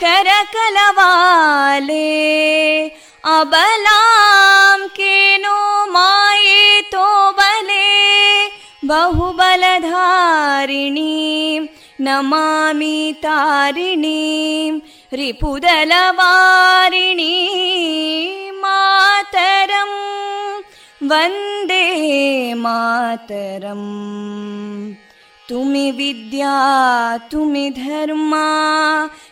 कलकलनिनाद कराले कोटि कोटि भुजैदृता करकलवाले अबलां केनो मायेतो बले बहुबलधारिणीं नमामि तारिणीं रिपुदलवारिणी मातरं वन्दे मातरम् तुमि विद्या तुमि धर्मा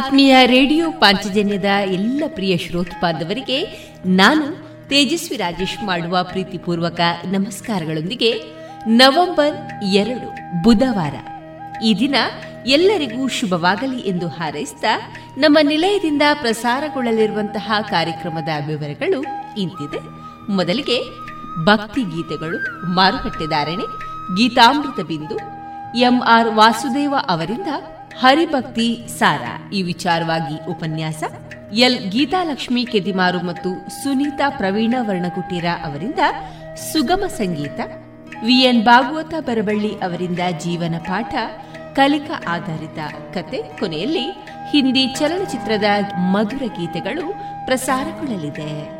ಆತ್ಮೀಯ ರೇಡಿಯೋ ಪಾಂಚಜನ್ಯದ ಎಲ್ಲ ಪ್ರಿಯ ಶ್ರೋತ್ಪಾದವರಿಗೆ ನಾನು ತೇಜಸ್ವಿ ರಾಜೇಶ್ ಮಾಡುವ ಪ್ರೀತಿಪೂರ್ವಕ ನಮಸ್ಕಾರಗಳೊಂದಿಗೆ ನವೆಂಬರ್ ಎರಡು, ಬುಧವಾರ. ಈ ದಿನ ಎಲ್ಲರಿಗೂ ಶುಭವಾಗಲಿ ಎಂದು ಹಾರೈಸಿದ ನಮ್ಮ ನಿಲಯದಿಂದ ಪ್ರಸಾರಗೊಳ್ಳಲಿರುವಂತಹ ಕಾರ್ಯಕ್ರಮದ ವಿವರಗಳು ಇಂತಿದೆ. ಮೊದಲಿಗೆ ಭಕ್ತಿ ಗೀತೆಗಳು ಮಾರುಕಟ್ಟೆದಾರಣೆ ಗೀತಾಮೃತ ಬಿಂದು ಎಂಆರ್ ವಾಸುದೇವ ಅವರಿಂದ ಹರಿಭಕ್ತಿ ಸಾರ. ಈ ವಿಚಾರವಾಗಿ ಉಪನ್ಯಾಸ ಎಲ್. ಗೀತಾಲಕ್ಷ್ಮಿ ಕೆದಿಮಾರು ಮತ್ತು ಸುನೀತಾ ಪ್ರವೀಣ ವರ್ಣಕುಟೀರ ಅವರಿಂದ ಸುಗಮ ಸಂಗೀತ ವಿಎನ್ ಭಾಗವತ ಬರಬಳ್ಳಿ ಅವರಿಂದ ಜೀವನ ಪಾಠ, ಕಲಿಕಾ ಆಧಾರಿತ ಕತೆ ಕೊನೆಯಲ್ಲಿ ಹಿಂದಿ ಚಲನಚಿತ್ರದ ಮಧುರ ಗೀತೆಗಳು ಪ್ರಸಾರಗೊಳ್ಳಲಿದೆ.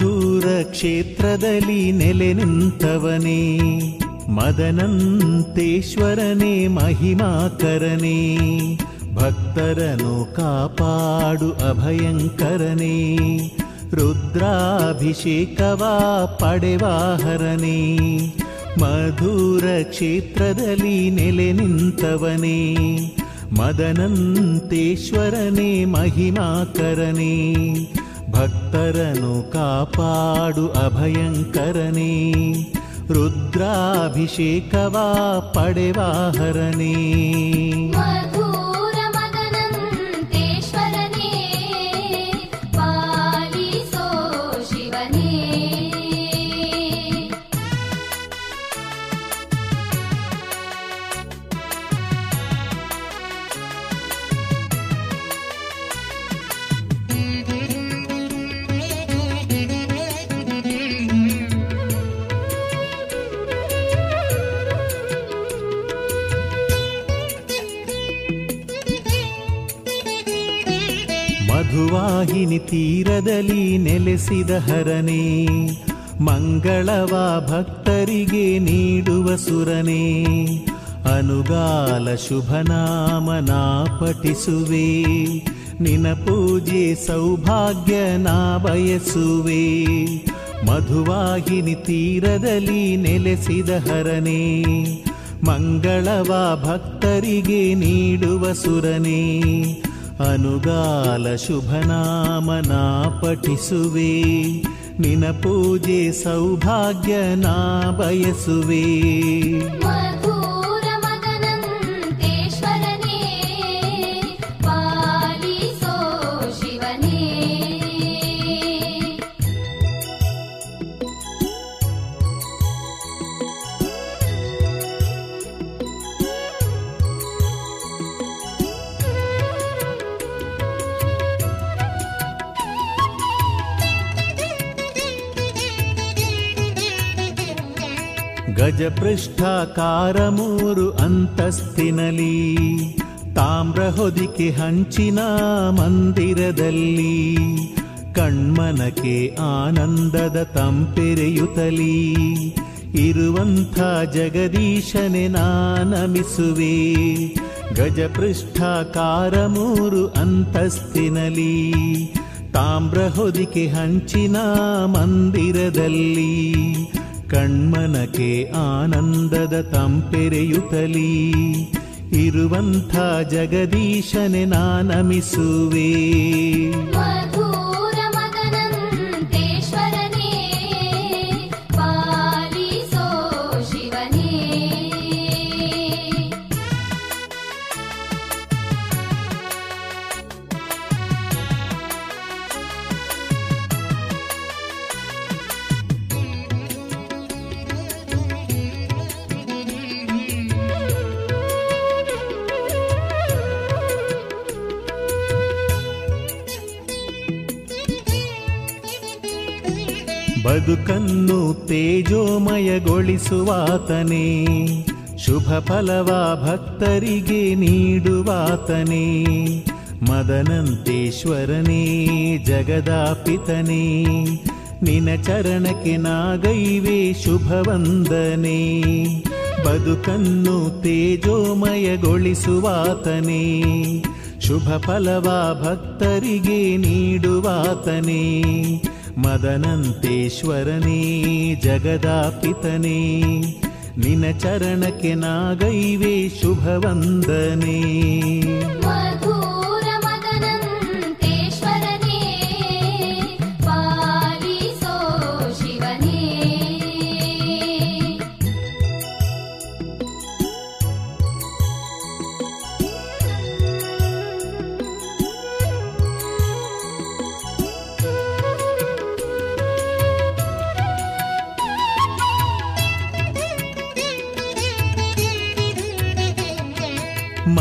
ಮಧುರ ಕ್ಷೇತ್ರದಲ್ಲಿ ನೆಲೆ ನಿಂತವನೇ. ಮದನಂತೇಶ್ವರನೇ, ಮಹಿಮಾಕರನೇ. ಭಕ್ತರನು ಕಾಪಾಡು ಅಭಯಂಕರನೇ. ರುದ್ರಾಭಿಷೇಕವಾ, ಪಡೆವಾಹರನೇ. ಮಧುರ ಕ್ಷೇತ್ರದಲ್ಲಿ ನೆಲೆ ನಿಂತವನೇ. ಮದನಂತೇಶ್ವರನೇ, ಮಹಿಮಾಕರನೇ. ಭಕ್ತರನು ಕಾಪಾಡು ಅಭಯಂಕರನೇ ರುದ್ರಾಭಿಷೇಕವಾ ಪಡೆವಾಹರನೇ ಮಧುವಾಹಿನಿ ತೀರದಲ್ಲಿ ನೆಲೆಸಿದ ಹರನೆ, ಮಂಗಳವ ಭಕ್ತರಿಗೆ ನೀಡುವ ಸುರನೆ, ಅನುಗಾಲ ಶುಭನಾಮನ ಪಠಿಸುವೆ ನಿನ ಪೂಜೆ ಸೌಭಾಗ್ಯ ನಾ ಬಯಸುವೆ. ಮಧುವಾಹಿನಿ ತೀರದಲ್ಲಿ ನೆಲೆಸಿದ ಹರನೆ, ಮಂಗಳವ ಭಕ್ತರಿಗೆ ನೀಡುವ ಸುರನೇ ಅನುಗಾಲ ಶುಭನಾಮನ ಪಠಿಸುವೆ. ನಿನ ಪೂಜೆ ಸೌಭಾಗ್ಯ ನಾ ಬಯಸುವೆ. ಗಜಪೃಷ್ಠಾಕಾರ ಮೂರು ಅಂತಸ್ತಿನಲಿ ತಾಮ್ರ ಹೊದಿಕೆ ಹಂಚಿನ ಮಂದಿರದಲ್ಲಿ ಕಣ್ಮನಕೆ ಆನಂದದ ತಂಪೆರೆಯುತ್ತಲಿ ಇರುವಂಥ ಜಗದೀಶನೆ ನಾನಮಿಸುವೆ. ಗಜಪೃಷ್ಠಾಕಾರ ಮೂರು ಅಂತಸ್ತಿನಲಿ ತಾಮ್ರ ಹೊದಿಕೆ ಹಂಚಿನ ಮಂದಿರದಲ್ಲಿ ಕಣ್ಮನಕ್ಕೆ ಆನಂದದ ತಂಪೆರೆಯುತ್ತಲೀ. ಇರುವಂಥ ಜಗದೀಶನೆ ನಾನಮಿಸುವೆ. ಬದುಕನ್ನು ತೇಜೋಮಯಗೊಳಿಸುವಾತನೇ. ಶುಭ ಫಲವ ಭಕ್ತರಿಗೆ ನೀಡುವಾತನೇ. ಮದನಂತೇಶ್ವರನೇ, ಜಗದಾಪಿತನೇ. ನಿನ ಚರಣಕ್ಕೆ ನಾಗೈವೆ ಶುಭವಂದನೆ. ಬದುಕನ್ನು ತೇಜೋಮಯಗೊಳಿಸುವಾತನೇ. ಶುಭ ಫಲವ ಭಕ್ತರಿಗೆ ನೀಡುವಾತನೇ. ಮದನಂತೇಶ್ವರನೇ ಜಗದಾಪಿತನೇ ನಿನ ಚರಣಕ್ಕೆ ನಾಗೈವೆ ಶುಭವಂದನೆ.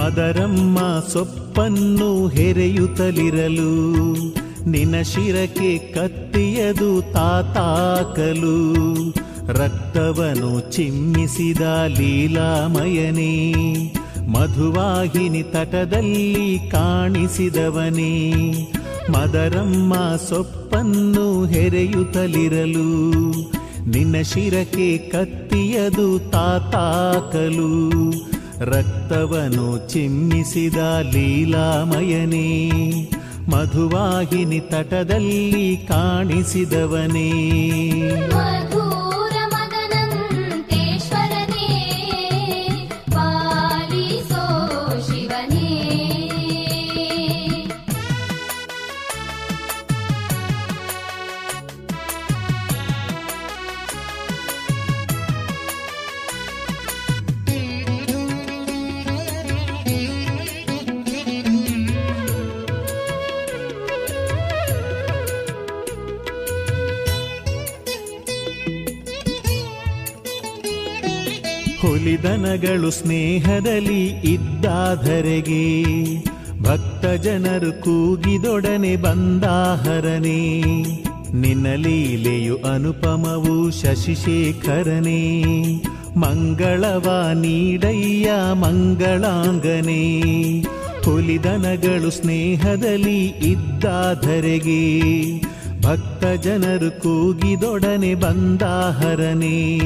ಮದರಮ್ಮ ಸೊಪ್ಪನ್ನು ಹೆರೆಯುತ್ತಲಿರಲು ನಿನ ಶಿರಕ್ಕೆ ಕತ್ತಿಯದು ತಾತಾಕಲು ರಕ್ತವನು ಚಿಮ್ಮಿಸಿದ ಲೀಲಾಮಯನೇ, ಮಧುವಾಹಿನಿ ತಟದಲ್ಲಿ ಕಾಣಿಸಿದವನೇ, ಮದರಮ್ಮ ಸೊಪ್ಪನ್ನು ಹೆರೆಯುತ್ತಲಿರಲು, ನಿನ್ನ ಶಿರಕ್ಕೆ ಕತ್ತಿಯದು ತಾತಾಕಲು ರಕ್ತವನು ಚಿಮ್ಮಿಸಿದ ಲೀಲಾಮಯನೇ ಮಧುವಾಹಿನಿ ತಟದಲ್ಲಿ ಕಾಣಿಸಿದವನೇ. ಹುಲಿದನಗಳು ಸ್ನೇಹದಲ್ಲಿ ಇದ್ದಾಧರೆಗೆ. ಭಕ್ತ ಜನರು ಕೂಗಿದೊಡನೆ ಬಂದಾಹರನೆ. ನಿನ್ನ ಲೀಲೆಯು ಅನುಪಮವು ಶಶಿಶೇಖರನೇ. ಮಂಗಳವ ನೀಡಯ್ಯ ಮಂಗಳಾಂಗನೇ. ಹುಲಿದನಗಳು ಸ್ನೇಹದಲ್ಲಿ ಇದ್ದಾಧರೆಗೆ. ಭಕ್ತ ಜನರು ಕೂಗಿದೊಡನೆ ಬಂದಾಹರನೇ.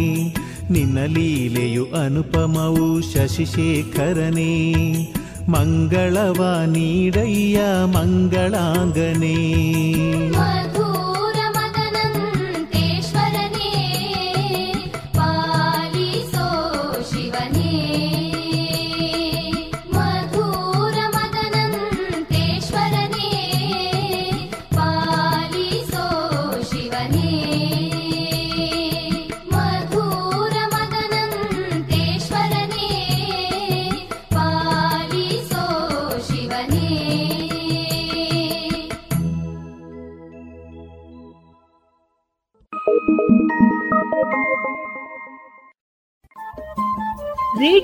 ನಿನ್ನ ಲೀಲೆಯು ಅನುಪಮವು ಶಶಿಶೇಖರನೇ. ಮಂಗಳವ ನೀಡಯ್ಯ ಮಂಗಳಾಂಗನೇ.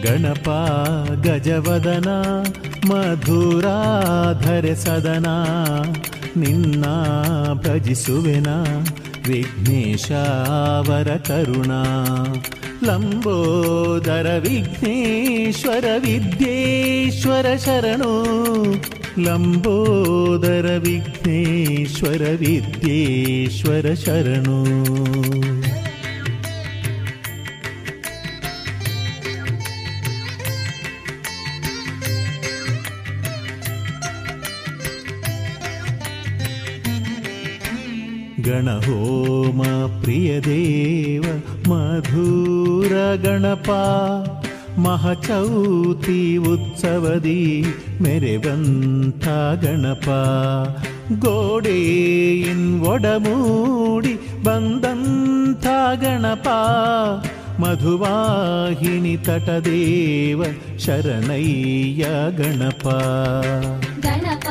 ಗಣಪ, ಗಜವದನ, ಮಧುರಾಧರೆ ಸದನ, ನಿನ್ನ ಭಜಿಸುವೆನ ವಿಘ್ನೇಶಾವರ ಕರುಣಾ. ಲಂಬೋದರ ವಿಘ್ನೇಶ್ವರ ವಿದ್ಯೇಶ್ವರ ಶರಣೋ. ಲಂಬೋದರ ವಿಘ್ನೇಶ್ವರ ವಿದ್ಯೇಶ್ವರ ಶರಣೋ. गणहोम प्रियदेव मधुर गणप महचौति उत्सवदी ಮೆರೆವಂಥ ಗಣಪ ಗೋಡೆಯಿನ್ ಒಡಮೂಡಿ ಬಂದಂಥ ಗಣಪ ಮಧುವಾಹಿನಿ ತಟದೇವ ಶರಣಯ್ಯ ಗಣಪ ಗಣಪ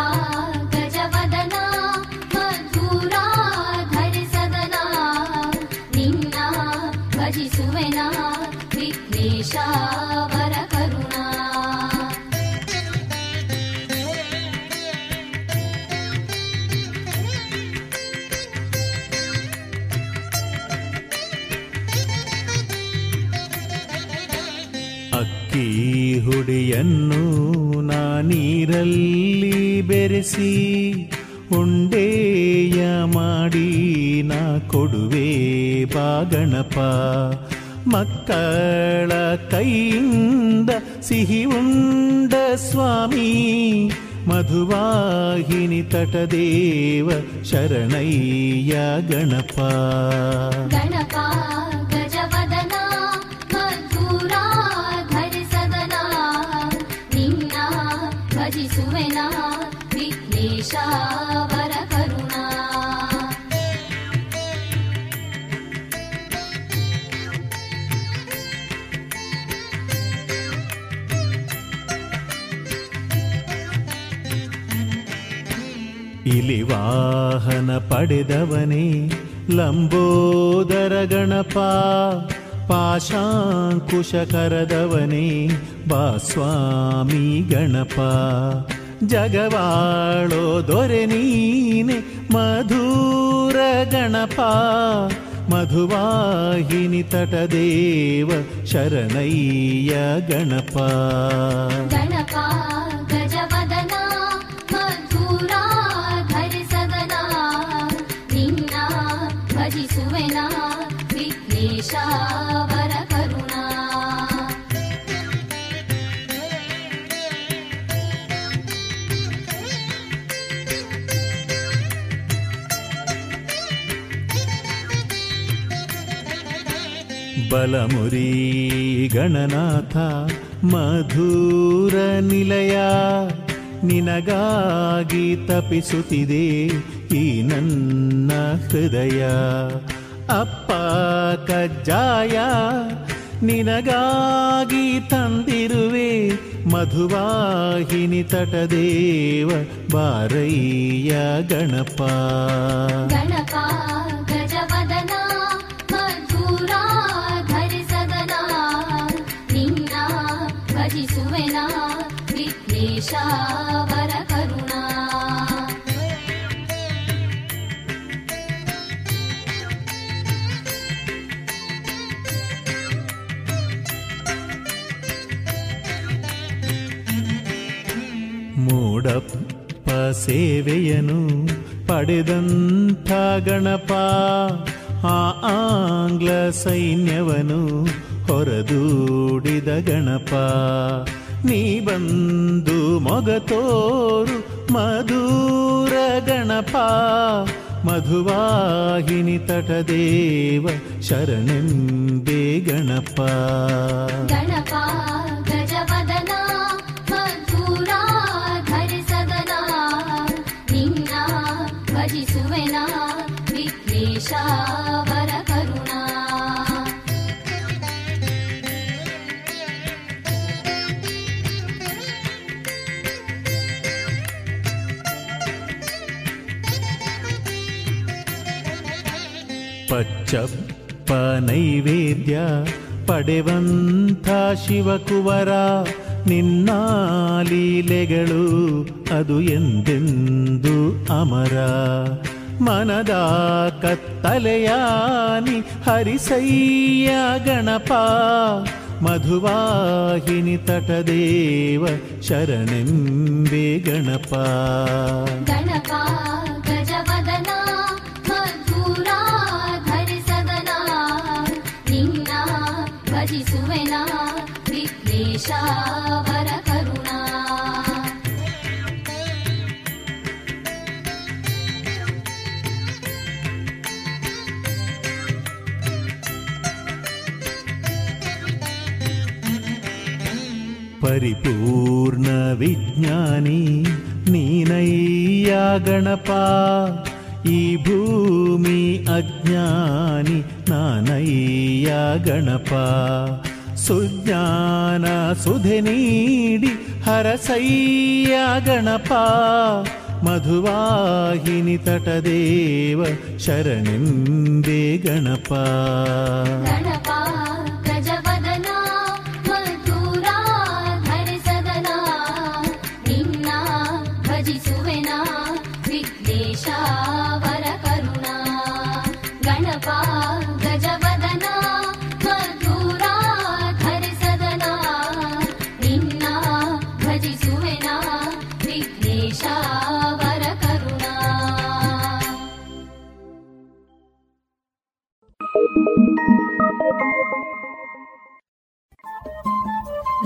ಅಕ್ಕಿ ಹುಡಿಯನ್ನು ನಾನೀರಲ್ಲಿ ಬೆರೆಸಿ ಉಂಡೇಯ ಮಾಡಿ ನಾ ಕೊಡುವೆ ಬಾಗಣಪ ಮಕ್ಕಳ ಕೈಯಿಂದ ಸಿಹಿ ಉಂಡ ಸ್ವಾಮಿ ಮಧುವಾಹಿನಿ ತಟದೇವ ಶರಣಯ್ಯ ಗಣಪ ಗಣಪ ಗಜವದನ ಮಧುರ ಧರಿಸದನ ನಿನ್ನ ಭಜಿಸುವೆನ ವಿಘ್ನೇಶ ಇಲಿ ವಾಹನ ಪಡೆದವನೇ ಲಂಬೋದರ ಗಣಪ ಪಾಶಾಂಕುಶ ಕರದವನೇ ಬಾಸ್ವಾಮಿ ಗಣಪ. ಜಗವಾಳೋ ದೊರೆ ನೀನೆ ಮಧುರ ಗಣಪ, ಮಧುವಾಹಿನಿ ತಟದೇವ ಶರಣಯ್ಯ ಗಣಪ. ಗಣಪ ಬಲಮುರಿ ಗಣನಾಥ ಮಧುರ ನಿಲಯ, ನಿನಗಾಗಿ ತಪಿಸುತ್ತಿದೆ ಈ ನನ್ನ ಹೃದಯ. ಅಪ್ಪ ಕಜ್ಜಾಯ, ನಿನಗಾಗಿ ತಂದಿರುವೆ ಮಧುವಾಹಿನಿ ತಟದೇವ ಬಾರಯ್ಯ ಗಣಪ. ಗಣಪ. ಮೂಡಪ್ಪ ಸೇವೆಯನು ಪಡೆದಂಥ ಗಣಪ ಆ ಆಂಗ್ಲ ಸೈನ್ಯವನು ಹೊರದೂಡಿದ ಗಣಪ. ನೀ ಬಂದು ಮೊಗತೋರು ಮಧುರ ಗಣಪ ಮಧುವಾಹಿನಿ ತಟದೇವ ಶರಣೆಂಬೆ ಗಣಪ ಗಣಪ ಪಚ್ಚಪ್ಪ ನೈವೇದ್ಯ ಪಡೆವಂಥ ಶಿವಕುವರ, ನಿನ್ನ ಲೀಲೆಗಳು ಅದು ಎಂದೆಂದು ಅಮರ. ಮನದ ಕತ್ತಲೆಯಾನಿ ಹರಿಸಯ್ಯ ಗಣಪ, ಮಧುವಾಹಿನಿ ತಟದೇವ ಶರಣೆಂಬೆ ಗಣಪ. ಗಣಪ. ವಿಘ್ನೇಶ ವರ ಕರುಣಾ ಪರಿಪೂರ್ಣ ವಿಜ್ಞಾನಿ ನೀನಯ್ಯ ಗಣಪ ಈ ಭೂಮಿ ಅಜ್ಞಾನಿ ನಾನಯ್ಯ ಗಣಪ ಸುಜ್ಞಾನ ಸುಧೆ ನೀಡಿ ಹರಸಯ್ಯ ಗಣಪ ಮಧುವಾಹಿನಿ ತಟದೇವ ಶರಣೆಂಬೆ ಗಣಪ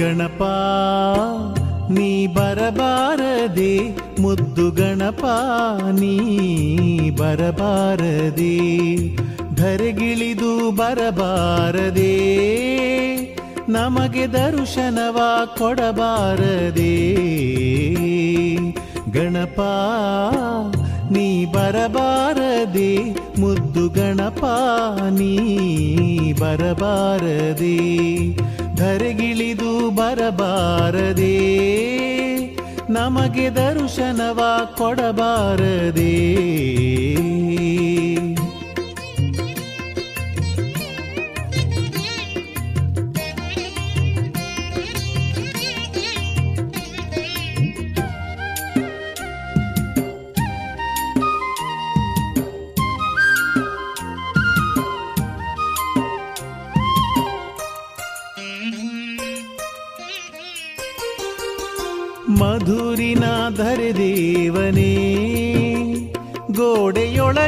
ಗಣಪ, ನೀ ಬರಬಾರದೆ, ಮುದ್ದು ಗಣಪ, ನೀ ಬರಬಾರದೆ, ಧರೆಗಿಳಿದು ಬರಬಾರದೆ, ನಮಗೆ ದರ್ಶನವ ಕೊಡಬಾರದೆ, ಗಣಪ, ನೀ ಬರಬಾರದೆ, ಮುದ್ದು ಗಣಪ, ನೀ ಬರಬಾರದೆ ಬರಬಾರದೆ ನಮಗೆ ದರ್ಶನವ ಕೊಡಬಾರದೆ.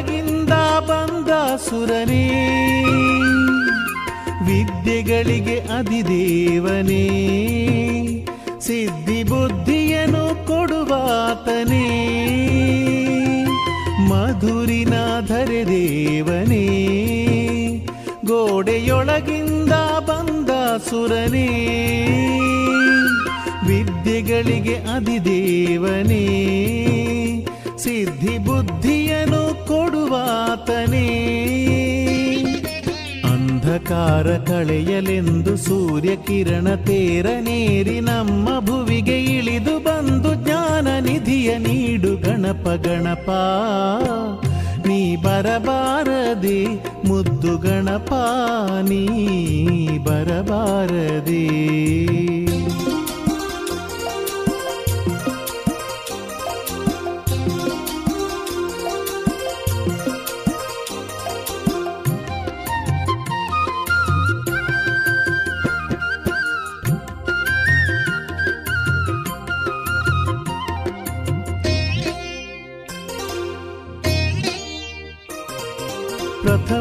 ಗೋಡೆಯೊಳಗಿಂದ ಬಂದ ಸುರನೇ, ವಿದ್ಯೆಗಳಿಗೆ ಅಧಿದೇವನೇ, ಸಿದ್ಧಿ ಬುದ್ಧಿಯನ್ನು ಕೊಡುವಾತನೇ ಮಧುರಿನ ಧರೆದೇವನೇ ಗೋಡೆಯೊಳಗಿಂದ ಬಂದ ಸುರನೇ, ವಿದ್ಯೆಗಳಿಗೆ ಅಧಿದೇವನೇ, ಸಿದ್ಧಿ ಬುದ್ಧಿಯನ್ನು ಕೊಡುವಾತನೇ ಅಂಧಕಾರ ಕಳೆಯಲೆಂದು ಸೂರ್ಯ ಕಿರಣ ತೇರನೇರಿ ನಮ್ಮ ಭುವಿಗೆ ಇಳಿದು ಬಂದು ಜ್ಞಾನ ನಿಧಿಯ ನೀಡು ಗಣಪ ಗಣಪ. ನೀ ಬರಬಾರದೆ, ಮುದ್ದು ಗಣಪ, ನೀ ಬರಬಾರದೆ.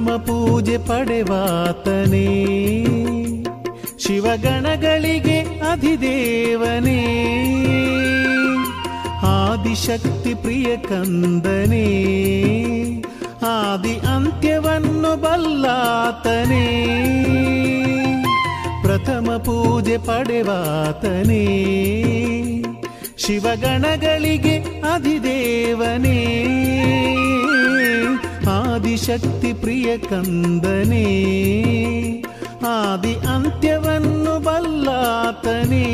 ಪ್ರಥಮ ಪೂಜೆ ಪಡೆವಾತನೇ. ಶಿವಗಣಗಳಿಗೆ ಅಧಿದೇವನೇ. ಆದಿಶಕ್ತಿ ಪ್ರಿಯ ಕಂದನೇ. ಆದಿ ಅಂತ್ಯವನ್ನು ಬಲ್ಲಾತನೇ. ಪ್ರಥಮ ಪೂಜೆ ಪಡೆವಾತನೇ. ಶಿವಗಣಗಳಿಗೆ ಅಧಿದೇವನೇ. ಆದಿಶಕ್ತಿ ಪ್ರಿಯ ಕಂದನೇ, ಆದಿ ಅಂತ್ಯವನ್ನು ಬಲ್ಲಾತನೇ.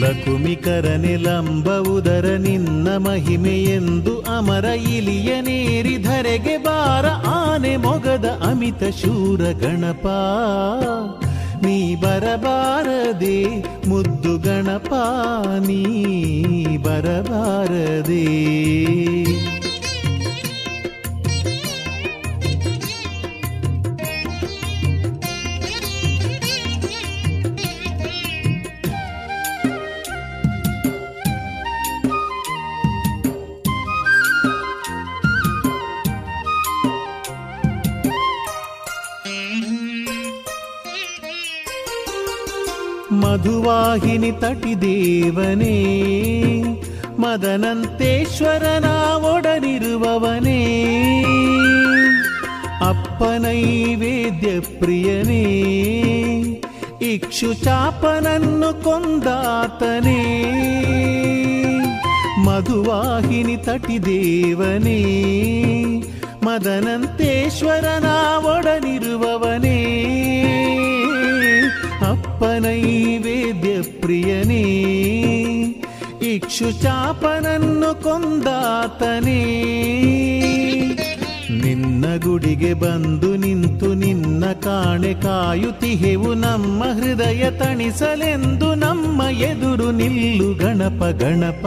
ಲಕುಮಿಕರನೆ ಲಂಬ ಉದರ ನಿನ್ನ ಮಹಿಮೆ ಎಂದು ಅಮರ ಇಲಿಯನೇರಿ ಧರೆಗೆ ಬಾರ ಆನೆ ಮೊಗದ ಅಮಿತ ಶೂರ ಗಣಪ. ನೀ ಬರಬಾರದೆ ಮುದ್ದು ಗಣಪ, ನೀ ಬರಬಾರದೆ. ಮಧುವಾಹಿನಿ ತಟಿದೇವನೇ ಮದನಂತೇಶ್ವರನ ಒಡನಿರುವವನೇ ಅಪ್ಪನೈವೇದ್ಯ ಪ್ರಿಯನೇ ಇಕ್ಷು ಚಾಪನನ್ನು ಕೊಂದಾತನೇ ಮಧುವಾಹಿನಿ ತಟಿದೇವನೇ ಮದನಂತೇಶ್ವರನ ಒಡನಿರುವವನೇ ಅಪ್ಪನೈವೇದ್ಯ ಪ್ರಿಯನೇ ಇಕ್ಷು ಚಾಪನನ್ನು ಕೊಂದಾತನೇ. ನಿನ್ನ ಗುಡಿಗೆ ಬಂದು ನಿಂತು ನಿನ್ನ ಕಾಣೆ ಕಾಯುತಿಹೆವು ನಮ್ಮ ಹೃದಯ ತಣಿಸಲೆಂದು ನಮ್ಮ ಎದುರು ನಿಲ್ಲು ಗಣಪ ಗಣಪ.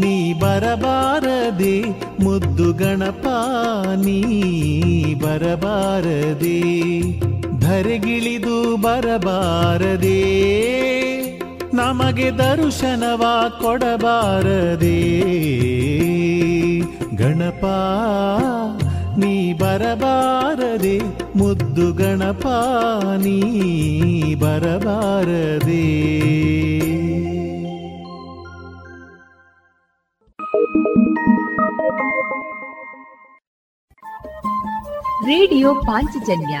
ನೀ ಬರಬಾರದೆ ಮುದ್ದು ಗಣಪ, ನೀ ಬರಬಾರದೆ ಧರೆಗಿಳಿದು ಬರಬಾರದೆ. ನಮಗೆ ದರ್ಶನವ ಕೊಡಬಾರದೆ. ಗಣಪ ನೀ ಬರಬಾರದೆ. ಮುದ್ದು ಗಣಪ ನೀ ಬರಬಾರದೆ. ರೇಡಿಯೋ ಪಾಂಚಜನ್ಯ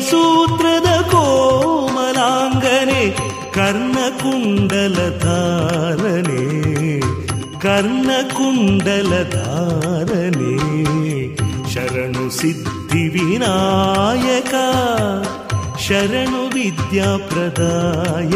ूत्र कोमलाङ्गने कर्णकुण्डलधारणे कर्णकुण्डलधारणे शरणुसिद्धिविनायका शरणुविद्याप्रदाय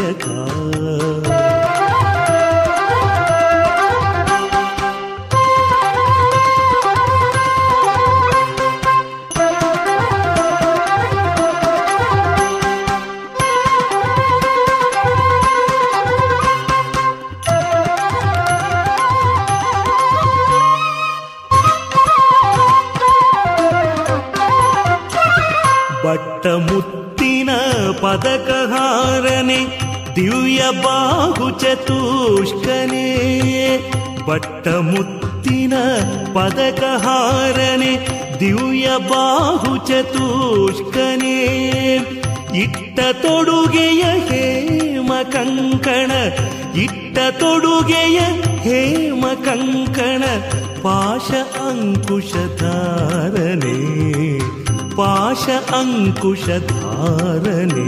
ङ्कुशधारणे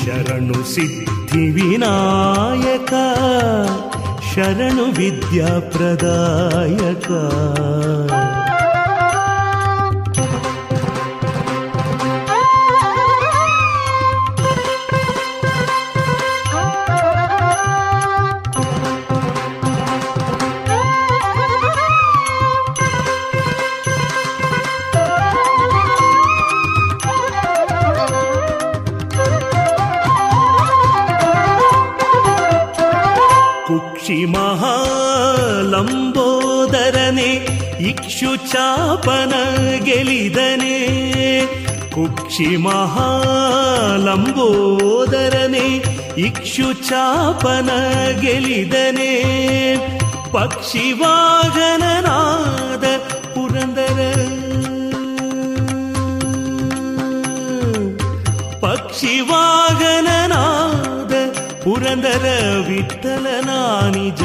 शरणुसिद्धिविनायक शरणु विद्याप्रदायक ಇಕ್ಷು ಚಾಪನ ಗೆಲಿದನೆ ಕುಕ್ಷಿ ಮಹಾಲಂಬೋದರನೆ ಇಕ್ಷು ಚಾಪನ ಗೆಲಿದನೆ ಪಕ್ಷಿ ವಾಹನನಾದ ಪುರಂದರ ಪಕ್ಷಿ ವಾಹನನಾದ ಪುರಂದರ ವಿಠಲನ ನಿಜ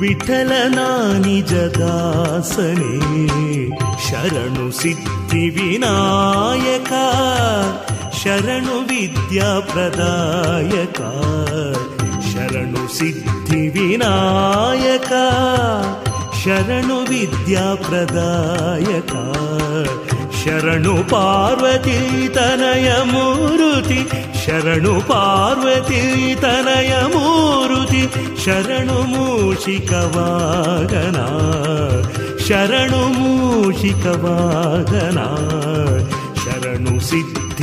विठ्ठलनानि जगासने शरणुसिद्धिविनायका शरणुविद्याप्रदायका शरणुसिद्धिविनायका शरणुविद्याप्रदायका शरणु पार्वती तनयमुरुति शरणु पार्वती तनयमुरुति शरणुमूषिकवागना शरणुमूषिकवादना शरणुसिद्धिविनायक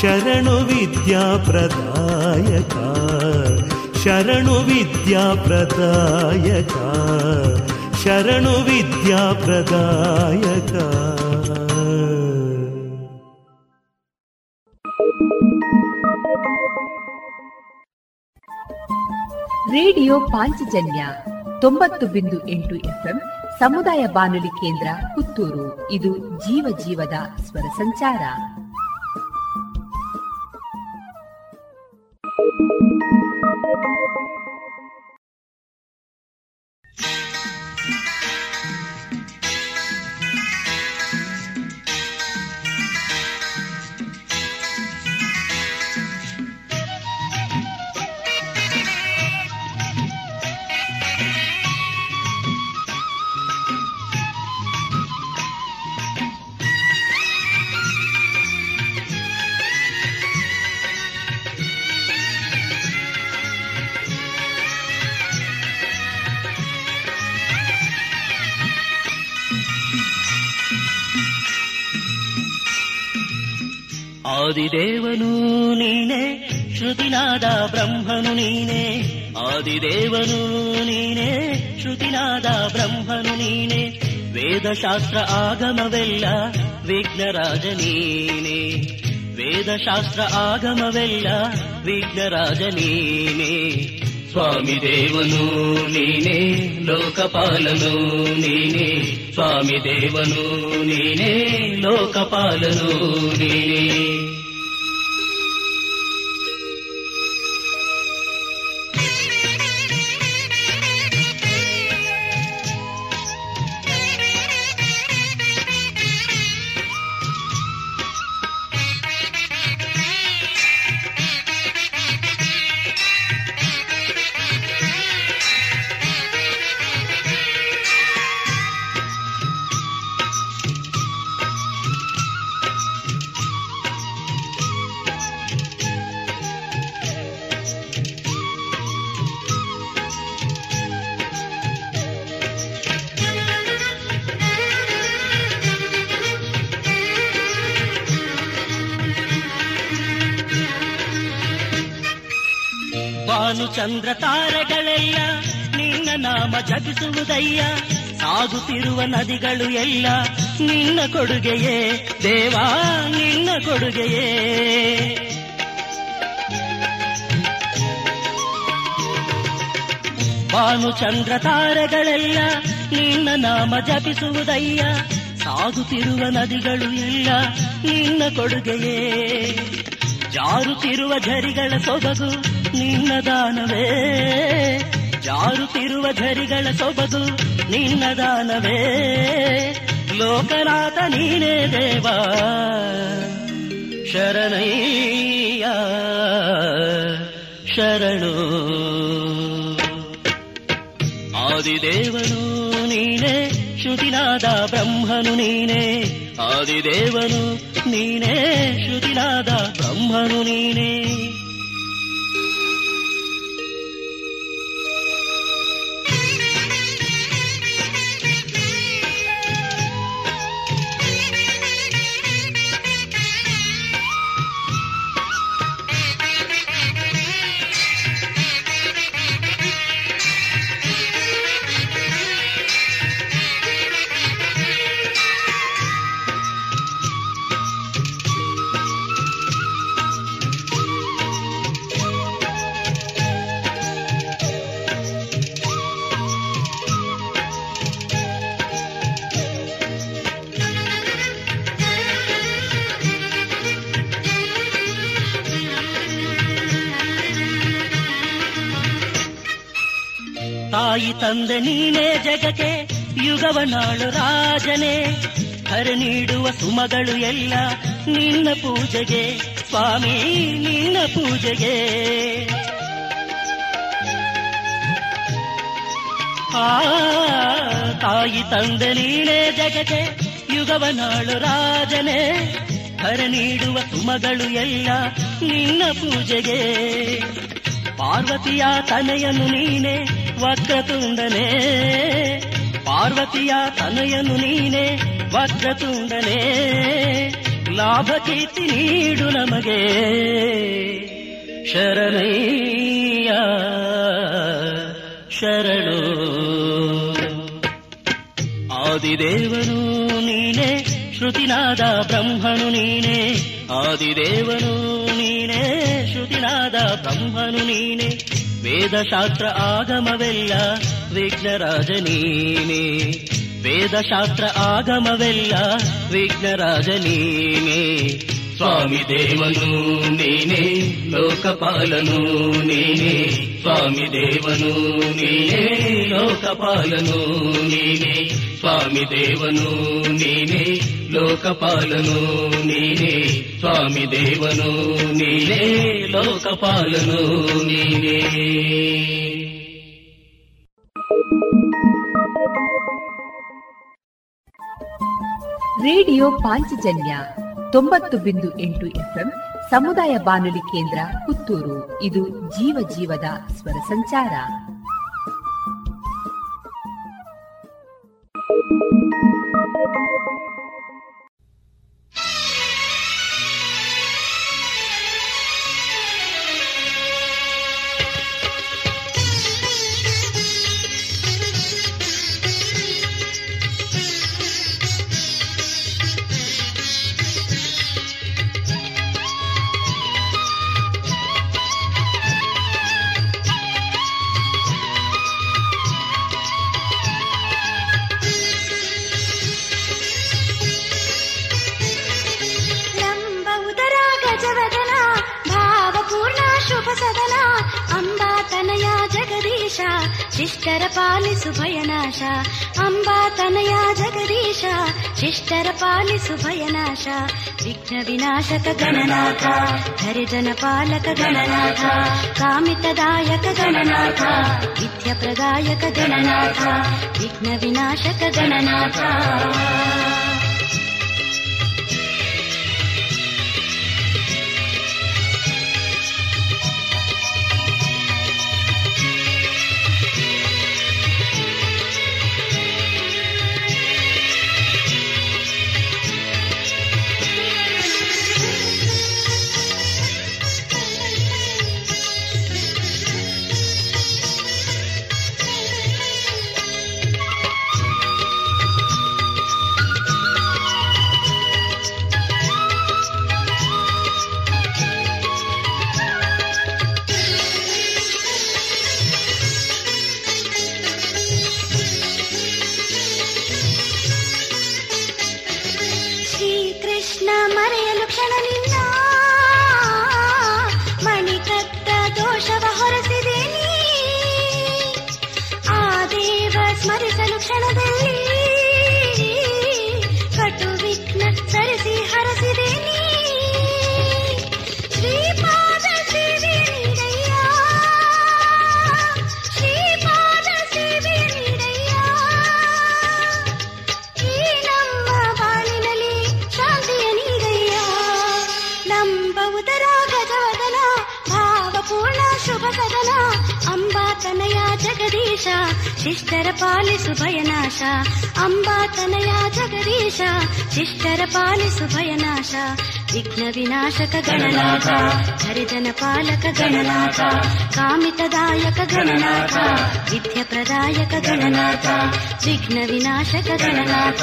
शरणुविद्या प्रदायक शरणुविद्या प्रदायका ಶರಣು ಮೂಷಿಕ ವಾಗನ ಶರಣು ಸಿದ್ಧಿ ವಿನಾಯಕ ಶರಣು ವಿದ್ಯಾ ಪ್ರದಾಯಕ ಶರಣು ವಿದ್ಯಾ ಪ್ರದಾಯಕ ಶರಣು ವಿದ್ಯಾ ಪ್ರದಾಯಕ ರೇಡಿಯೋ ಪಾಂಚಜನ್ಯ ತೊಂಬತ್ತು ಬಿಂದು ಎಂಟು ಎಫ್ಎಂ ಸಮುದಾಯ ಬಾನುಲಿ ಕೇಂದ್ರ ಪುತ್ತೂರು. ಇದು ಜೀವ ಜೀವದ ಸ್ವರ ಸಂಚಾರ. ಆದಿದೇವನು ನೀನೆ, ಶ್ರುತಿನಾದ ಬ್ರಹ್ಮನು ನೀನೆ. ಆದಿದೇವನು ನೀನೆ, ಶ್ರುತಿನಾದ ಬ್ರಹ್ಮನು ನೀನೆ. ವೇದಶಾಸ್ತ್ರ ಆಗಮವೆಲ್ಲ ವಿಘ್ನರಾಜ ನೀನೆ. ವೇದಶಾಸ್ತ್ರ ಆಗಮವೆಲ್ಲ ವಿಘ್ನರಾಜ ನೀನೆ. ಸ್ವಾಮಿ ದೇವನು ನೀನೆ ಲೋಕಪಾಲನು ನೀನೆ ಸ್ವಾಮಿ ದೇವನು ನೀನೆ ಲೋಕಪಾಲನು ನೀನೆ ಚಂದ್ರ ತಾರೆಗಳೆಲ್ಲ, ನಿನ್ನ ನಾಮ ಜಪಿಸುವುದಯ್ಯ. ಸಾಗುತ್ತಿರುವ ನದಿಗಳು ಎಲ್ಲ, ನಿನ್ನ ಕೊಡುಗೆಯೇ. ದೇವಾ, ನಿನ್ನ ಕೊಡುಗೆಯೇ. ಬಾನು ಚಂದ್ರ ತಾರೆಗಳೆಲ್ಲ, ನಿನ್ನ ನಾಮ ಜಪಿಸುವುದಯ್ಯ. ಸಾಗುತ್ತಿರುವ ನದಿಗಳು ಎಲ್ಲ, ನಿನ್ನ ಕೊಡುಗೆಯೇ. ಜಾರುತ್ತಿರುವ ಝರಿಗಳ ಸೊಬಗು ನಿನ್ನ ದಾನವೇ? ಜಾರುತ್ತಿರುವ ಝರಿಗಳ ಸೊಬಗು ನಿನ್ನ ದಾನವೇ? ಲೋಕನಾಥ ನೀನೇ ದೇವ, ಶರಣಯ್ಯ, ಶರಣು. ಆದಿದೇವನು ನೀನೇ, ಶ್ರುತಿನಾದ ಬ್ರಹ್ಮನು ನೀನೇ. ಆದಿದೇವನು ನೀನೇ, ಶ್ರುತಿನಾದ ಬ್ರಹ್ಮನು ನೀನೇ. ತಂದೆ ನೀನೇ ಜಗಕ್ಕೆ, ಯುಗವನಾಳು ರಾಜನೇ. ಹರ ನೀಡುವ ಸುಮಗಳು ಎಲ್ಲ ನಿನ್ನ ಪೂಜೆಗೆ, ಸ್ವಾಮಿ ನಿನ್ನ ಪೂಜೆಗೆ. ಆ ತಾಯಿ ತಂದೆ ನೀನೇ ಜಗಕ್ಕೆ, ಯುಗವನಾಳು ರಾಜನೇ. ಹರ ನೀಡುವ ಸುಮಗಳು ಎಲ್ಲ ನಿನ್ನ ಪೂಜೆಗೆ. ಪಾರ್ವತಿಯ ತನೆಯನು ನೀನೆ, ವಕ್ರತುಂಡನೆ. ಪಾರ್ವತಿಯ ತನೆಯನು ನೀನೆ, ವಕ್ರತುಂಡನೆ. ಲಾಭ ಕೀರ್ತಿ ನೀಡು ನಮಗೆ. ಶರಣಯ್ಯ ಶರಣು. ಆದಿದೇವನು ನೀನೆ, ಶ್ರುತಿನಾದ ಬ್ರಹ್ಮನು ನೀನೆ. ಆದಿದೇವನು ನೀನೆ ಶ್ರುತಿನಾದ ಬ್ರಹ್ಮನು ನೀನೆ ವೇದಶಾಸ್ತ್ರ ಆಗಮವೆಲ್ಲ ವಿಘ್ನರಾಜ ನೀನೆ ವೇದಶಾಸ್ತ್ರ ಆಗಮವೆಲ್ಲ ವಿಘ್ನರಾಜ ನೀನೆ ಸ್ವಾಮಿ ದೇವನು ನೀನೆ ಲೋಕಪಾಲನು ನೀನೆ ಸ್ವಾಮಿ ದೇವನು ನೀನೆ ಲೋಕಪಾಲನು ನೀನೆ ಸ್ವಾಮಿ ದೇವನು ನೀನೆ ಲೋಕಪಾಲನು ನೀನೆ, ಸ್ವಾಮಿ ದೇವನು ನೀನೆ, ಲೋಕಪಾಲನು ನೀನೆ. ರೇಡಿಯೋ ಪಾಂಚಜನ್ಯ ತೊಂಬತ್ತು ಬಿಂದು ಎಂಟು ಎಫ್ಎಂ ಸಮುದಾಯ ಬಾನುಲಿ ಕೇಂದ್ರ ಪುತ್ತೂರು. ಇದು ಜೀವ ಜೀವದ ಸ್ವರ ಸಂಚಾರ. ಲಂಬ शिष्टरपालि सुभयनाशा अम्बातनया जगदीशा शिष्टरपालि सुभयनाशा विघ्न विनाशक गणनाता हरिजनपालक गणनाता कामितदायक गणनाच इद्यप्रदायक गणनाथा विघ्न विनाशक गणनाच ಗಣನಾಥ ಕಾಮಿತದಾಯಕ ಗಣನಾಥ ವಿದ್ಯ ಪ್ರದಾಯಕ ಗಣನಾಥ ವಿಘ್ನ ವಿನಾಶಕ ಗಣನಾಥ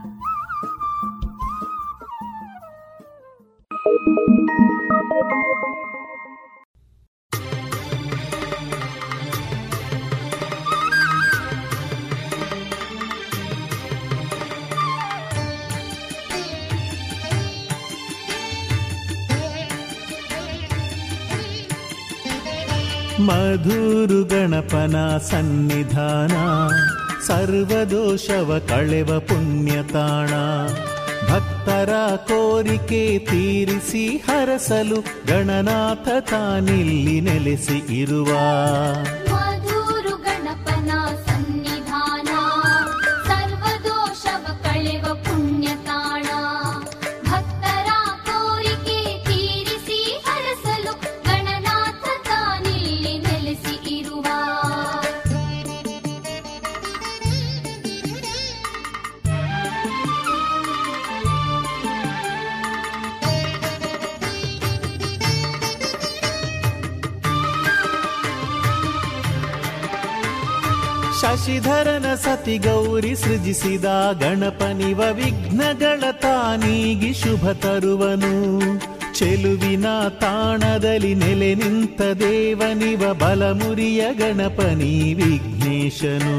ಮಧುರು ಗಣಪನ ಸನ್ನಿಧಾನ ಸರ್ವದೋಷವ ಕಳೆವ ಪುಣ್ಯತಾಣ ಭಕ್ತರ ಕೋರಿಕೆ ತೀರಿಸಿ ಹರಸಲು ಗಣನಾಥ ತಾನಿಲ್ಲಿ ನೆಲೆಸಿ ಇರುವ. ಶಶಿಧರನ ಸತಿ ಗೌರಿ ಸೃಜಿಸಿದ ಗಣಪನಿವ ವಿಘ್ನಗಳ ತಾನೀಗಿ ಶುಭ ತರುವನು. ಚೆಲುವಿನ ತಾಣದಲ್ಲಿ ನೆಲೆ ನಿಂತ ದೇವನಿವ ಬಲಮುರಿಯ ಗಣಪನಿ ವಿಘ್ನೇಶನು.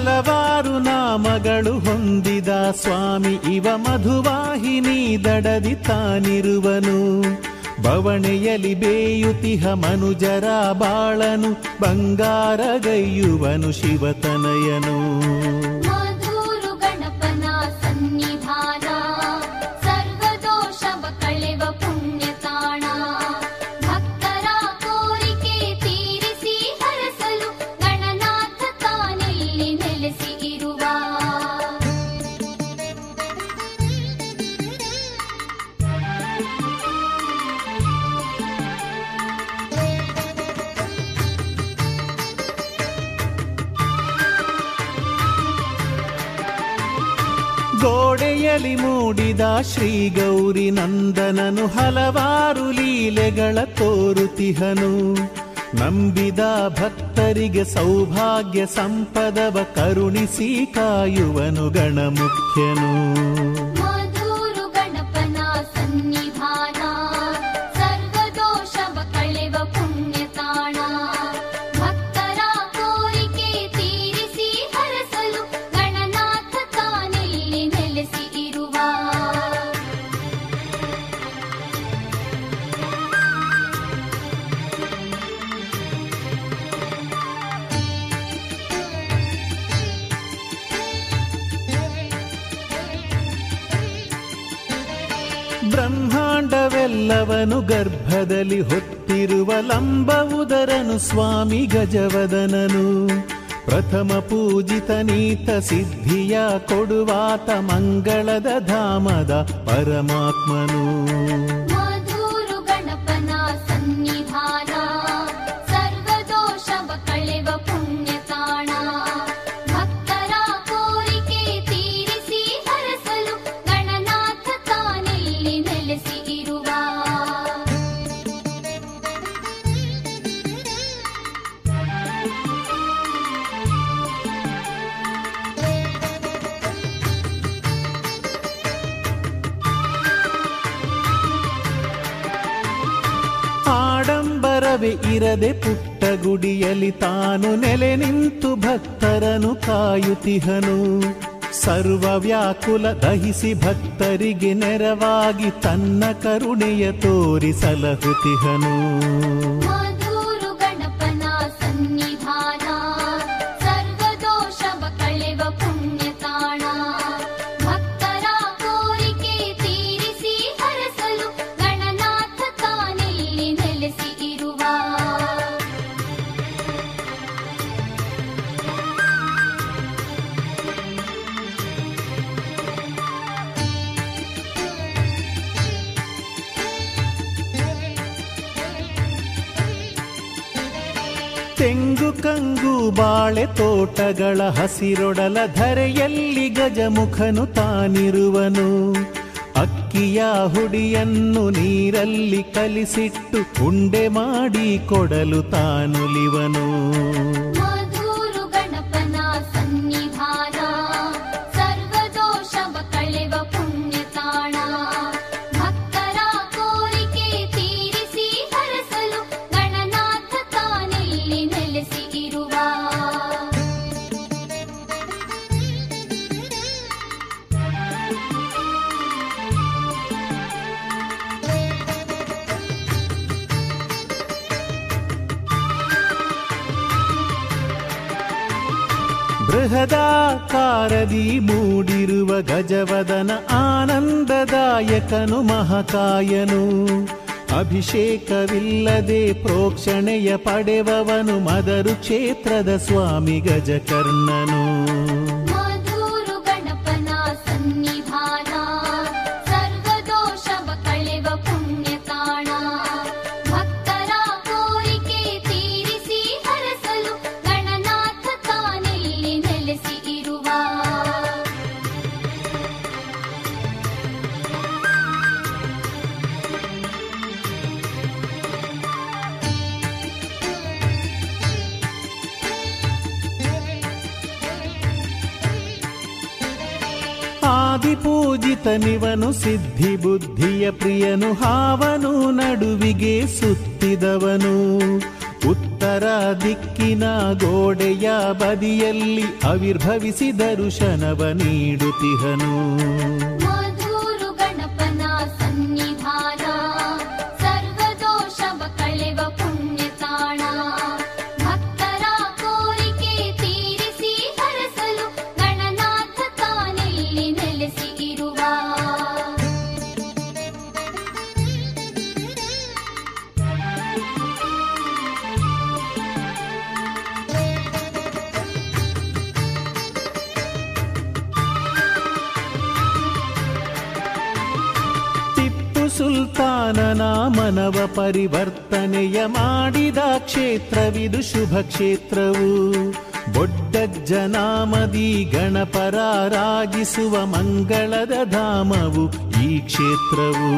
ಹಲವಾರು ನಾಮಗಳು ಹೊಂದಿದ ಸ್ವಾಮಿ ಇವ ಮಧುವಾಹಿನಿ ದಡದಿ ತಾನಿರುವನು. ಬವಣೆಯಲಿ ಬೇಯುತಿಹ ಮನುಜರ ಬಾಳನು ಬಂಗಾರಗೈಯುವನು ಶಿವತನಯನು. ಗೋಡೆಯಲಿ ಮೂಡಿದ ಶ್ರೀ ಗೌರಿ ನಂದನನು ಹಲವಾರು ಲೀಲೆಗಳ ತೋರುತಿಹನು. ನಂಬಿದ ಭಕ್ತರಿಗೆ ಸೌಭಾಗ್ಯ ಸಂಪದವ ಕರುಣಿಸಿ ಕಾಯುವನು ಗಣಮುಖ್ಯನು. ಗರ್ಭದಲ್ಲಿ ಹೊತ್ತಿರುವ ಲಂಬ ಉದರನು ಸ್ವಾಮಿ ಗಜವದನನು. ಪ್ರಥಮ ಪೂಜಿತ ನೀತ ಸಿದ್ಧಿಯ ಕೊಡುವಾತ ಮಂಗಳದ ಧಾಮದ ಪರಮಾತ್ಮನು. ಇರದೆ ಪುಟ್ಟ ಗುಡಿಯಲ್ಲಿ ತಾನು ನೆಲೆ ನಿಂತು ಭಕ್ತರನು ಕಾಯುತಿಹನು ಸರ್ವ ವ್ಯಾಕುಲ ದಹಿಸಿ ಭಕ್ತರಿಗೆ ನೆರವಾಗಿ ತನ್ನ ಕರುಣೆಯ ತೋರಿಸಲಹುತಿಹನು ಬಾಳೆ ತೋಟಗಳ ಹಸಿರೊಡಲ ಧರೆಯಲ್ಲಿ ಗಜಮುಖನು ತಾನಿರುವನು. ಅಕ್ಕಿಯ ಹುಡಿಯನ್ನು ನೀರಲ್ಲಿ ಕಲಿಸಿಟ್ಟು ಉಂಡೆ ಮಾಡಿ ಕೊಡಲು ತಾನುಲಿವನು. ಬೃಹದಾಕಾರದಿ ಮೂಡಿರುವ ಗಜವದನ ಆನಂದದಾಯಕನು ಮಹಕಾಯನು. ಅಭಿಷೇಕವಿಲ್ಲದೆ ಪ್ರೋಕ್ಷಣೆಯ ಪಡೆವವನು ಮದರು ಕ್ಷೇತ್ರದ ಸ್ವಾಮಿ ಗಜಕರ್ಣನು. ಸಿದ್ಧಿ ಬುದ್ಧಿಯ ಪ್ರಿಯನು ಹಾವನು ನಡುವಿಗೆ ಸುತ್ತಿದವನು. ಉತ್ತರ ದಿಕ್ಕಿನ ಗೋಡೆಯ ಬದಿಯಲ್ಲಿ ಅವಿರ್ಭವಿಸಿ ದರ್ಶನವ ನೀಡುತ್ತಿಹನು. ಮನವ ಪರಿವರ್ತನೆಯ ಮಾಡಿದ ಕ್ಷೇತ್ರವಿದು ಶುಭ ಕ್ಷೇತ್ರವು. ಬೊಡ್ಡಜ್ಜನಾಮದಿ ಗಣಪರಾರಾಗಿಸುವ ಮಂಗಳದ ಧಾಮವು ಈ ಕ್ಷೇತ್ರವು.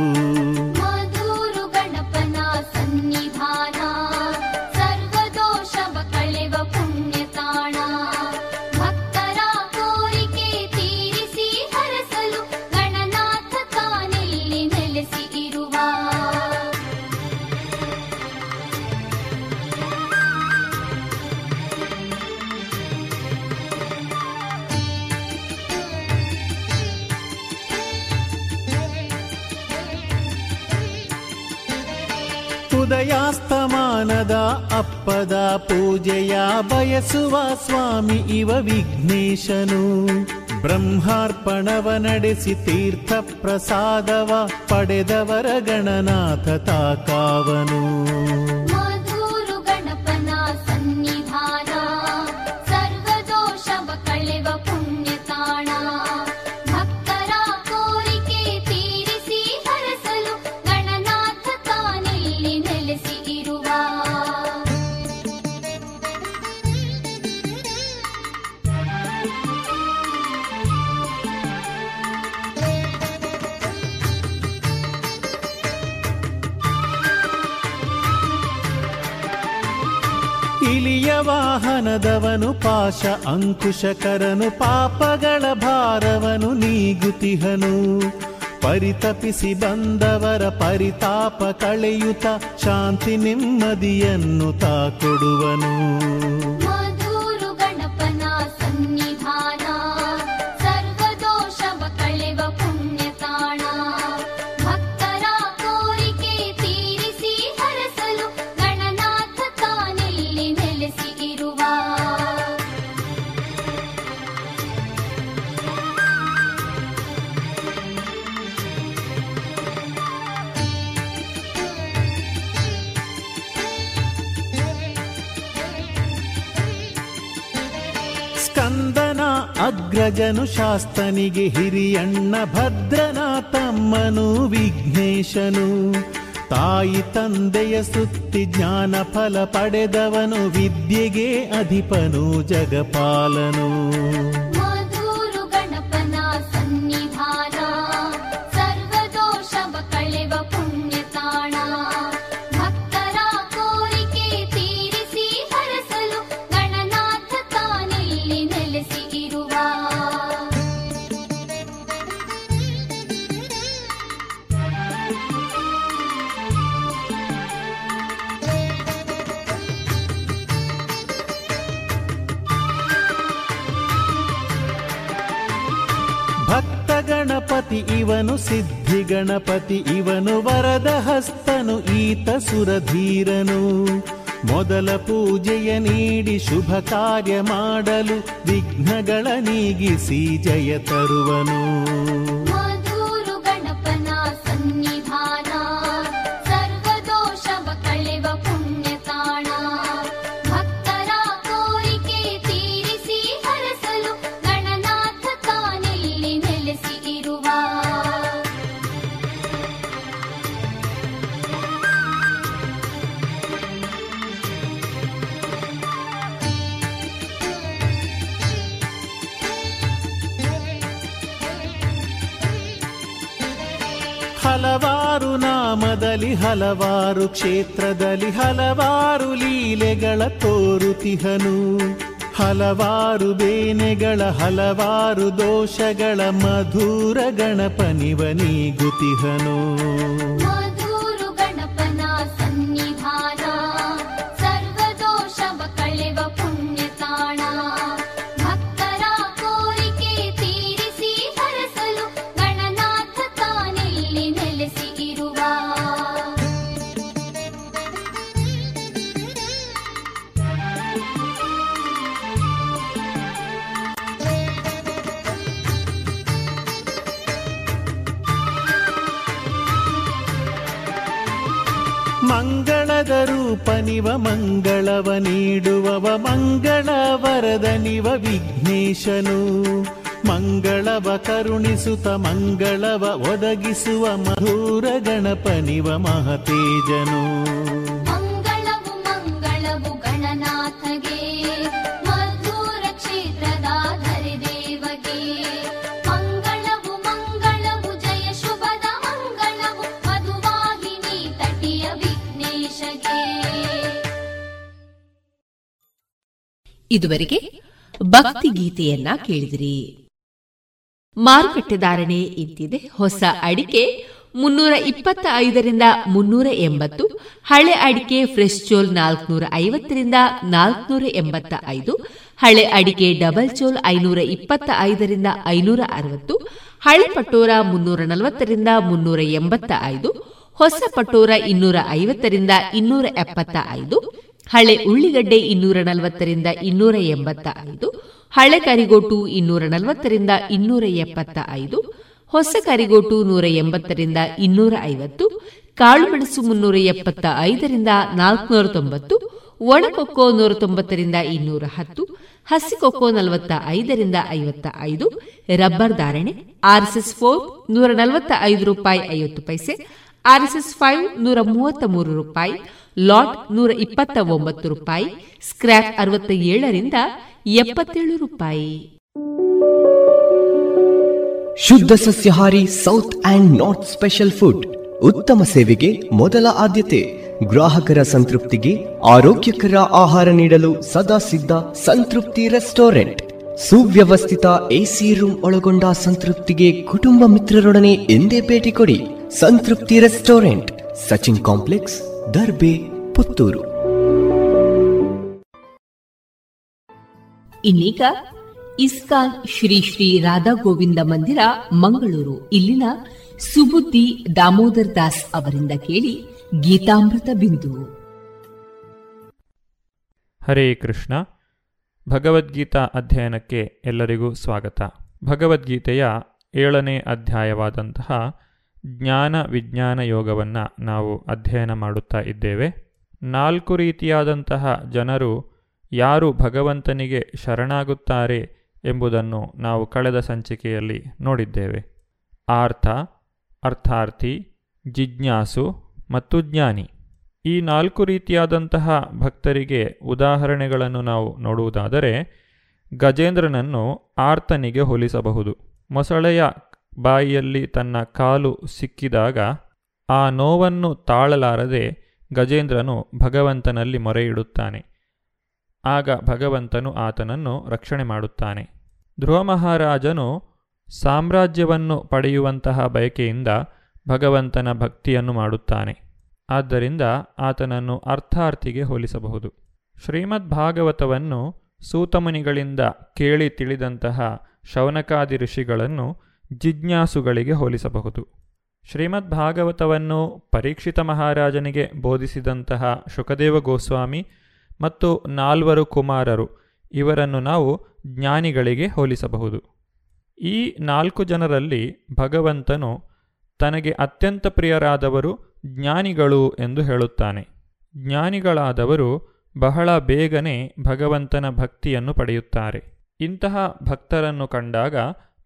ಉದಯಾಸ್ತಮಾನದ ಅಪ್ಪದ ಪೂಜೆಯ ಬಯಸುವ ಸ್ವಾಮಿ ಇವ ವಿಘ್ನೇಶನು. ಬ್ರಹ್ಮಾರ್ಪಣವ ನಡೆಸಿ ತೀರ್ಥ ಪ್ರಸಾದವ ಪಡೆದವರ ಗಣನಾಥ ತಾಕಾವನು. ಇಲಿಯ ವಾಹನದವನು ಪಾಶ, ಅಂಕುಶಕರನು ಪಾಪಗಳ ಭಾರವನು ನೀಗುತಿಹನು. ಪರಿತಪಿಸಿ ಬಂದವರ ಪರಿತಾಪ ಕಳೆಯುತ್ತ ಶಾಂತಿ ನೆಮ್ಮದಿಯನ್ನು ತಾ ಕೊಡುವನು ಅಗ್ರಜನು ಶಾಸ್ತನಿಗೆ ಹಿರಿಯಣ್ಣ ಭದ್ರನ ತಮ್ಮನು ವಿಘ್ನೇಶನು. ತಾಯಿ ತಂದೆಯ ಸುತ್ತಿ ಜ್ಞಾನ ಫಲ ಪಡೆದವನು ವಿದ್ಯೆಗೆ ಅಧಿಪನು ಜಗಪಾಲನು. ಇವನು ಸಿದ್ಧಿ ಗಣಪತಿ, ಇವನು ವರದ ಹಸ್ತನು, ಈತ ಸುರಧೀರನು. ಮೊದಲ ಪೂಜೆಯ ನೀಡಿ ಶುಭ ಕಾರ್ಯ ಮಾಡಲು ವಿಘ್ನಗಳ ನೀಗಿಸಿ ಜಯ ತರುವನು. ಹಲವಾರು ಕ್ಷೇತ್ರದಲ್ಲಿ ಹಲವಾರು ಲೀಲೆಗಳ ತೋರುತಿಹನು. ಹಲವಾರು ಬೇನೆಗಳ ಹಲವಾರು ದೋಷಗಳ ಮಧುರ ಗಣಪನಿವನೀಗುತಿಹನು ರೂಪನಿವ ಮಂಗಳವ ನೀಡುವವ ಮಂಗಳ ವರದನಿವ ವಿಘ್ನೇಶನು. ಮಂಗಳವ ಕರುಣಿಸುತ ಮಂಗಳವ ಒದಗಿಸುವ ಮಧುರ ಗಣಪನಿವ ಮಹತೇಜನು. ಇದುವರೆಗೆ ಭಕ್ತಿ ಗೀತೆಯನ್ನ ಕೇಳಿದಿರಿ. ಮಾರುಕಟ್ಟೆ ಧಾರಣೆ ಇಂತಿದೆ ಹೊಸ ಅಡಿಕೆ ಮುನ್ನೂರ ಇಪ್ಪತ್ತ ಐದರಿಂದ ಮುನ್ನೂರ ಎಂಬತ್ತು, ಹಳೆ ಅಡಿಕೆ ಫ್ರೆಶ್ ಚೋಲ್ ನಾಲ್ಕನೂರ ಐವತ್ತರಿಂದ ನಾಲ್ಕನೂರ ಎಂಬತ್ತ ಐದು ಹಳೆ ಅಡಿಕೆ ಡಬಲ್ ಚೋಲ್ ಐನೂರ ಇಪ್ಪತ್ತ ಐದರಿಂದ ಐನೂರ ಅರವತ್ತು, ಹಳೆ ಪಟೋರ ಮುನ್ನೂರ ನಲವತ್ತರಿಂದ ಮುನ್ನೂರ ಎಂಬತ್ತ ಐದು ಹೊಸ ಪಟೋರ ಇನ್ನೂರ ಐವತ್ತರಿಂದ ಇನ್ನೂರ ಎಪ್ಪತ್ತ ಐದು ಹಳೆ ಉಳ್ಳಿಗಡ್ಡೆ ಇನ್ನೂರ ನಲವತ್ತರಿಂದ ಇನ್ನೂರ ಎಂಬತ್ತ ಐದು, ಹಳೆ ಕರಿಗೋಟು ಇನ್ನೂರ ನಲವತ್ತರಿಂದ ಇನ್ನೂರ ಎಪ್ಪತ್ತ ಐದು, ಹೊಸ ಕರಿಗೋಟು ನೂರ ಎಂಬತ್ತರಿಂದ ಇನ್ನೂರ ಐವತ್ತು ಕಾಳುಮೆಣಸು ಮುನ್ನೂರ ಎಪ್ಪತ್ತ ಐದರಿಂದ ನಾಲ್ಕುನೂರ ತೊಂಬತ್ತು ಒಣಕೊಕ್ಕೋ ನೂರ ತೊಂಬತ್ತರಿಂದ ಇನ್ನೂರ ಹತ್ತು ಹಸಿಕೊಕ್ಕೋ ನಲವತ್ತ ಐದರಿಂದ ಐವತ್ತ ಐದು, ರಬ್ಬರ್ ಧಾರಣೆ ಆರ್ಎಸ್ಎಸ್ ಫೋರ್ ನೂರ ನಲವತ್ತ ಐದು ರೂಪಾಯಿ ಐವತ್ತು ಪೈಸೆ ಆರ್ಎಸ್ಎಸ್ ಫೈವ್ ನೂರ ಮೂವತ್ತ ಮೂರು ರೂಪಾಯಿ ಲಾಟ್ ನೂರ ಇಪ್ಪತ್ತ ಒಂಬತ್ತು ರೂಪಾಯಿ ಸ್ಕ್ರಾಪ್ ಅರವತ್ತ ಏಳರಿಂದ ಎಪ್ಪತ್ತೇಳು ರೂಪಾಯಿ. ಶುದ್ಧ ಸಸ್ಯಹಾರಿ south and north special food, ಉತ್ತಮ ಸೇವೆಗೆ ಮೊದಲ ಆದ್ಯತೆ. ಗ್ರಾಹಕರ ಸಂತೃಪ್ತಿಗೆ ಆರೋಗ್ಯಕರ ಆಹಾರ ನೀಡಲು ಸದಾ ಸಿದ್ಧ ಸಂತೃಪ್ತಿ ರೆಸ್ಟೋರೆಂಟ್. ಸುವ್ಯವಸ್ಥಿತ ಎಸಿ ರೂಮ್ ಒಳಗೊಂಡ ಸಂತೃಪ್ತಿಗೆ ಕುಟುಂಬ ಮಿತ್ರರೊಡನೆ ಎಂದೇ ಭೇಟಿ ಕೊಡಿ ಸಂತೃಪ್ತಿ ರೆಸ್ಟೋರೆಂಟ್, ಸಚಿನ್ ಕಾಂಪ್ಲೆಕ್ಸ್ ದರ್ಬೆ ಪುತ್ತೂರು. ಇನ್ನೀಗ ಇಸ್ಕಾನ್ ಶ್ರೀ ಶ್ರೀ ರಾಧಾ ಗೋವಿಂದ ಮಂದಿರ ಮಂಗಳೂರು. ಇಲ್ಲಿನ ಸುಬುದ್ದಿ ದಾಮೋದರ್ ದಾಸ್ ಅವರಿಂದ ಕೇಳಿ ಗೀತಾಮೃತ ಬಿಂದು. ಹರೇ ಕೃಷ್ಣ. ಭಗವದ್ಗೀತಾ ಅಧ್ಯಯನಕ್ಕೆ ಎಲ್ಲರಿಗೂ ಸ್ವಾಗತ. ಭಗವದ್ಗೀತೆಯ ಏಳನೇ ಅಧ್ಯಾಯವಾದಂತಹ ಜ್ಞಾನ ವಿಜ್ಞಾನ ಯೋಗವನ್ನು ನಾವು ಅಧ್ಯಯನ ಮಾಡುತ್ತಾ ಇದ್ದೇವೆ. ನಾಲ್ಕು ರೀತಿಯಾದಂತಹ ಜನರು ಯಾರು ಭಗವಂತನಿಗೆ ಶರಣಾಗುತ್ತಾರೆ ಎಂಬುದನ್ನು ನಾವು ಕಳೆದ ಸಂಚಿಕೆಯಲ್ಲಿ ನೋಡಿದ್ದೇವೆ. ಆರ್ಥ, ಅರ್ಥಾರ್ಥಿ, ಜಿಜ್ಞಾಸು ಮತ್ತು ಜ್ಞಾನಿ. ಈ ನಾಲ್ಕು ರೀತಿಯಾದಂತಹ ಭಕ್ತರಿಗೆ ಉದಾಹರಣೆಗಳನ್ನು ನಾವು ನೋಡುವುದಾದರೆ, ಗಜೇಂದ್ರನನ್ನು ಆರ್ತನಿಗೆ ಹೋಲಿಸಬಹುದು. ಮೊಸಳೆಯ ಬಾಯಿಯಲ್ಲಿ ತನ್ನ ಕಾಲು ಸಿಕ್ಕಿದಾಗ ಆ ನೋವನ್ನು ತಾಳಲಾರದೆ ಗಜೇಂದ್ರನು ಭಗವಂತನಲ್ಲಿ ಮೊರೆಯಿಡುತ್ತಾನೆ. ಆಗ ಭಗವಂತನು ಆತನನ್ನು ರಕ್ಷಣೆ ಮಾಡುತ್ತಾನೆ. ಧ್ರುವ ಮಹಾರಾಜನು ಸಾಮ್ರಾಜ್ಯವನ್ನು ಪಡೆಯುವಂತಹ ಬಯಕೆಯಿಂದ ಭಗವಂತನ ಭಕ್ತಿಯನ್ನು ಮಾಡುತ್ತಾನೆ. ಆದ್ದರಿಂದ ಆತನನ್ನು ಅರ್ಥಾರ್ಥಿಗೆ ಹೋಲಿಸಬಹುದು. ಶ್ರೀಮದ್ ಭಾಗವತವನ್ನು ಸೂತಮುನಿಗಳಿಂದ ಕೇಳಿ ತಿಳಿದಂತಹ ಶೌನಕಾದಿ ಋಷಿಗಳನ್ನು ಜಿಜ್ಞಾಸುಗಳಿಗೆ ಹೋಲಿಸಬಹುದು. ಶ್ರೀಮದ್ ಭಾಗವತವನ್ನು ಪರೀಕ್ಷಿತ ಮಹಾರಾಜನಿಗೆ ಬೋಧಿಸಿದಂತಹ ಶುಕದೇವ ಗೋಸ್ವಾಮಿ ಮತ್ತು ನಾಲ್ವರು ಕುಮಾರರು, ಇವರನ್ನು ನಾವು ಜ್ಞಾನಿಗಳಿಗೆ ಹೋಲಿಸಬಹುದು. ಈ ನಾಲ್ಕು ಜನರಲ್ಲಿ ಭಗವಂತನು ತನಗೆ ಅತ್ಯಂತ ಪ್ರಿಯರಾದವರು ಜ್ಞಾನಿಗಳು ಎಂದು ಹೇಳುತ್ತಾನೆ. ಜ್ಞಾನಿಗಳಾದವರು ಬಹಳ ಬೇಗನೆ ಭಗವಂತನ ಭಕ್ತಿಯನ್ನು ಪಡೆಯುತ್ತಾರೆ. ಇಂತಹ ಭಕ್ತರನ್ನು ಕಂಡಾಗ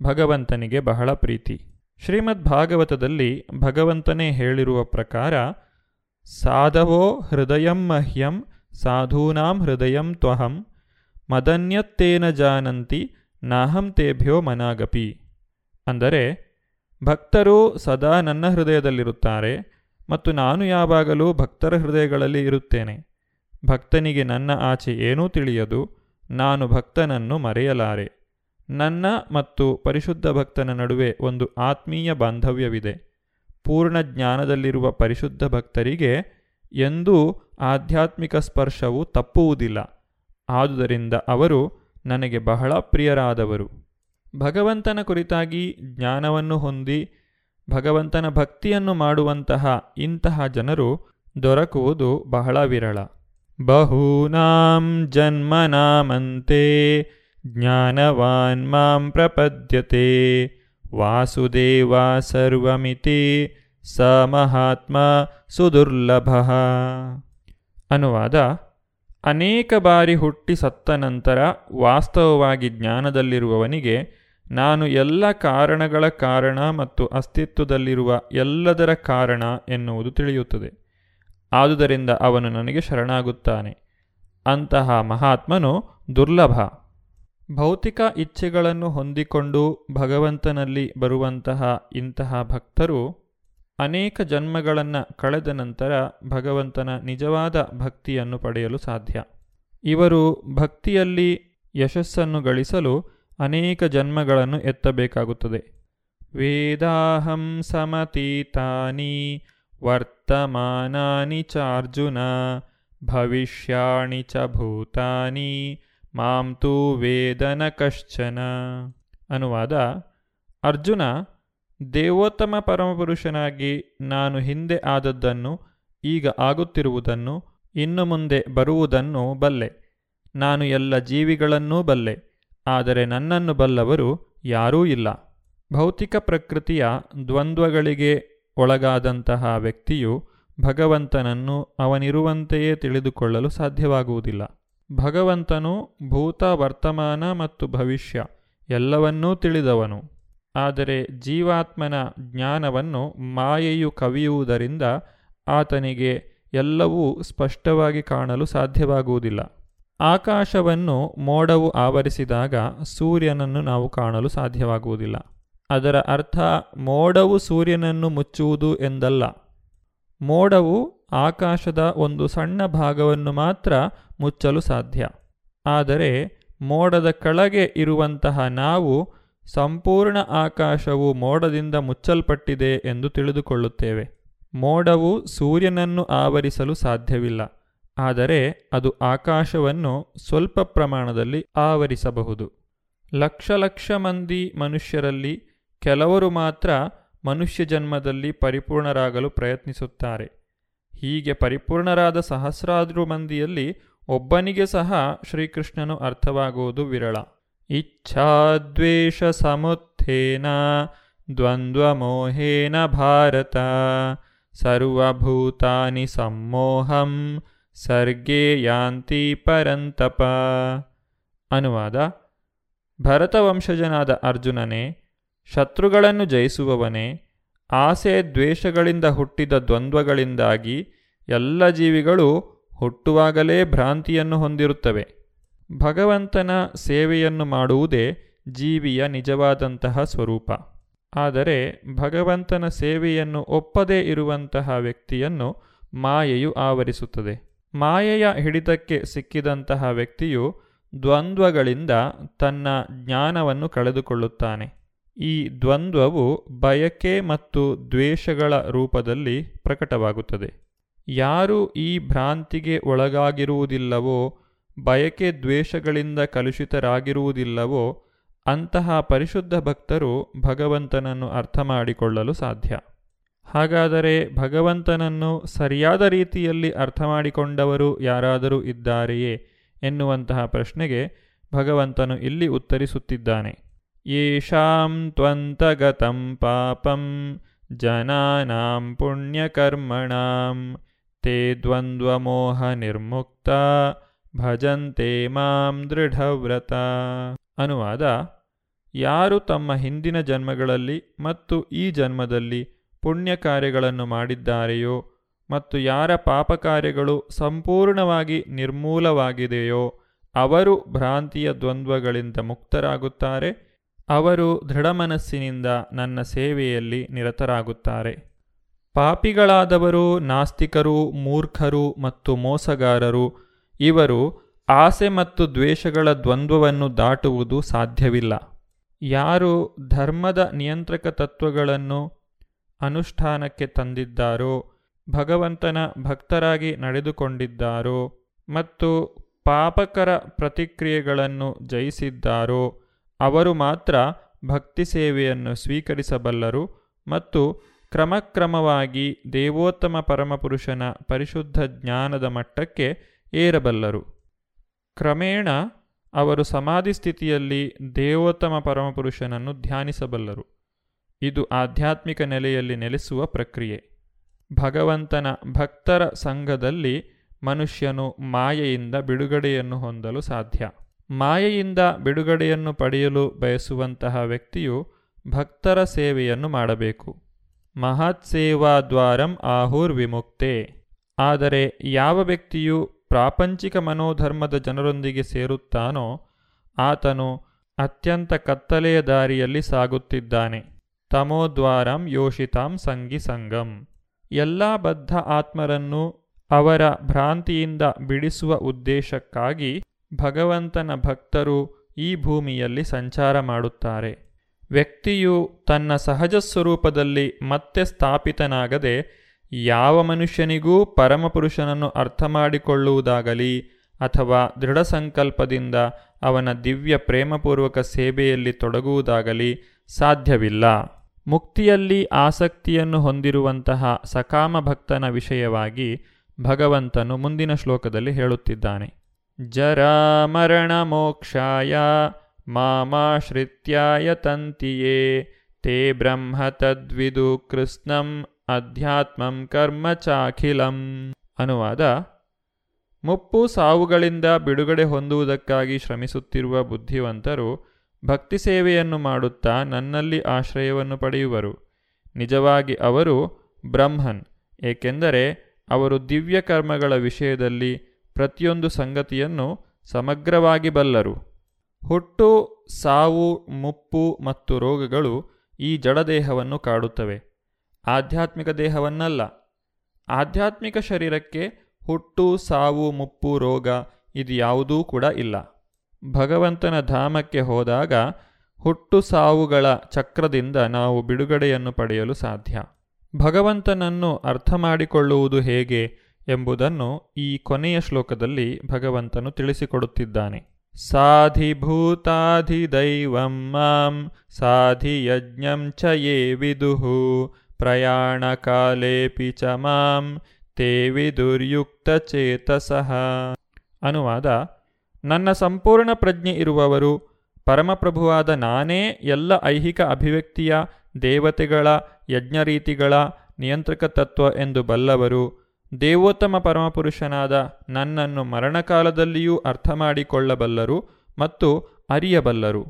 ಭಗವಂತನಿಗೆ ಬಹಳ ಪ್ರೀತಿ. ಶ್ರೀಮದ್ ಭಾಗವತದಲ್ಲಿ ಭಗವಂತನೇ ಹೇಳಿರುವ ಪ್ರಕಾರ, ಸಾಧವೋ ಹೃದಯಂ ಮಹ್ಯಂ, ಸಾಧೂನಾಂ ಹೃದಯಂ ತ್ವಹಂ, ಮದನ್ಯತ್ತೇನ ಜಾನಂತಿ, ನಾಹಂ ತೇಭ್ಯೋ ಮನಾಗಪಿ. ಅಂದರೆ, ಭಕ್ತರು ಸದಾ ನನ್ನ ಹೃದಯದಲ್ಲಿರುತ್ತಾರೆ ಮತ್ತು ನಾನು ಯಾವಾಗಲೂ ಭಕ್ತರ ಹೃದಯಗಳಲ್ಲಿ ಇರುತ್ತೇನೆ. ಭಕ್ತನಿಗೆ ನನ್ನ ಆಚೆ ಏನೂ ತಿಳಿಯದು, ನಾನು ಭಕ್ತನನ್ನು ಮರೆಯಲಾರೆ. ನನ್ನ ಮತ್ತು ಪರಿಶುದ್ಧ ಭಕ್ತನ ನಡುವೆ ಒಂದು ಆತ್ಮೀಯ ಬಾಂಧವ್ಯವಿದೆ. ಪೂರ್ಣ ಜ್ಞಾನದಲ್ಲಿರುವ ಪರಿಶುದ್ಧ ಭಕ್ತರಿಗೆ ಎಂದೂ ಆಧ್ಯಾತ್ಮಿಕ ಸ್ಪರ್ಶವು ತಪ್ಪುವುದಿಲ್ಲ. ಆದುದರಿಂದ ಅವರು ನನಗೆ ಬಹಳ ಪ್ರಿಯರಾದವರು. ಭಗವಂತನ ಕುರಿತಾಗಿ ಜ್ಞಾನವನ್ನು ಹೊಂದಿ ಭಗವಂತನ ಭಕ್ತಿಯನ್ನು ಮಾಡುವಂತಹ ಇಂತಹ ಜನರು ದೊರಕುವುದು ಬಹಳ ವಿರಳ. ಬಹೂನಾಂ ಜನ್ಮನಾಮಂತೆ ಜ್ಞಾನವಾನ್ ಮಾಂ ಪ್ರಪದ್ಯತೆ ವಾಸುದೇವ ಸರ್ವಮಿತಿ ಸ ಮಹಾತ್ಮ ಸುದುರ್ಲಭ ಅನುವಾದ ಅನೇಕ ಬಾರಿ ಹುಟ್ಟಿ ಸತ್ತ ನಂತರ ವಾಸ್ತವವಾಗಿ ಜ್ಞಾನದಲ್ಲಿರುವವನಿಗೆ ನಾನು ಎಲ್ಲ ಕಾರಣಗಳ ಕಾರಣ ಮತ್ತು ಅಸ್ತಿತ್ವದಲ್ಲಿರುವ ಎಲ್ಲದರ ಕಾರಣ ಎನ್ನುವುದು ತಿಳಿಯುತ್ತದೆ. ಆದುದರಿಂದ ಅವನು ನನಗೆ ಶರಣಾಗುತ್ತಾನೆ. ಅಂತಹ ಮಹಾತ್ಮನು ದುರ್ಲಭ. ಭೌತಿಕ ಇಚ್ಛೆಗಳನ್ನು ಹೊಂದಿಕೊಂಡು ಭಗವಂತನಲ್ಲಿ ಬರುವಂತಹ ಇಂತಹ ಭಕ್ತರು ಅನೇಕ ಜನ್ಮಗಳನ್ನು ಕಳೆದ ನಂತರ ಭಗವಂತನ ನಿಜವಾದ ಭಕ್ತಿಯನ್ನು ಪಡೆಯಲು ಸಾಧ್ಯ. ಇವರು ಭಕ್ತಿಯಲ್ಲಿ ಯಶಸ್ಸನ್ನು ಗಳಿಸಲು ಅನೇಕ ಜನ್ಮಗಳನ್ನು ಎತ್ತಬೇಕಾಗುತ್ತದೆ. ವೇದಾಹಂ ಸಮತೀತಾನಿ ವರ್ತಮಾನಾನಿ ಚಾರ್ಜುನ ಭವಿಷ್ಯಾಣಿ ಚ ಭೂತಾನಿ ಮಾಂ ತೂ ವೇದನ ಕಶ್ಚನ. ಅನುವಾದ, ಅರ್ಜುನ, ದೇವೋತ್ತಮ ಪರಮಪುರುಷನಾಗಿ ನಾನು ಹಿಂದೆ ಆದದ್ದನ್ನು, ಈಗ ಆಗುತ್ತಿರುವುದನ್ನು, ಇನ್ನು ಮುಂದೆ ಬರುವುದನ್ನು ಬಲ್ಲೆ. ನಾನು ಎಲ್ಲ ಜೀವಿಗಳನ್ನೂ ಬಲ್ಲೆ, ಆದರೆ ನನ್ನನ್ನು ಬಲ್ಲವರು ಯಾರೂ ಇಲ್ಲ. ಭೌತಿಕ ಪ್ರಕೃತಿಯ ದ್ವಂದ್ವಗಳಿಗೆ ಒಳಗಾದಂತಹ ವ್ಯಕ್ತಿಯು ಭಗವಂತನನ್ನು ಅವನಿರುವಂತೆಯೇ ತಿಳಿದುಕೊಳ್ಳಲು ಸಾಧ್ಯವಾಗುವುದಿಲ್ಲ. ಭಗವಂತನು ಭೂತ, ವರ್ತಮಾನ ಮತ್ತು ಭವಿಷ್ಯ ಎಲ್ಲವನ್ನೂ ತಿಳಿದವನು. ಆದರೆ ಜೀವಾತ್ಮನ ಜ್ಞಾನವನ್ನು ಮಾಯೆಯು ಕವಿಯುವುದರಿಂದ ಆತನಿಗೆ ಎಲ್ಲವೂ ಸ್ಪಷ್ಟವಾಗಿ ಕಾಣಲು ಸಾಧ್ಯವಾಗುವುದಿಲ್ಲ. ಆಕಾಶವನ್ನು ಮೋಡವು ಆವರಿಸಿದಾಗ ಸೂರ್ಯನನ್ನು ನಾವು ಕಾಣಲು ಸಾಧ್ಯವಾಗುವುದಿಲ್ಲ. ಅದರ ಅರ್ಥ ಮೋಡವು ಸೂರ್ಯನನ್ನು ಮುಚ್ಚುವುದು ಎಂದಲ್ಲ. ಮೋಡವು ಆಕಾಶದ ಒಂದು ಸಣ್ಣ ಭಾಗವನ್ನು ಮಾತ್ರ ಮುಚ್ಚಲು ಸಾಧ್ಯ. ಆದರೆ ಮೋಡದ ಕೆಳಗೆ ಇರುವಂತಹ ನಾವು ಸಂಪೂರ್ಣ ಆಕಾಶವು ಮೋಡದಿಂದ ಮುಚ್ಚಲ್ಪಟ್ಟಿದೆ ಎಂದು ತಿಳಿದುಕೊಳ್ಳುತ್ತೇವೆ. ಮೋಡವು ಸೂರ್ಯನನ್ನು ಆವರಿಸಲು ಸಾಧ್ಯವಿಲ್ಲ. ಆದರೆ ಅದು ಆಕಾಶವನ್ನು ಸ್ವಲ್ಪ ಪ್ರಮಾಣದಲ್ಲಿ ಆವರಿಸಬಹುದು. ಲಕ್ಷ ಲಕ್ಷ ಮಂದಿ ಮನುಷ್ಯರಲ್ಲಿ ಕೆಲವರು ಮಾತ್ರ ಮನುಷ್ಯ ಜನ್ಮದಲ್ಲಿ ಪರಿಪೂರ್ಣರಾಗಲು ಪ್ರಯತ್ನಿಸುತ್ತಾರೆ. ಹೀಗೆ ಪರಿಪೂರ್ಣರಾದ ಸಹಸ್ರಾದ್ರು ಮಂದಿಯಲ್ಲಿ ಒಬ್ಬನಿಗೆ ಸಹ ಶ್ರೀಕೃಷ್ಣನು ಅರ್ಥವಾಗುವುದು ವಿರಳ. ಇಚ್ಛಾದ್ವೇಷ ಸಮುತ್ಥೇನ ದ್ವಂದ್ವಮೋಹೇನ ಭಾರತ ಸರ್ವಭೂತಾನಿ ಸಮ್ಮೋಹಂ ಸರ್ಗೇ ಯಾಂತಿ ಪರಂತಪ. ಅನುವಾದ, ಭರತವಂಶಜನಾದ ಅರ್ಜುನನೇ, ಶತ್ರುಗಳನ್ನು ಜಯಿಸುವವನೇ ಆಸೆ ದ್ವೇಷಗಳಿಂದ ಹುಟ್ಟಿದ ದ್ವಂದ್ವಗಳಿಂದಾಗಿ ಎಲ್ಲ ಜೀವಿಗಳು ಹುಟ್ಟುವಾಗಲೇ ಭ್ರಾಂತಿಯನ್ನು ಹೊಂದಿರುತ್ತವೆ. ಭಗವಂತನ ಸೇವೆಯನ್ನು ಮಾಡುವುದೇ ಜೀವಿಯ ನಿಜವಾದಂತಹ ಸ್ವರೂಪ. ಆದರೆ ಭಗವಂತನ ಸೇವೆಯನ್ನು ಒಪ್ಪದೇ ಇರುವಂತಹ ವ್ಯಕ್ತಿಯನ್ನು ಮಾಯೆಯು ಆವರಿಸುತ್ತದೆ. ಮಾಯೆಯ ಹಿಡಿತಕ್ಕೆ ಸಿಕ್ಕಿದಂತಹ ವ್ಯಕ್ತಿಯು ದ್ವಂದ್ವಗಳಿಂದ ತನ್ನ ಜ್ಞಾನವನ್ನು ಕಳೆದುಕೊಳ್ಳುತ್ತಾನೆ. ಈ ದ್ವಂದ್ವವು ಬಯಕೆ ಮತ್ತು ದ್ವೇಷಗಳ ರೂಪದಲ್ಲಿ ಪ್ರಕಟವಾಗುತ್ತದೆ. ಯಾರು ಈ ಭ್ರಾಂತಿಗೆ ಒಳಗಾಗಿರುವುದಿಲ್ಲವೋ, ಬಯಕೆ ದ್ವೇಷಗಳಿಂದ ಕಲುಷಿತರಾಗಿರುವುದಿಲ್ಲವೋ, ಅಂತಹ ಪರಿಶುದ್ಧ ಭಕ್ತರು ಭಗವಂತನನ್ನು ಅರ್ಥ ಮಾಡಿಕೊಳ್ಳಲು ಸಾಧ್ಯ. ಹಾಗಾದರೆ ಭಗವಂತನನ್ನು ಸರಿಯಾದ ರೀತಿಯಲ್ಲಿ ಅರ್ಥ ಮಾಡಿಕೊಂಡವರು ಯಾರಾದರೂ ಇದ್ದಾರೆಯೇ ಎನ್ನುವಂತಹ ಪ್ರಶ್ನೆಗೆ ಭಗವಂತನು ಇಲ್ಲಿ ಉತ್ತರಿಸುತ್ತಿದ್ದಾನೆ. ಯೇಷಾಂ ತ್ವಂತಗತಂ ಪಾಪಂ ಜನಾನಾಂ ಪುಣ್ಯಕರ್ಮಣಾಂ ತೇ ನಿರ್ಮುಕ್ತ ಭಜಂತೆ ಮಾಂ ದೃಢವ್ರತ ಅನುವಾದ ಯಾರು ತಮ್ಮ ಹಿಂದಿನ ಜನ್ಮಗಳಲ್ಲಿ ಮತ್ತು ಈ ಜನ್ಮದಲ್ಲಿ ಪುಣ್ಯ ಕಾರ್ಯಗಳನ್ನು ಮಾಡಿದ್ದಾರೆಯೋ ಮತ್ತು ಯಾರ ಪಾಪ ಕಾರ್ಯಗಳು ಸಂಪೂರ್ಣವಾಗಿ ನಿರ್ಮೂಲವಾಗಿದೆಯೋ ಅವರು ಭ್ರಾಂತಿಯ ದ್ವಂದ್ವಗಳಿಂದ ಮುಕ್ತರಾಗುತ್ತಾರೆ. ಅವರು ದೃಢಮನಸ್ಸಿನಿಂದ ನನ್ನ ಸೇವೆಯಲ್ಲಿ ನಿರತರಾಗುತ್ತಾರೆ. ಪಾಪಿಗಳಾದವರು ನಾಸ್ತಿಕರು, ಮೂರ್ಖರು ಮತ್ತು ಮೋಸಗಾರರು, ಇವರು ಆಸೆ ಮತ್ತು ದ್ವೇಷಗಳ ದ್ವಂದ್ವವನ್ನು ದಾಟುವುದು ಸಾಧ್ಯವಿಲ್ಲ. ಯಾರು ಧರ್ಮದ ನಿಯಂತ್ರಕ ತತ್ವಗಳನ್ನು ಅನುಷ್ಠಾನಕ್ಕೆ ತಂದಿದ್ದಾರೋ, ಭಗವಂತನ ಭಕ್ತರಾಗಿ ನಡೆದುಕೊಂಡಿದ್ದಾರೋ ಮತ್ತು ಪಾಪಕರ ಪ್ರತಿಕ್ರಿಯೆಗಳನ್ನು ಜಯಿಸಿದ್ದಾರೋ ಅವರು ಮಾತ್ರ ಭಕ್ತಿ ಸೇವೆಯನ್ನು ಸ್ವೀಕರಿಸಬಲ್ಲರು ಮತ್ತು ಕ್ರಮಕ್ರಮವಾಗಿ ದೇವೋತ್ತಮ ಪರಮಪುರುಷನ ಪರಿಶುದ್ಧ ಜ್ಞಾನದ ಮಟ್ಟಕ್ಕೆ ಏರಬಲ್ಲರು. ಕ್ರಮೇಣ ಅವರು ಸಮಾಧಿ ಸ್ಥಿತಿಯಲ್ಲಿ ದೇವೋತ್ತಮ ಪರಮಪುರುಷನನ್ನು ಧ್ಯಾನಿಸಬಲ್ಲರು. ಇದು ಆಧ್ಯಾತ್ಮಿಕ ನೆಲೆಯಲ್ಲಿ ನೆಲೆಸುವ ಪ್ರಕ್ರಿಯೆ. ಭಗವಂತನ ಭಕ್ತರ ಸಂಘದಲ್ಲಿ ಮನುಷ್ಯನು ಮಾಯೆಯಿಂದ ಬಿಡುಗಡೆಯನ್ನು ಹೊಂದಲು ಸಾಧ್ಯ. ಮಾಯೆಯಿಂದ ಬಿಡುಗಡೆಯನ್ನು ಪಡೆಯಲು ಬಯಸುವಂತಹ ವ್ಯಕ್ತಿಯು ಭಕ್ತರ ಸೇವೆಯನ್ನು ಮಾಡಬೇಕು. ಮಹತ್ ಸೇವಾ ದ್ವಾರಂ ಆಹುರ್ ವಿಮುಕ್ತೆ. ಆದರೆ ಯಾವ ವ್ಯಕ್ತಿಯು ಪ್ರಾಪಂಚಿಕ ಮನೋಧರ್ಮದ ಜನರೊಂದಿಗೆ ಸೇರುತ್ತಾನೋ, ಆತನು ಅತ್ಯಂತ ಕತ್ತಲೆಯ ದಾರಿಯಲ್ಲಿ ಸಾಗುತ್ತಿದ್ದಾನೆ. ತಮೋದ್ವಾರಂ ಯೋಷಿತಾಂ ಸಂಗಿ ಸಂಗಂ. ಎಲ್ಲ ಬದ್ಧ ಆತ್ಮರನ್ನು ಅವರ ಭ್ರಾಂತಿಯಿಂದ ಬಿಡಿಸುವ ಉದ್ದೇಶಕ್ಕಾಗಿ ಭಗವಂತನ ಭಕ್ತರು ಈ ಭೂಮಿಯಲ್ಲಿ ಸಂಚಾರ ಮಾಡುತ್ತಾರೆ. ವ್ಯಕ್ತಿಯು ತನ್ನ ಸಹಜ ಸ್ವರೂಪದಲ್ಲಿ ಮತ್ತೆ ಸ್ಥಾಪಿತನಾಗದೆ ಯಾವ ಮನುಷ್ಯನಿಗೂ ಪರಮಪುರುಷನನ್ನು ಅರ್ಥ ಮಾಡಿಕೊಳ್ಳುವುದಾಗಲಿ ಅಥವಾ ದೃಢ ಸಂಕಲ್ಪದಿಂದ ಅವನ ದಿವ್ಯ ಪ್ರೇಮಪೂರ್ವಕ ಸೇವೆಯಲ್ಲಿ ತೊಡಗುವುದಾಗಲಿ ಸಾಧ್ಯವಿಲ್ಲ. ಮುಕ್ತಿಯಲ್ಲಿ ಆಸಕ್ತಿಯನ್ನು ಹೊಂದಿರುವಂತಹ ಸಕಾಮ ಭಕ್ತನ ವಿಷಯವಾಗಿ ಭಗವಂತನು ಮುಂದಿನ ಶ್ಲೋಕದಲ್ಲಿ ಹೇಳುತ್ತಿದ್ದಾನೆ. ಜರಾಮರಣ ಮೋಕ್ಷಾಯ ಮಾಮಾಶ್ರಿತ್ಯಾಯ ತಂತಿಯೇ ತೇ ಬ್ರಹ್ಮ ತದ್ವಿದು ಕೃಷ್ಣಂ ಅಧ್ಯಾತ್ಮಂ ಕರ್ಮ ಚಾಖಿಲಂ ಅನುವಾದ ಮುಪ್ಪು ಸಾವುಗಳಿಂದ ಬಿಡುಗಡೆ ಹೊಂದುವುದಕ್ಕಾಗಿ ಶ್ರಮಿಸುತ್ತಿರುವ ಬುದ್ಧಿವಂತರು ಭಕ್ತಿ ಸೇವೆಯನ್ನು ಮಾಡುತ್ತಾ ನನ್ನಲ್ಲಿ ಆಶ್ರಯವನ್ನು ಪಡೆಯುವರು. ನಿಜವಾಗಿ ಅವರು ಬ್ರಹ್ಮನ್, ಏಕೆಂದರೆ ಅವರು ದಿವ್ಯ ಕರ್ಮಗಳ ವಿಷಯದಲ್ಲಿ ಪ್ರತಿಯೊಂದು ಸಂಗತಿಯನ್ನು ಸಮಗ್ರವಾಗಿ ಬಲ್ಲರು. ಹುಟ್ಟು, ಸಾವು, ಮುಪ್ಪು ಮತ್ತು ರೋಗಗಳು ಈ ಜಡದೇಹವನ್ನು ಕಾಡುತ್ತವೆ. ಆಧ್ಯಾತ್ಮಿಕ ದೇಹವನ್ನಲ್ಲ. ಆಧ್ಯಾತ್ಮಿಕ ಶರೀರಕ್ಕೆ ಹುಟ್ಟು, ಸಾವು, ಮುಪ್ಪು, ರೋಗ ಇದು ಯಾವುದೂ ಕೂಡ ಇಲ್ಲ. ಭಗವಂತನ ಧಾಮಕ್ಕೆ ಹೋದಾಗ ಹುಟ್ಟು, ಸಾವುಗಳ ಚಕ್ರದಿಂದ ನಾವು ಬಿಡುಗಡೆಯನ್ನು ಪಡೆಯಲು ಸಾಧ್ಯ. ಭಗವಂತನನ್ನು ಅರ್ಥ ಮಾಡಿಕೊಳ್ಳುವುದು ಹೇಗೆ? ಎಂಬುದನ್ನು ಈ ಕೊನೆಯ ಶ್ಲೋಕದಲ್ಲಿ ಭಗವಂತನು ತಿಳಿಸಿಕೊಡುತ್ತಿದ್ದಾನೆ. ಸಾಧಿಭೂತಾಧಿದೈವಂ ಮಾಂ ಸಾಧಿಯಜ್ಞಂ ಚ ಯೇ ವಿದುಹು ಪ್ರಯಾಣಕಾಲೇಪಿ ಚ ಮಾಂ ತೇ ವಿದುರ್ಯುಕ್ತಚೇತಸಃ ಅನುವಾದ, ನನ್ನ ಸಂಪೂರ್ಣ ಪ್ರಜ್ಞೆ ಇರುವವರು, ಪರಮಪ್ರಭುವಾದ ನಾನೇ ಎಲ್ಲ ಐಹಿಕ ಅಭಿವ್ಯಕ್ತಿಯ ದೇವತೆಗಳ, ಯಜ್ಞರೀತಿಗಳ, ನಿಯಂತ್ರಕ ತತ್ವ ಎಂದು ಬಲ್ಲವರು ದೇವೋತ್ತಮ ಪರಮಪುರುಷನಾದ ನನ್ನನ್ನು ಮರಣಕಾಲದಲ್ಲಿಯೂ ಅರ್ಥ ಮಾಡಿಕೊಳ್ಳಬಲ್ಲರು ಮತ್ತು ಅರಿಯಬಲ್ಲರು.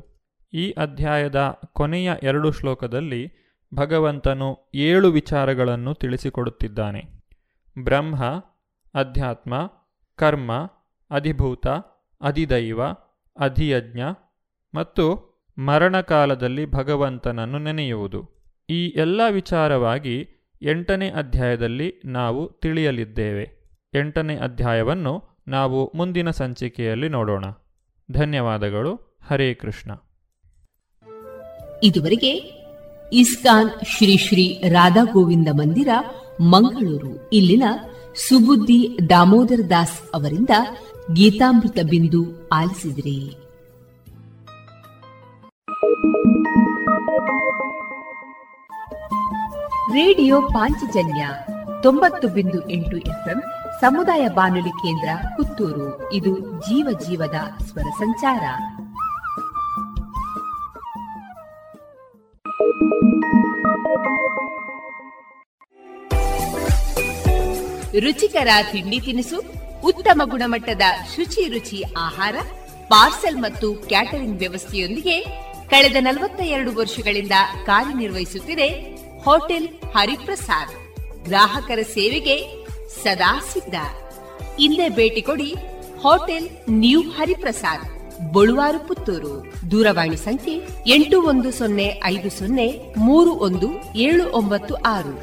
ಈ ಅಧ್ಯಾಯದ ಕೊನೆಯ ಎರಡು ಶ್ಲೋಕದಲ್ಲಿ ಭಗವಂತನು ಏಳು ವಿಚಾರಗಳನ್ನು ತಿಳಿಸಿಕೊಡುತ್ತಿದ್ದಾನೆ. ಬ್ರಹ್ಮ, ಅಧ್ಯಾತ್ಮ, ಕರ್ಮ, ಅಧಿಭೂತ, ಅಧಿದೈವ, ಅಧಿಯಜ್ಞ ಮತ್ತು ಮರಣಕಾಲದಲ್ಲಿ ಭಗವಂತನನ್ನು ನೆನೆಯುವುದು. ಈ ಎಲ್ಲ ವಿಚಾರವಾಗಿ ಎಂಟನೇ ಅಧ್ಯಾಯದಲ್ಲಿ ನಾವು ತಿಳಿಯಲಿದ್ದೇವೆ. ಎಂಟನೇ ಅಧ್ಯಾಯವನ್ನು ನಾವು ಮುಂದಿನ ಸಂಚಿಕೆಯಲ್ಲಿ ನೋಡೋಣ. ಧನ್ಯವಾದಗಳು. ಹರೇ ಕೃಷ್ಣ. ಇದುವರೆಗೆ ಇಸ್ಕಾನ್ ಶ್ರೀ ಶ್ರೀ ರಾಧಾ ಗೋವಿಂದ ಮಂದಿರ, ಮಂಗಳೂರು. ಇಲ್ಲಿನ ಸುಬುದ್ದಿ ದಾಮೋದರ ದಾಸ್ ಅವರಿಂದ ಗೀತಾಮೃತ ಬಿಂದು ಆಲಿಸಿದ್ರಿ. ರೇಡಿಯೋ ಪಾಂಚಜನ್ಯ ತೊಂಬತ್ತು ಬಿಂದು ಎಂಟು ಎಫ್ಎಂ ಸಮುದಾಯ ಬಾನುಲಿ ಕೇಂದ್ರ ಪುತ್ತೂರು. ಇದು ಜೀವ ಜೀವದ ಸ್ವರ ಸಂಚಾರ. ರುಚಿಕರ ತಿಂಡಿ ತಿನಿಸು, ಉತ್ತಮ ಗುಣಮಟ್ಟದ ಶುಚಿ ರುಚಿ ಆಹಾರ, ಪಾರ್ಸೆಲ್ ಮತ್ತು ಕ್ಯಾಟರಿಂಗ್ ವ್ಯವಸ್ಥೆಯೊಂದಿಗೆ ಕಳೆದ ನಲವತ್ತ ಎರಡು ವರ್ಷಗಳಿಂದ ಕಾರ್ಯನಿರ್ವಹಿಸುತ್ತಿದೆ ಹೋಟೆಲ್ ಹರಿಪ್ರಸಾದ್. ಗ್ರಾಹಕರ ಸೇವೆಗೆ ಸದಾ ಸಿದ್ಧ. ಇಲ್ಲೇ ಭೇಟಿ ಕೊಡಿ ಹೋಟೆಲ್ ನ್ಯೂ ಹರಿಪ್ರಸಾದ್, ಬಳುವಾರು ಪುತ್ತೂರು. ದೂರವಾಣಿ ಸಂಖ್ಯೆ ಎಂಟು ಒಂದು ಸೊನ್ನೆ ಐದು ಸೊನ್ನೆ ಮೂರು ಒಂದು ಏಳು ಒಂಬತ್ತು ಆರು.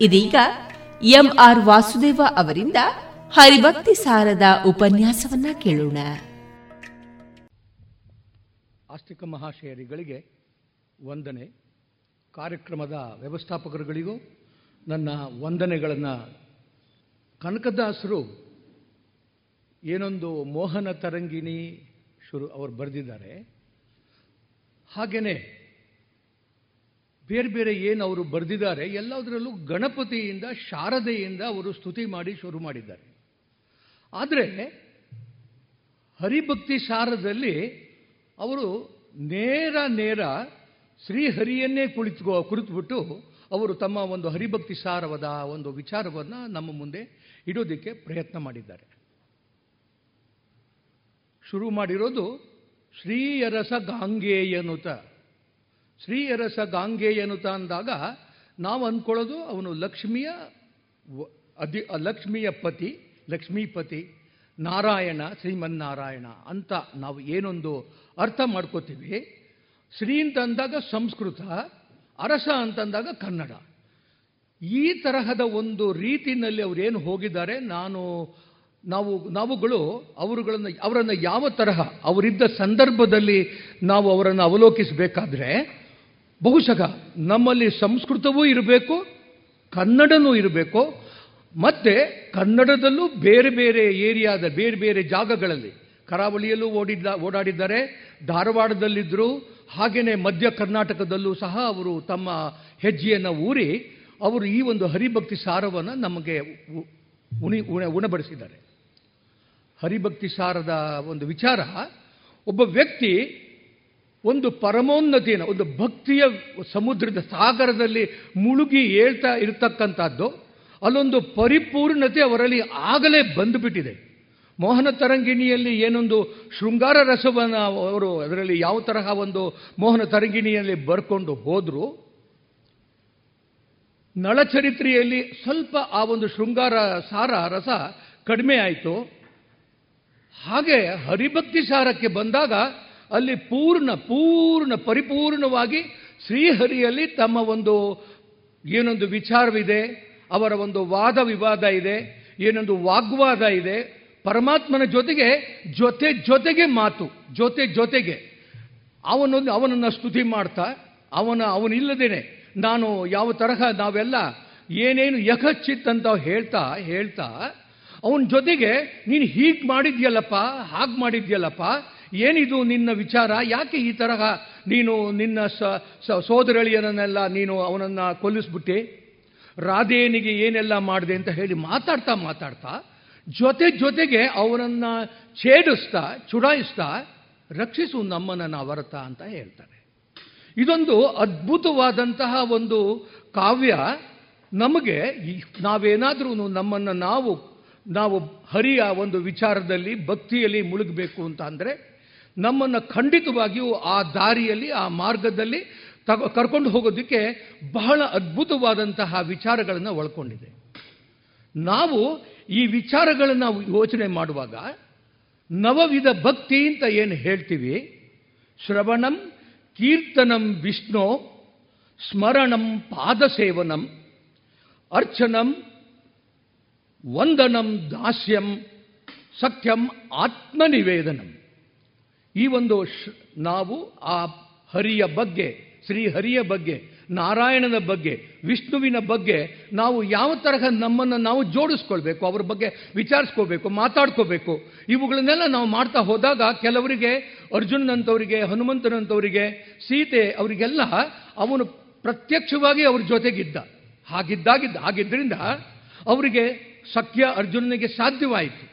ಇದೀಗ ಎಂಆರ್ ವಾಸುದೇವ ಅವರಿಂದ ಹರಿಭಕ್ತಿ ಸಾರದ ಉಪನ್ಯಾಸವನ್ನ ಕೇಳೋಣ. ಆಸ್ತಿಕ ಮಹಾಶಯರಿಗಳಿಗೆ ವಂದನೆ. ಕಾರ್ಯಕ್ರಮದ ವ್ಯವಸ್ಥಾಪಕರುಗಳಿಗೂ ನನ್ನ ವಂದನೆಗಳನ್ನು. ಕನಕದಾಸರು ಏನೊಂದು ಮೋಹನ ತರಂಗಿಣಿ ಶುರು ಅವರು ಬರೆದಿದ್ದಾರೆ. ಹಾಗೆಯೇ ಬೇರೆ ಬೇರೆ ಏನು ಅವರು ಬರೆದಿದ್ದಾರೆ ಎಲ್ಲದರಲ್ಲೂ ಗಣಪತಿಯಿಂದ, ಶಾರದೆಯಿಂದ ಅವರು ಸ್ತುತಿ ಮಾಡಿ ಶುರು ಮಾಡಿದ್ದಾರೆ. ಆದರೆ ಹರಿಭಕ್ತಿ ಸಾರದಲ್ಲಿ ಅವರು ನೇರ ನೇರ ಶ್ರೀಹರಿಯನ್ನೇ ಕುಳಿತುಕೋ ಕುರಿತುಬಿಟ್ಟು ಅವರು ತಮ್ಮ ಒಂದು ಹರಿಭಕ್ತಿ ಸಾರವಾದ ಒಂದು ವಿಚಾರವನ್ನು ನಮ್ಮ ಮುಂದೆ ಇಡೋದಕ್ಕೆ ಪ್ರಯತ್ನ ಮಾಡಿದ್ದಾರೆ. ಶುರು ಮಾಡಿರೋದು ಶ್ರೀಯರಸ ಗಾಂಗೆಯನುತ ಶ್ರೀಯರಸ ಗಾಂಗೆಯನುತ ಅಂದಾಗ ನಾವು ಅಂದ್ಕೊಳ್ಳೋದು ಅವನು ಲಕ್ಷ್ಮಿಯ ಅಧಿ ಲಕ್ಷ್ಮಿಯ ಪತಿ. ಲಕ್ಷ್ಮೀಪತಿ ನಾರಾಯಣ ಶ್ರೀಮನ್ನಾರಾಯಣ ಅಂತ ನಾವು ಏನೊಂದು ಅರ್ಥ ಮಾಡ್ಕೋತೀವಿ. ಶ್ರೀ ಅಂತಂದಾಗ ಸಂಸ್ಕೃತ, ಅರಸ ಅಂತಂದಾಗ ಕನ್ನಡ. ಈ ತರಹದ ಒಂದು ರೀತಿಯಲ್ಲಿ ಅವರೇನು ಹೋಗಿದ್ದಾರೆ, ನಾನು, ನಾವು, ನಾವುಗಳು ಅವರುಗಳನ್ನು, ಅವರನ್ನು ಯಾವ ತರಹ ಅವರಿದ್ದ ಸಂದರ್ಭದಲ್ಲಿ ನಾವು ಅವರನ್ನು ಅವಲೋಕಿಸಬೇಕಾದ್ರೆ, ಬಹುಶಃ ನಮ್ಮಲ್ಲಿ ಸಂಸ್ಕೃತವೂ ಇರಬೇಕು, ಕನ್ನಡನೂ ಇರಬೇಕು ಮತ್ತೆ ಕನ್ನಡದಲ್ಲೂ ಬೇರೆ ಬೇರೆ ಏರಿಯಾದ ಬೇರೆ ಬೇರೆ ಜಾಗಗಳಲ್ಲಿ ಕರಾವಳಿಯಲ್ಲೂ ಓಡಿದ್ದ ಓಡಾಡಿದ್ದಾರೆ, ಧಾರವಾಡದಲ್ಲಿದ್ದರು ಹಾಗೆಯೇ ಮಧ್ಯ ಕರ್ನಾಟಕದಲ್ಲೂ ಸಹ ಅವರು ತಮ್ಮ ಹೆಜ್ಜೆಯನ್ನು ಊರಿ ಅವರು ಈ ಒಂದು ಹರಿಭಕ್ತಿ ಸಾರವನ್ನು ನಮಗೆ ಉಣಿ, ಉಣ, ಉಣಬಡಿಸಿದ್ದಾರೆ. ಹರಿಭಕ್ತಿ ಸಾರದ ಒಂದು ವಿಚಾರ, ಒಬ್ಬ ವ್ಯಕ್ತಿ ಒಂದು ಪರಮೋನ್ನತಿಯನ್ನು, ಒಂದು ಭಕ್ತಿಯ ಸಮುದ್ರದ ಸಾಗರದಲ್ಲಿ ಮುಳುಗಿ ಏಳ್ತಾ ಇರತಕ್ಕಂಥದ್ದು ಅಲ್ಲೊಂದು ಪರಿಪೂರ್ಣತೆ ಅವರಲ್ಲಿ ಆಗಲೇ ಬಂದುಬಿಟ್ಟಿದೆ. ಮೋಹನ ತರಂಗಿಣಿಯಲ್ಲಿ ಏನೊಂದು ಶೃಂಗಾರ ರಸವನ್ನು ಅವರು ಅದರಲ್ಲಿ ಯಾವ ತರಹ ಒಂದು ಮೋಹನ ತರಂಗಿಣಿಯಲ್ಲಿ ಬರ್ಕೊಂಡು ಹೋದರು, ನಳಚರಿತ್ರೆಯಲ್ಲಿ ಸ್ವಲ್ಪ ಆ ಒಂದು ಶೃಂಗಾರ ಸಾರ ರಸ ಕಡಿಮೆ ಆಯಿತು. ಹಾಗೆ ಹರಿಭಕ್ತಿ ಸಾರಕ್ಕೆ ಬಂದಾಗ ಅಲ್ಲಿ ಪೂರ್ಣ ಪೂರ್ಣ, ಪರಿಪೂರ್ಣವಾಗಿ ಶ್ರೀಹರಿಯಲ್ಲಿ ತಮ್ಮ ಒಂದು ಏನೊಂದು ವಿಚಾರವಿದೆ. ಅವರ ಒಂದು ವಾದ ವಿವಾದ ಇದೆ, ಏನೊಂದು ವಾಗ್ವಾದ ಇದೆ, ಪರಮಾತ್ಮನ ಜೊತೆಗೆ, ಜೊತೆ ಜೊತೆಗೆ ಮಾತು, ಜೊತೆ ಜೊತೆಗೆ. ಅವನೊಂದು ಅವನನ್ನು ಸ್ತುತಿ ಮಾಡ್ತಾ, ಅವನ, ಅವನಿಲ್ಲದೇನೆ, ನಾನು ಯಾವ ತರಹ ನಾವೆಲ್ಲ ಏನೇನು ಯಕಚ್ಚಿತ್ ಅಂತ ಹೇಳ್ತಾ ಹೇಳ್ತಾ, ಅವನ ಜೊತೆಗೆ, ನೀನು ಹೀಗೆ ಮಾಡಿದ್ಯಲ್ಲಪ್ಪ, ಹಾಗೆ ಮಾಡಿದ್ಯಲ್ಲಪ್ಪ, ಏನಿದು ನಿನ್ನ ವಿಚಾರ, ಯಾಕೆ ಈ ತರಹ ನೀನು ನಿನ್ನ ಸೋದರಳಿಯನನ್ನೆಲ್ಲ ನೀನು ಅವನನ್ನು ಕೊಲ್ಲಿಸ್ಬಿಟ್ಟೆ? ರಾಧೇನಿಗೆ ಏನೆಲ್ಲ ಮಾಡಿದೆ ಅಂತ ಹೇಳಿ ಮಾತಾಡ್ತಾ ಮಾತಾಡ್ತಾ ಜೊತೆ ಜೊತೆಗೆ ಅವನನ್ನು ಛೇಡಿಸ್ತಾ, ಚುಡಾಯಿಸ್ತಾ ರಕ್ಷಿಸು ನಮ್ಮನ್ನ ನಾವರತ ಅಂತ ಹೇಳ್ತಾರೆ ಇದೊಂದು ಅದ್ಭುತವಾದಂತಹ ಒಂದು ಕಾವ್ಯ. ನಮಗೆ ನಾವೇನಾದರೂ ನಮ್ಮನ್ನು ನಾವು ನಾವು ಹರಿಯ ಒಂದು ವಿಚಾರದಲ್ಲಿ, ಭಕ್ತಿಯಲ್ಲಿ ಮುಳುಗಬೇಕು ಅಂತ ಅಂದರೆ ನಮ್ಮನ್ನು ಖಂಡಿತವಾಗಿಯೂ ಆ ದಾರಿಯಲ್ಲಿ, ಆ ಮಾರ್ಗದಲ್ಲಿ ತಗೊ ಕರ್ಕೊಂಡು ಹೋಗೋದಕ್ಕೆ ಬಹಳ ಅದ್ಭುತವಾದಂತಹ ವಿಚಾರಗಳನ್ನು ಒಳ್ಕೊಂಡಿದೆ. ನಾವು ಈ ವಿಚಾರಗಳನ್ನು ಯೋಚನೆ ಮಾಡುವಾಗ ನವವಿಧ ಭಕ್ತಿ ಅಂತ ಏನು ಹೇಳ್ತೀವಿ? ಶ್ರವಣಂ, ಕೀರ್ತನಂ, ವಿಷ್ಣು, ಸ್ಮರಣಂ, ಪಾದಸೇವನಂ, ಅರ್ಚನಂ, ವಂದನಂ, ದಾಸ್ಯಂ ಸತ್ಯಂ ಆತ್ಮನಿವೇದನಂ. ಈ ಒಂದು ನಾವು ಆ ಹರಿಯ ಬಗ್ಗೆ ಶ್ರೀ ಹರಿಯ ಬಗ್ಗೆ, ನಾರಾಯಣನ ಬಗ್ಗೆ, ವಿಷ್ಣುವಿನ ಬಗ್ಗೆ ನಾವು ಯಾವ ತರಹ ನಮ್ಮನ್ನು ನಾವು ಜೋಡಿಸ್ಕೊಳ್ಬೇಕು, ಅವ್ರ ಬಗ್ಗೆ ವಿಚಾರಿಸ್ಕೋಬೇಕು ಮಾತಾಡ್ಕೋಬೇಕು ಇವುಗಳನ್ನೆಲ್ಲ ನಾವು ಮಾಡ್ತಾ ಹೋದಾಗ ಕೆಲವರಿಗೆ ಅರ್ಜುನಂಥವರಿಗೆ ಹನುಮಂತನಂಥವರಿಗೆ ಸೀತೆ ಅವರಿಗೆಲ್ಲ ಅವನು ಪ್ರತ್ಯಕ್ಷವಾಗಿ ಅವ್ರ ಜೊತೆಗಿದ್ದ. ಹಾಗಿದ್ದಾಗಿದ್ದ, ಹಾಗಿದ್ದರಿಂದ ಅವರಿಗೆ ಸಖ್ಯ ಅರ್ಜುನನಿಗೆ ಸಾಧ್ಯವಾಯಿತು.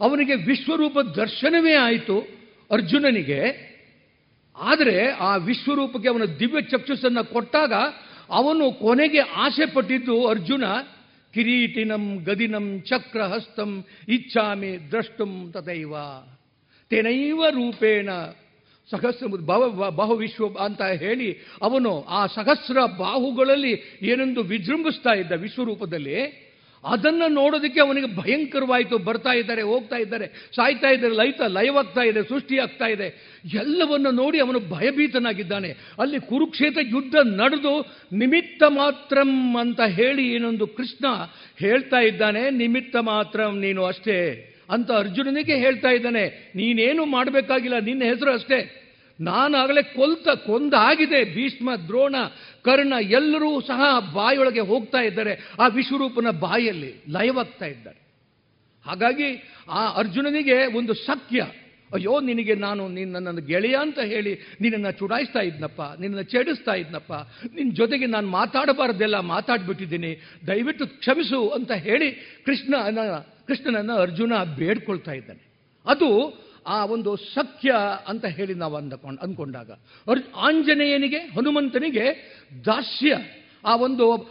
ಅವನಿಗೆ ವಿಶ್ವರೂಪ ದರ್ಶನವೇ ಆಯಿತು. ಅರ್ಜುನನಿಗೆ ಆದರೆ ಆ ವಿಶ್ವರೂಪಕ್ಕೆ ಅವನ ದಿವ್ಯ ಚಕ್ಷುಸನ್ನು ಕೊಟ್ಟಾಗ ಅವನು ಕೊನೆಗೆ ಆಸೆ ಪಟ್ಟಿದ್ದು ಅರ್ಜುನ, ಕಿರೀಟಿನಂ ಗದಿನಂ ಚಕ್ರ ಹಸ್ತಂ ಇಚ್ಛಾಮಿ ದ್ರಷ್ಟುಂ ತಥೈವ. ತೆನೈವ ರೂಪೇಣ ಸಹಸ್ರ ಭವ, ಬಹು ವಿಶ್ವ ಅಂತ ಹೇಳಿ ಅವನು ಆ ಸಹಸ್ರ ಬಾಹುಗಳಲ್ಲಿ ಏನೆಂದು ವಿಜೃಂಭಿಸ್ತಾ ಇದ್ದ ವಿಶ್ವರೂಪದಲ್ಲಿ ಅದನ್ನು ನೋಡೋದಕ್ಕೆ ಅವನಿಗೆ ಭಯಂಕರವಾಯಿತು. ಬರ್ತಾ ಇದ್ದಾರೆ, ಹೋಗ್ತಾ ಇದ್ದಾರೆ, ಸಾಯ್ತಾ ಇದ್ದಾರೆ, ಲೈತ, ಲಯವಾಗ್ತಾ ಇದೆ ಸೃಷ್ಟಿಯಾಗ್ತಾ ಇದೆ. ಎಲ್ಲವನ್ನು ನೋಡಿ ಅವನು ಭಯಭೀತನಾಗಿದ್ದಾನೆ. ಅಲ್ಲಿ ಕುರುಕ್ಷೇತ್ರ ಯುದ್ಧ ನಡೆದು ನಿಮಿತ್ತ ಮಾತ್ರಂ ಅಂತ ಹೇಳಿ ಏನೊಂದು ಕೃಷ್ಣ ಹೇಳ್ತಾ ಇದ್ದಾನೆ, ನಿಮಿತ್ತ ಮಾತ್ರಂ ನೀನು ಅಷ್ಟೇ ಅಂತ ಅರ್ಜುನನಿಗೆ ಹೇಳ್ತಾ ಇದ್ದಾನೆ. ನೀನೇನು ಮಾಡಬೇಕಾಗಿಲ್ಲ, ನಿನ್ನ ಹೆಸರು ಅಷ್ಟೇ. ನಾನಾಗಲೇ ಕೊಲ್ತ ಕೊಂದಾಗಿದೆ ಭೀಷ್ಮ, ದ್ರೋಣ ಕರ್ಣ ಎಲ್ಲರೂ ಸಹ ಬಾಯೊಳಗೆ ಹೋಗ್ತಾ ಇದ್ದಾರೆ. ಆ ವಿಶ್ವರೂಪನ ಬಾಯಲ್ಲಿ ಲಯವಾಗ್ತಾ ಇದ್ದಾರೆ. ಹಾಗಾಗಿ ಆ ಅರ್ಜುನನಿಗೆ ಒಂದು ಸತ್ಯ ಅಯ್ಯೋ ನಿನಗೆ ನಾನು ನಿನ್ನ ನನ್ನ ಗೆಳೆಯ ಅಂತ ಹೇಳಿ ನಿನ್ನನ್ನು ಚುಡಾಯಿಸ್ತಾ ಇದ್ನಪ್ಪ, ನಿನ್ನನ್ನು ಚೇಡಿಸ್ತಾ ಇದ್ನಪ್ಪ ನಿನ್ನ ಜೊತೆಗೆ ನಾನು ಮಾತಾಡಬಾರ್ದೆಲ್ಲ ಮಾತಾಡ್ಬಿಟ್ಟಿದ್ದೀನಿ, ದಯವಿಟ್ಟು ಕ್ಷಮಿಸು ಅಂತ ಹೇಳಿ ಕೃಷ್ಣ ಕೃಷ್ಣನನ್ನು ಅರ್ಜುನ ಬೇಡ್ಕೊಳ್ತಾ ಇದ್ದಾನೆ. ಅದು ಆ ಒಂದು ಸತ್ಯ ಅಂತ ಹೇಳಿ ನಾವು ಅಂದಕೊಂಡು ಅಂದ್ಕೊಂಡಾಗ. ಆಂಜನೇಯನಿಗೆ, ಹನುಮಂತನಿಗೆ ದಾಸ್ಯ. ಆ ಒಂದು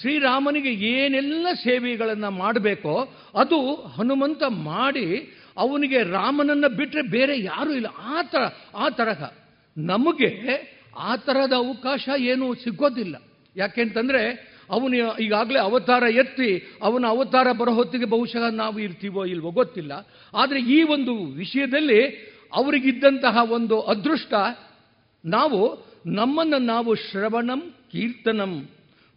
ಶ್ರೀರಾಮನಿಗೆ ಏನೆಲ್ಲ ಸೇವೆಗಳನ್ನು ಮಾಡಬೇಕೋ ಅದು ಹನುಮಂತ ಮಾಡಿ ಅವನಿಗೆ ರಾಮನನ್ನ ಬಿಟ್ಟರೆ ಬೇರೆ ಯಾರೂ ಇಲ್ಲ. ಆ ಥರ ಆ ತರಹ. ನಮಗೆ ಆ ಥರದ ಅವಕಾಶ ಏನೂ ಸಿಗೋದಿಲ್ಲ. ಯಾಕೆಂತಂದ್ರೆ ಅವನು ಈಗಾಗಲೇ ಅವತಾರ ಎತ್ತಿ ಅವನ ಅವತಾರ ಬರೋ ಹೊತ್ತಿಗೆ ಬಹುಶಃ ನಾವು ಇರ್ತೀವೋ ಇಲ್ವೋ ಗೊತ್ತಿಲ್ಲ. ಆದರೆ ಈ ಒಂದು ವಿಷಯದಲ್ಲಿ ಅವರಿಗಿದ್ದಂತಹ ಒಂದು ಅದೃಷ್ಟ, ನಾವು ನಮ್ಮನ್ನು ನಾವು ಶ್ರವಣಂ ಕೀರ್ತನಂ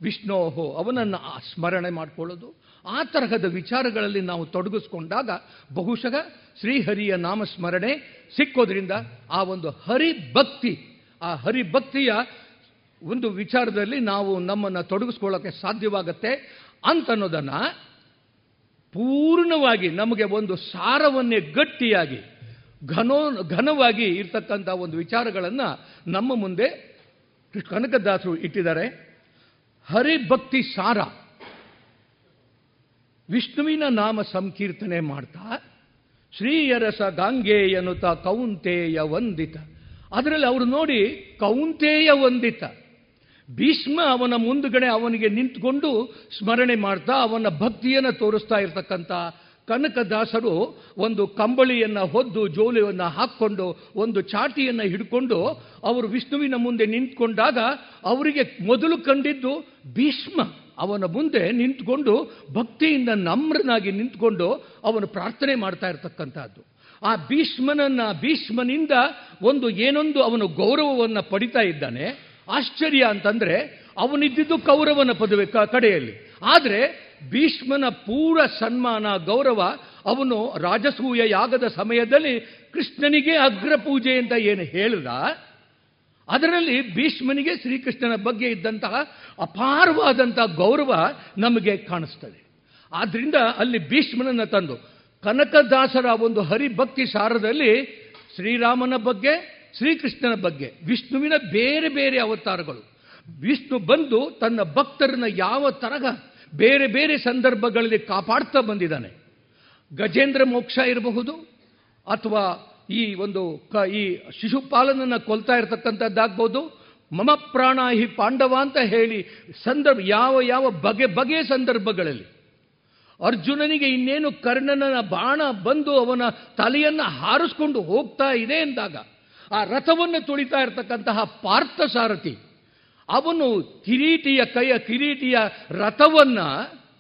ವಿಷ್ಣೋಹೋ ಅವನನ್ನು ಸ್ಮರಣೆ ಮಾಡಿಕೊಳ್ಳೋದು. ಆ ತರಹದ ವಿಚಾರಗಳಲ್ಲಿ ನಾವು ತೊಡಗಿಸ್ಕೊಂಡಾಗ ಬಹುಶಃ ಶ್ರೀಹರಿಯ ನಾಮಸ್ಮರಣೆ ಸಿಕ್ಕೋದ್ರಿಂದ ಆ ಒಂದು ಹರಿಭಕ್ತಿ, ಆ ಹರಿಭಕ್ತಿಯ ಒಂದು ವಿಚಾರದಲ್ಲಿ ನಾವು ನಮ್ಮನ್ನು ತೊಡಗಿಸ್ಕೊಳ್ಳೋಕ್ಕೆ ಸಾಧ್ಯವಾಗುತ್ತೆ ಅಂತನ್ನೋದನ್ನು ಪೂರ್ಣವಾಗಿ ನಮಗೆ ಒಂದು ಸಾರವನ್ನೇ ಗಟ್ಟಿಯಾಗಿ, ಘನೋ, ಘನವಾಗಿ ಇರ್ತಕ್ಕಂಥ ಒಂದು ವಿಚಾರಗಳನ್ನು ನಮ್ಮ ಮುಂದೆ ಕನಕದಾಸರು ಇಟ್ಟಿದ್ದಾರೆ. ಹರಿಭಕ್ತಿ ಸಾರ. ವಿಷ್ಣುವಿನ ನಾಮ ಸಂಕೀರ್ತನೆ ಮಾಡ್ತಾ, ಶ್ರೀಯರಸ ಗಾಂಗೇಯನುತ ಕೌಂತೇಯ ವಂದಿತ. ಅದರಲ್ಲಿ ಅವರು ನೋಡಿ ಕೌಂತೇಯ ವಂದಿತ. ಭೀಷ್ಮ ಅವನ ಮುಂದುಗಡೆ ಅವನಿಗೆ ನಿಂತ್ಕೊಂಡು ಸ್ಮರಣೆ ಮಾಡ್ತಾ ಅವನ ಭಕ್ತಿಯನ್ನು ತೋರಿಸ್ತಾ ಇರತಕ್ಕಂಥ ಕನಕದಾಸರು ಒಂದು ಕಂಬಳಿಯನ್ನು ಹೊದ್ದು ಜೋಲಿಯನ್ನು ಹಾಕ್ಕೊಂಡು ಒಂದು ಚಾಟಿಯನ್ನು ಹಿಡ್ಕೊಂಡು ಅವರು ವಿಷ್ಣುವಿನ ಮುಂದೆ ನಿಂತ್ಕೊಂಡಾಗ ಅವರಿಗೆ ಮೊದಲು ಕಂಡಿದ್ದು ಭೀಷ್ಮ. ಅವನ ಮುಂದೆ ನಿಂತ್ಕೊಂಡು ಭಕ್ತಿಯಿಂದ ನಮ್ರನಾಗಿ ನಿಂತ್ಕೊಂಡು ಅವನು ಪ್ರಾರ್ಥನೆ ಮಾಡ್ತಾ ಇರತಕ್ಕಂಥದ್ದು. ಆ ಭೀಷ್ಮನನ್ನ ಭೀಷ್ಮನಿಂದ ಒಂದು ಏನೊಂದು ಅವನು ಗೌರವವನ್ನು ಪಡಿತಾ ಇದ್ದಾನೆ ಆಶ್ಚರ್ಯ ಅಂತಂದ್ರೆ ಅವನಿದ್ದಿದ್ದು ಕೌರವನ ಪದವಿ ಕಡೆಯಲ್ಲಿ. ಆದರೆ ಭೀಷ್ಮನ ಪೂರ ಸನ್ಮಾನ, ಗೌರವ ಅವನು ರಾಜಸೂಯ ಯಾಗದ ಸಮಯದಲ್ಲಿ ಕೃಷ್ಣನಿಗೆ ಅಗ್ರ ಪೂಜೆ ಅಂತ ಏನು ಹೇಳಿದ. ಅದರಲ್ಲಿ ಭೀಷ್ಮನಿಗೆ ಶ್ರೀಕೃಷ್ಣನ ಬಗ್ಗೆ ಇದ್ದಂತಹ ಅಪಾರವಾದಂತಹ ಗೌರವ ನಮಗೆ ಕಾಣಿಸ್ತದೆ. ಆದ್ರಿಂದ ಅಲ್ಲಿ ಭೀಷ್ಮನನ್ನು ತಂದು ಕನಕದಾಸರ ಒಂದು ಹರಿಭಕ್ತಿ ಸಾರದಲ್ಲಿ ಶ್ರೀರಾಮನ ಬಗ್ಗೆ ಶ್ರೀಕೃಷ್ಣನ ಬಗ್ಗೆ, ವಿಷ್ಣುವಿನ ಬೇರೆ ಬೇರೆ ಅವತಾರಗಳು. ವಿಷ್ಣು ಬಂದು ತನ್ನ ಭಕ್ತರನ್ನ ಯಾವ ತರಹ ಬೇರೆ ಬೇರೆ ಸಂದರ್ಭಗಳಲ್ಲಿ ಕಾಪಾಡ್ತಾ ಬಂದಿದ್ದಾನೆ. ಗಜೇಂದ್ರ ಮೋಕ್ಷ ಇರಬಹುದು, ಅಥವಾ ಈ ಒಂದು ಕ, ಈ ಶಿಶುಪಾಲನನ್ನು ಕೊಲ್ತಾ ಇರತಕ್ಕಂಥದ್ದಾಗ್ಬೋದು. ಮಮ ಪ್ರಾಣ ಹಿ ಪಾಂಡವ ಅಂತ ಹೇಳಿ ಸಂದರ್ಭ, ಯಾವ ಯಾವ ಬಗೆ ಬಗೆಯ ಸಂದರ್ಭಗಳಲ್ಲಿ. ಅರ್ಜುನನಿಗೆ ಇನ್ನೇನು ಕರ್ಣನ ಬಾಣ ಬಂದು ಅವನ ತಲೆಯನ್ನು ಹಾರಿಸ್ಕೊಂಡು ಹೋಗ್ತಾ ಇದೆ ಎಂದಾಗ ಆ ರಥವನ್ನು ತುಳಿತಾ ಇರತಕ್ಕಂತಹ ಪಾರ್ಥಸಾರಥಿ, ಅವನು ಕಿರೀಟಿಯ ಕೈಯ ಕಿರೀಟಿಯ ರಥವನ್ನ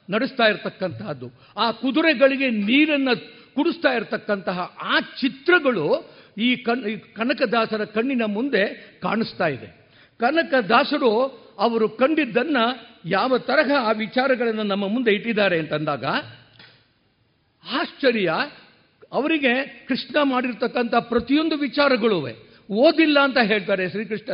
ನಡೆಸ್ತಾ ಇರತಕ್ಕಂತಹದ್ದು. ಆ ಕುದುರೆಗಳಿಗೆ ನೀರನ್ನು ಕುಡಿಸ್ತಾ ಇರತಕ್ಕಂತಹ ಆ ಚಿತ್ರಗಳು ಈ ಕನ್ ಕನಕದಾಸರ ಕಣ್ಣಿನ ಮುಂದೆ ಕಾಣಿಸ್ತಾ ಇದೆ. ಕನಕದಾಸರು ಅವರು ಕಂಡಿದ್ದನ್ನ ಯಾವ ತರಹ ಆ ವಿಚಾರಗಳನ್ನು ನಮ್ಮ ಮುಂದೆ ಇಟ್ಟಿದ್ದಾರೆ ಅಂತಂದಾಗ, ಆಶ್ಚರ್ಯ ಅವರಿಗೆ ಕೃಷ್ಣ ಮಾಡಿರ್ತಕ್ಕಂಥ ಪ್ರತಿಯೊಂದು ವಿಚಾರಗಳುವೆ. ಓದಿಲ್ಲ ಅಂತ ಹೇಳ್ತಾರೆ ಶ್ರೀಕೃಷ್ಣ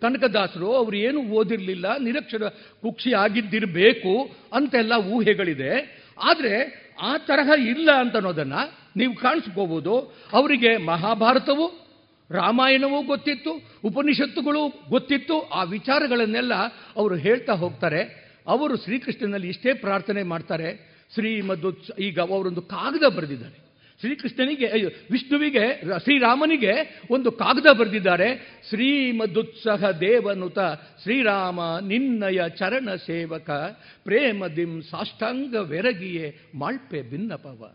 ಕನಕದಾಸರು, ಅವರು ಏನು ಓದಿರಲಿಲ್ಲ, ನಿರಕ್ಷರ ಕುಕ್ಷಿ ಆಗಿದ್ದಿರಬೇಕು ಅಂತೆಲ್ಲ ಊಹೆಗಳಿದೆ. ಆದರೆ ಆ ತರಹ ಇಲ್ಲ ಅಂತ ಅನ್ನೋದನ್ನು ನೀವು ಕಾಣಿಸ್ಕೋಬೋದು. ಅವರಿಗೆ ಮಹಾಭಾರತವು, ರಾಮಾಯಣವೂ ಗೊತ್ತಿತ್ತು, ಉಪನಿಷತ್ತುಗಳು ಗೊತ್ತಿತ್ತು. ಆ ವಿಚಾರಗಳನ್ನೆಲ್ಲ ಅವರು ಹೇಳ್ತಾ ಹೋಗ್ತಾರೆ. ಅವರು ಶ್ರೀಕೃಷ್ಣನಲ್ಲಿ ಇಷ್ಟೇ ಪ್ರಾರ್ಥನೆ ಮಾಡ್ತಾರೆ. ಶ್ರೀಮದ್ ಈಗ ಅವರೊಂದು ಕಾಗದ ಬರೆದಿದ್ದಾರೆ. ಶ್ರೀಕೃಷ್ಣನಿಗೆ ವಿಷ್ಣುವಿಗೆ, ಶ್ರೀರಾಮನಿಗೆ ಒಂದು ಕಾಗದ ಬರೆದಿದ್ದಾರೆ. ಶ್ರೀಮದುತ್ಸಹ ದೇವನುತ ಶ್ರೀರಾಮ, ನಿನ್ನಯ ಚರಣ ಸೇವಕ, ಪ್ರೇಮದಿಂ ಸಾಷ್ಟಾಂಗ ವೆರಗಿಯೇ ಮಾಳ್ಪೆ ಭಿನ್ನಪವ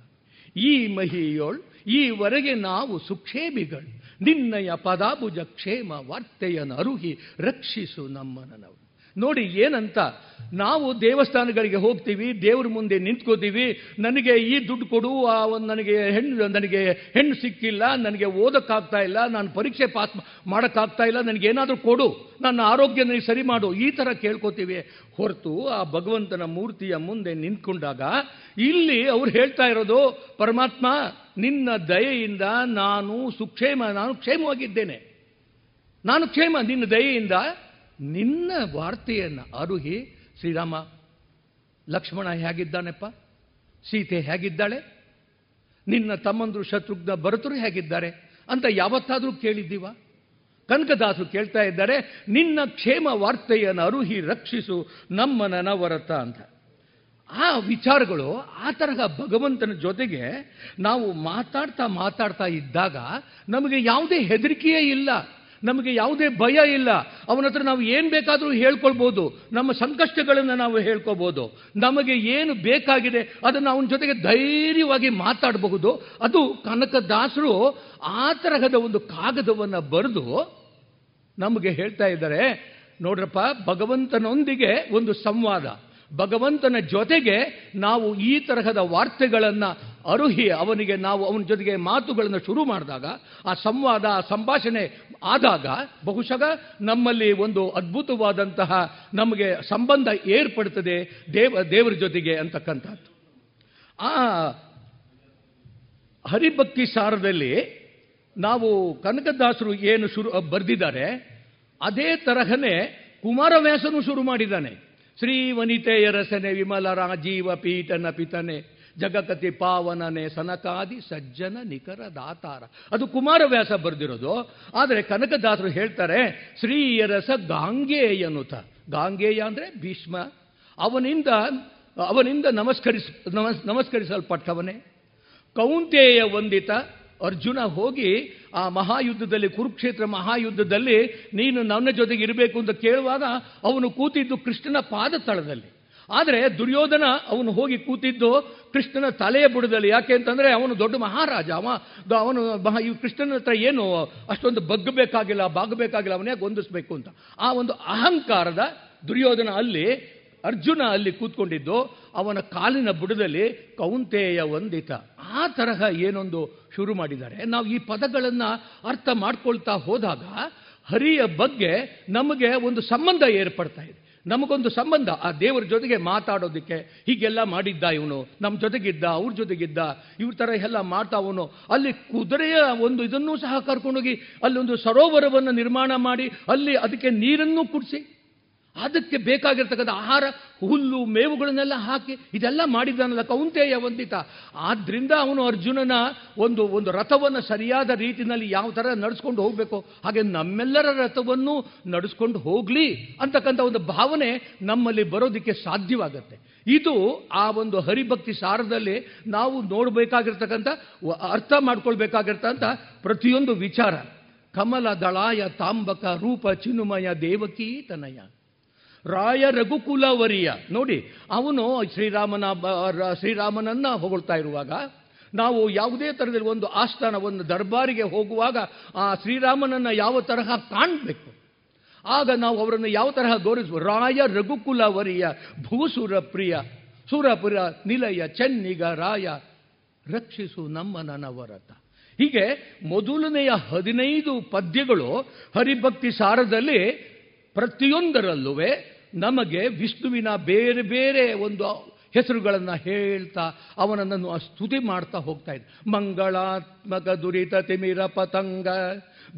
ಈ ಮಹಿಯೋಳ್ ಈವರೆಗೆ ನಾವು ಸುಕ್ಷೇಮಿಗಳು. ನಿನ್ನಯ ಪದಾಭುಜ ಕ್ಷೇಮ ವಾರ್ತೆಯನ್ನು ಅರುಹಿ ರಕ್ಷಿಸು ನಮ್ಮನನವರು ನೋಡಿ ಏನಂತ? ನಾವು ದೇವಸ್ಥಾನಗಳಿಗೆ ಹೋಗ್ತೀವಿ, ದೇವ್ರ ಮುಂದೆ ನಿಂತ್ಕೋತೀವಿ, ನನಗೆ ಈ ದುಡ್ಡು ಕೊಡು, ಆ ಒಂದು ನನಗೆ ಹೆಣ್ಣು ನನಗೆ ಹೆಣ್ಣು ಸಿಕ್ಕಿಲ್ಲ, ನನಗೆ ಓದೋಕ್ಕಾಗ್ತಾ ಇಲ್ಲ, ನಾನು ಪರೀಕ್ಷೆ ಪಾಸ್ ಮಾಡೋಕ್ಕಾಗ್ತಾ ಇಲ್ಲ, ನನಗೆ ಏನಾದರೂ ಕೊಡು, ನನ್ನ ಆರೋಗ್ಯ ನನಗೆ ಸರಿ ಮಾಡು, ಈ ಥರ ಕೇಳ್ಕೋತೀವಿ. ಹೊರತು ಆ ಭಗವಂತನ ಮೂರ್ತಿಯ ಮುಂದೆ ನಿಂತ್ಕೊಂಡಾಗ ಇಲ್ಲಿ ಅವ್ರು ಹೇಳ್ತಾ ಇರೋದು, ಪರಮಾತ್ಮ, ನಿನ್ನ ದಯೆಯಿಂದ ನಾನು ಸುಕ್ಷೇಮ, ನಾನು ಕ್ಷೇಮವಾಗಿದ್ದೇನೆ. ನಾನು ಕ್ಷೇಮ, ನಿನ್ನ ದಯೆಯಿಂದ ನಿನ್ನ ವಾರ್ತೆಯನ್ನು ಅರುಹಿ ಶ್ರೀರಾಮ, ಲಕ್ಷ್ಮಣ ಹೇಗಿದ್ದಾನೆಪ್ಪ? ಸೀತೆ ಹೇಗಿದ್ದಾಳೆ? ನಿನ್ನ ತಮ್ಮಂದರು ಶತ್ರುಘ್ನ ಭರತರು ಹೇಗಿದ್ದಾರೆ ಅಂತ ಯಾವತ್ತಾದರೂ ಕೇಳಿದ್ದೀವ? ಕನಕದಾಸರು ಕೇಳ್ತಾ ಇದ್ದಾರೆ, ನಿನ್ನ ಕ್ಷೇಮ ವಾರ್ತೆಯನ್ನು ಅರುಹಿ ರಕ್ಷಿಸು ನಮ್ಮ ನನವರತ ಅಂತ. ಆ ವಿಚಾರಗಳು ಆ ತರಹ ಭಗವಂತನ ಜೊತೆಗೆ ನಾವು ಮಾತಾಡ್ತಾ ಮಾತಾಡ್ತಾ ಇದ್ದಾಗ ನಮಗೆ ಯಾವುದೇ ಹೆದರಿಕೆಯೇ ಇಲ್ಲ. ನಮಗೆ ಯಾವುದೇ ಭಯ ಇಲ್ಲ. ಅವನ ಹತ್ರ ನಾವು ಏನು ಬೇಕಾದರೂ ಹೇಳ್ಕೊಳ್ಬೋದು. ನಮ್ಮ ಸಂಕಷ್ಟಗಳನ್ನು ನಾವು ಹೇಳ್ಕೋಬೋದು ನಮಗೆ ಏನು ಬೇಕಾಗಿದೆ ಅದನ್ನು ಅವನ ಜೊತೆಗೆ ಧೈರ್ಯವಾಗಿ ಮಾತಾಡಬಹುದು. ಅದು ಕನಕದಾಸರು ಆ ತರಹದ ಒಂದು ಕಾಗದವನ್ನು ಬರೆದು ನಮಗೆ ಹೇಳ್ತಾ ಇದ್ದಾರೆ. ನೋಡ್ರಪ್ಪ, ಭಗವಂತನೊಂದಿಗೆ ಒಂದು ಸಂವಾದ. ಭಗವಂತನ ಜೊತೆಗೆ ನಾವು ಈ ತರಹದ ವಾರ್ತೆಗಳನ್ನು ಅರುಹಿ ಅವನಿಗೆ ನಾವು ಅವನ ಜೊತೆಗೆ ಮಾತುಗಳನ್ನು ಶುರು ಮಾಡಿದಾಗ, ಆ ಸಂವಾದ, ಆ ಸಂಭಾಷಣೆ ಆದಾಗ ಬಹುಶಃ ನಮ್ಮಲ್ಲಿ ಒಂದು ಅದ್ಭುತವಾದಂತಹ ನಮಗೆ ಸಂಬಂಧ ಏರ್ಪಡ್ತದೆ ದೇವ, ದೇವರ ಜೊತೆಗೆ ಅಂತಕ್ಕಂಥದ್ದು. ಆ ಹರಿಭಕ್ತಿ ಸಾರದಲ್ಲಿ ನಾವು ಕನಕದಾಸರು ಏನು ಶುರು, ಬರೆದಿದ್ದಾರೆ, ಅದೇ ತರಹನೇ ಕುಮಾರವ್ಯಾಸನು ಶುರು ಮಾಡಿದ್ದಾನೆ. ಶ್ರೀ ವನಿತೆಯ ರಸನೆ ವಿಮಲ ರಾಜೀವ ಪೀಠನ ಪಿತನೆ ಜಗಕತಿ ಪಾವನನೆ ಸನಕಾದಿ ಸಜ್ಜನ ನಿಖರ ದಾತಾರ. ಅದು ಕುಮಾರವ್ಯಾಸ ಬರೆದಿರೋದು. ಆದರೆ ಕನಕದಾಸರು ಹೇಳ್ತಾರೆ ಶ್ರೀಯರಸ ಗಾಂಗೇಯನುತ. ಗಾಂಗೇಯ ಅಂದರೆ ಭೀಷ್ಮ. ಅವನಿಂದ ಅವನಿಂದ ನಮಸ್ಕರಿಸ, ನಮಸ್, ನಮಸ್ಕರಿಸಲ್ಪಟ್ಟವನೇ. ಕೌಂತೆಯ ವಂದಿತ ಅರ್ಜುನ ಹೋಗಿ ಆ ಮಹಾಯುದ್ಧದಲ್ಲಿ, ಕುರುಕ್ಷೇತ್ರ ಮಹಾಯುದ್ಧದಲ್ಲಿ ನೀನು ನನ್ನ ಜೊತೆಗೆ ಇರಬೇಕು ಅಂತ ಕೇಳುವಾಗ ಅವನು ಕೂತಿದ್ದು ಕೃಷ್ಣನ ಪಾದ ತಳದಲ್ಲಿ ಆದರೆ ದುರ್ಯೋಧನ ಅವನು ಹೋಗಿ ಕೂತಿದ್ದು ಕೃಷ್ಣನ ತಲೆಯ ಬುಡದಲ್ಲಿ. ಯಾಕೆ ಅಂತಂದರೆ ಅವನು ದೊಡ್ಡ ಮಹಾರಾಜ. ಅವ ಅವನು ಮಹಾ ಈ ಕೃಷ್ಣನ ಹತ್ರ ಏನು ಅಷ್ಟೊಂದು ಬಗ್ಗಬೇಕಾಗಿಲ್ಲ, ಬಾಗಬೇಕಾಗಿಲ್ಲ ಅವನೇ ಗೊಂದಿಸ್ಬೇಕು ಅಂತ. ಆ ಒಂದು ಅಹಂಕಾರದ ದುರ್ಯೋಧನ ಅಲ್ಲಿ ಅರ್ಜುನ ಅಲ್ಲಿ ಕೂತ್ಕೊಂಡಿದ್ದು, ಅವನ ಕಾಲಿನ ಬುಡದಲ್ಲಿ ಕೌಂತೆಯ ವಂದಿತ ಆ ತರಹ ಏನೊಂದು ಶುರು ಮಾಡಿದ್ದಾರೆ. ನಾವು ಈ ಪದಗಳನ್ನು ಅರ್ಥ ಮಾಡ್ಕೊಳ್ತಾ ಹೋದಾಗ, ಹರಿಯ ಬಗ್ಗೆ ನಮಗೆ ಒಂದು ಸಂಬಂಧ ಏರ್ಪಡ್ತಾ ಇದೆ. ನಮಗೊಂದು ಸಂಬಂಧ, ಆ ದೇವರ ಜೊತೆಗೆ ಮಾತಾಡೋದಕ್ಕೆ ಹೀಗೆಲ್ಲ ಮಾಡಿದ್ದ ಇವನು. ನಮ್ಮ ಜೊತೆಗಿದ್ದ, ಅವ್ರ ಜೊತೆಗಿದ್ದ, ಇವ್ರ ಥರ ಎಲ್ಲ ಮಾಡ್ತಾ ಅವನು. ಅಲ್ಲಿ ಕುದುರೆಯ ಒಂದು ಇದನ್ನೂ ಸಹ ಕರ್ಕೊಂಡೋಗಿ, ಅಲ್ಲೊಂದು ಸರೋವರವನ್ನು ನಿರ್ಮಾಣ ಮಾಡಿ, ಅಲ್ಲಿ ಅದಕ್ಕೆ ನೀರನ್ನು ಕುಡಿಸಿ. ಅದಕ್ಕೆ ಬೇಕಾಗಿರ್ತಕ್ಕಂಥ ಆಹಾರ, ಹುಲ್ಲು, ಮೇವುಗಳನ್ನೆಲ್ಲ ಹಾಕಿ ಇದೆಲ್ಲ ಮಾಡಿದ್ದಾನಲ್ಲ ಕೌಂತೆಯ ವಂದಿತ. ಆದ್ದರಿಂದ ಅವನು ಅರ್ಜುನನ ಒಂದು ಒಂದು ರಥವನ್ನು ಸರಿಯಾದ ರೀತಿಯಲ್ಲಿ ಯಾವ ಥರ ನಡೆಸ್ಕೊಂಡು ಹೋಗಬೇಕು, ಹಾಗೆ ನಮ್ಮೆಲ್ಲರ ರಥವನ್ನು ನಡೆಸ್ಕೊಂಡು ಹೋಗಲಿ ಅಂತಕ್ಕಂಥ ಒಂದು ಭಾವನೆ ನಮ್ಮಲ್ಲಿ ಬರೋದಕ್ಕೆ ಸಾಧ್ಯವಾಗತ್ತೆ. ಇದು ಆ ಒಂದು ಹರಿಭಕ್ತಿ ಸಾರದಲ್ಲಿ ನಾವು ನೋಡಬೇಕಾಗಿರ್ತಕ್ಕಂಥ, ಅರ್ಥ ಮಾಡ್ಕೊಳ್ಬೇಕಾಗಿರ್ತಕ್ಕಂಥ ಪ್ರತಿಯೊಂದು ವಿಚಾರ. ಕಮಲ ದಳಾಯ ತಾಂಬಕ ರೂಪ ಚಿನ್ನುಮಯ ದೇವಕೀ ತನಯ ರಾಯ ರಘುಕುಲವರಿಯ. ನೋಡಿ, ಅವನು ಶ್ರೀರಾಮನ ಶ್ರೀರಾಮನನ್ನ ಹೊಗಳ್ತಾ ಇರುವಾಗ, ನಾವು ಯಾವುದೇ ಥರದಲ್ಲಿ ಒಂದು ಆಸ್ಥಾನ ಒಂದು ದರ್ಬಾರಿಗೆ ಹೋಗುವಾಗ ಆ ಶ್ರೀರಾಮನನ್ನ ಯಾವ ತರಹ ಕಾಣಬೇಕು? ಆಗ ನಾವು ಅವರನ್ನು ಯಾವ ತರಹ ಗೌರವಿಸುವ? ರಾಯ ರಘುಕುಲವರಿಯ ಭೂಸುರ ಪ್ರಿಯ, ಸುರಪುರ ನಿಲಯ ಚೆನ್ನಿಗ ರಾಯ, ರಕ್ಷಿಸು ನಮ್ಮ ನನವರತ. ಹೀಗೆ ಮೊದಲನೆಯ ಹದಿನೈದು ಪದ್ಯಗಳು ಹರಿಭಕ್ತಿ ಸಾರದಲ್ಲಿ ಪ್ರತಿಯೊಂದರಲ್ಲೂ ನಮಗೆ ವಿಷ್ಣುವಿನ ಬೇರೆ ಬೇರೆ ಒಂದು ಹೆಸರುಗಳನ್ನು ಹೇಳ್ತಾ ಅವನನ್ನು ಸ್ತುತಿ ಮಾಡ್ತಾ ಹೋಗ್ತಾ ಇದ್ದ. ಮಂಗಳಾತ್ಮಕ ದುರಿತ ತಿಮಿರ ಪತಂಗ,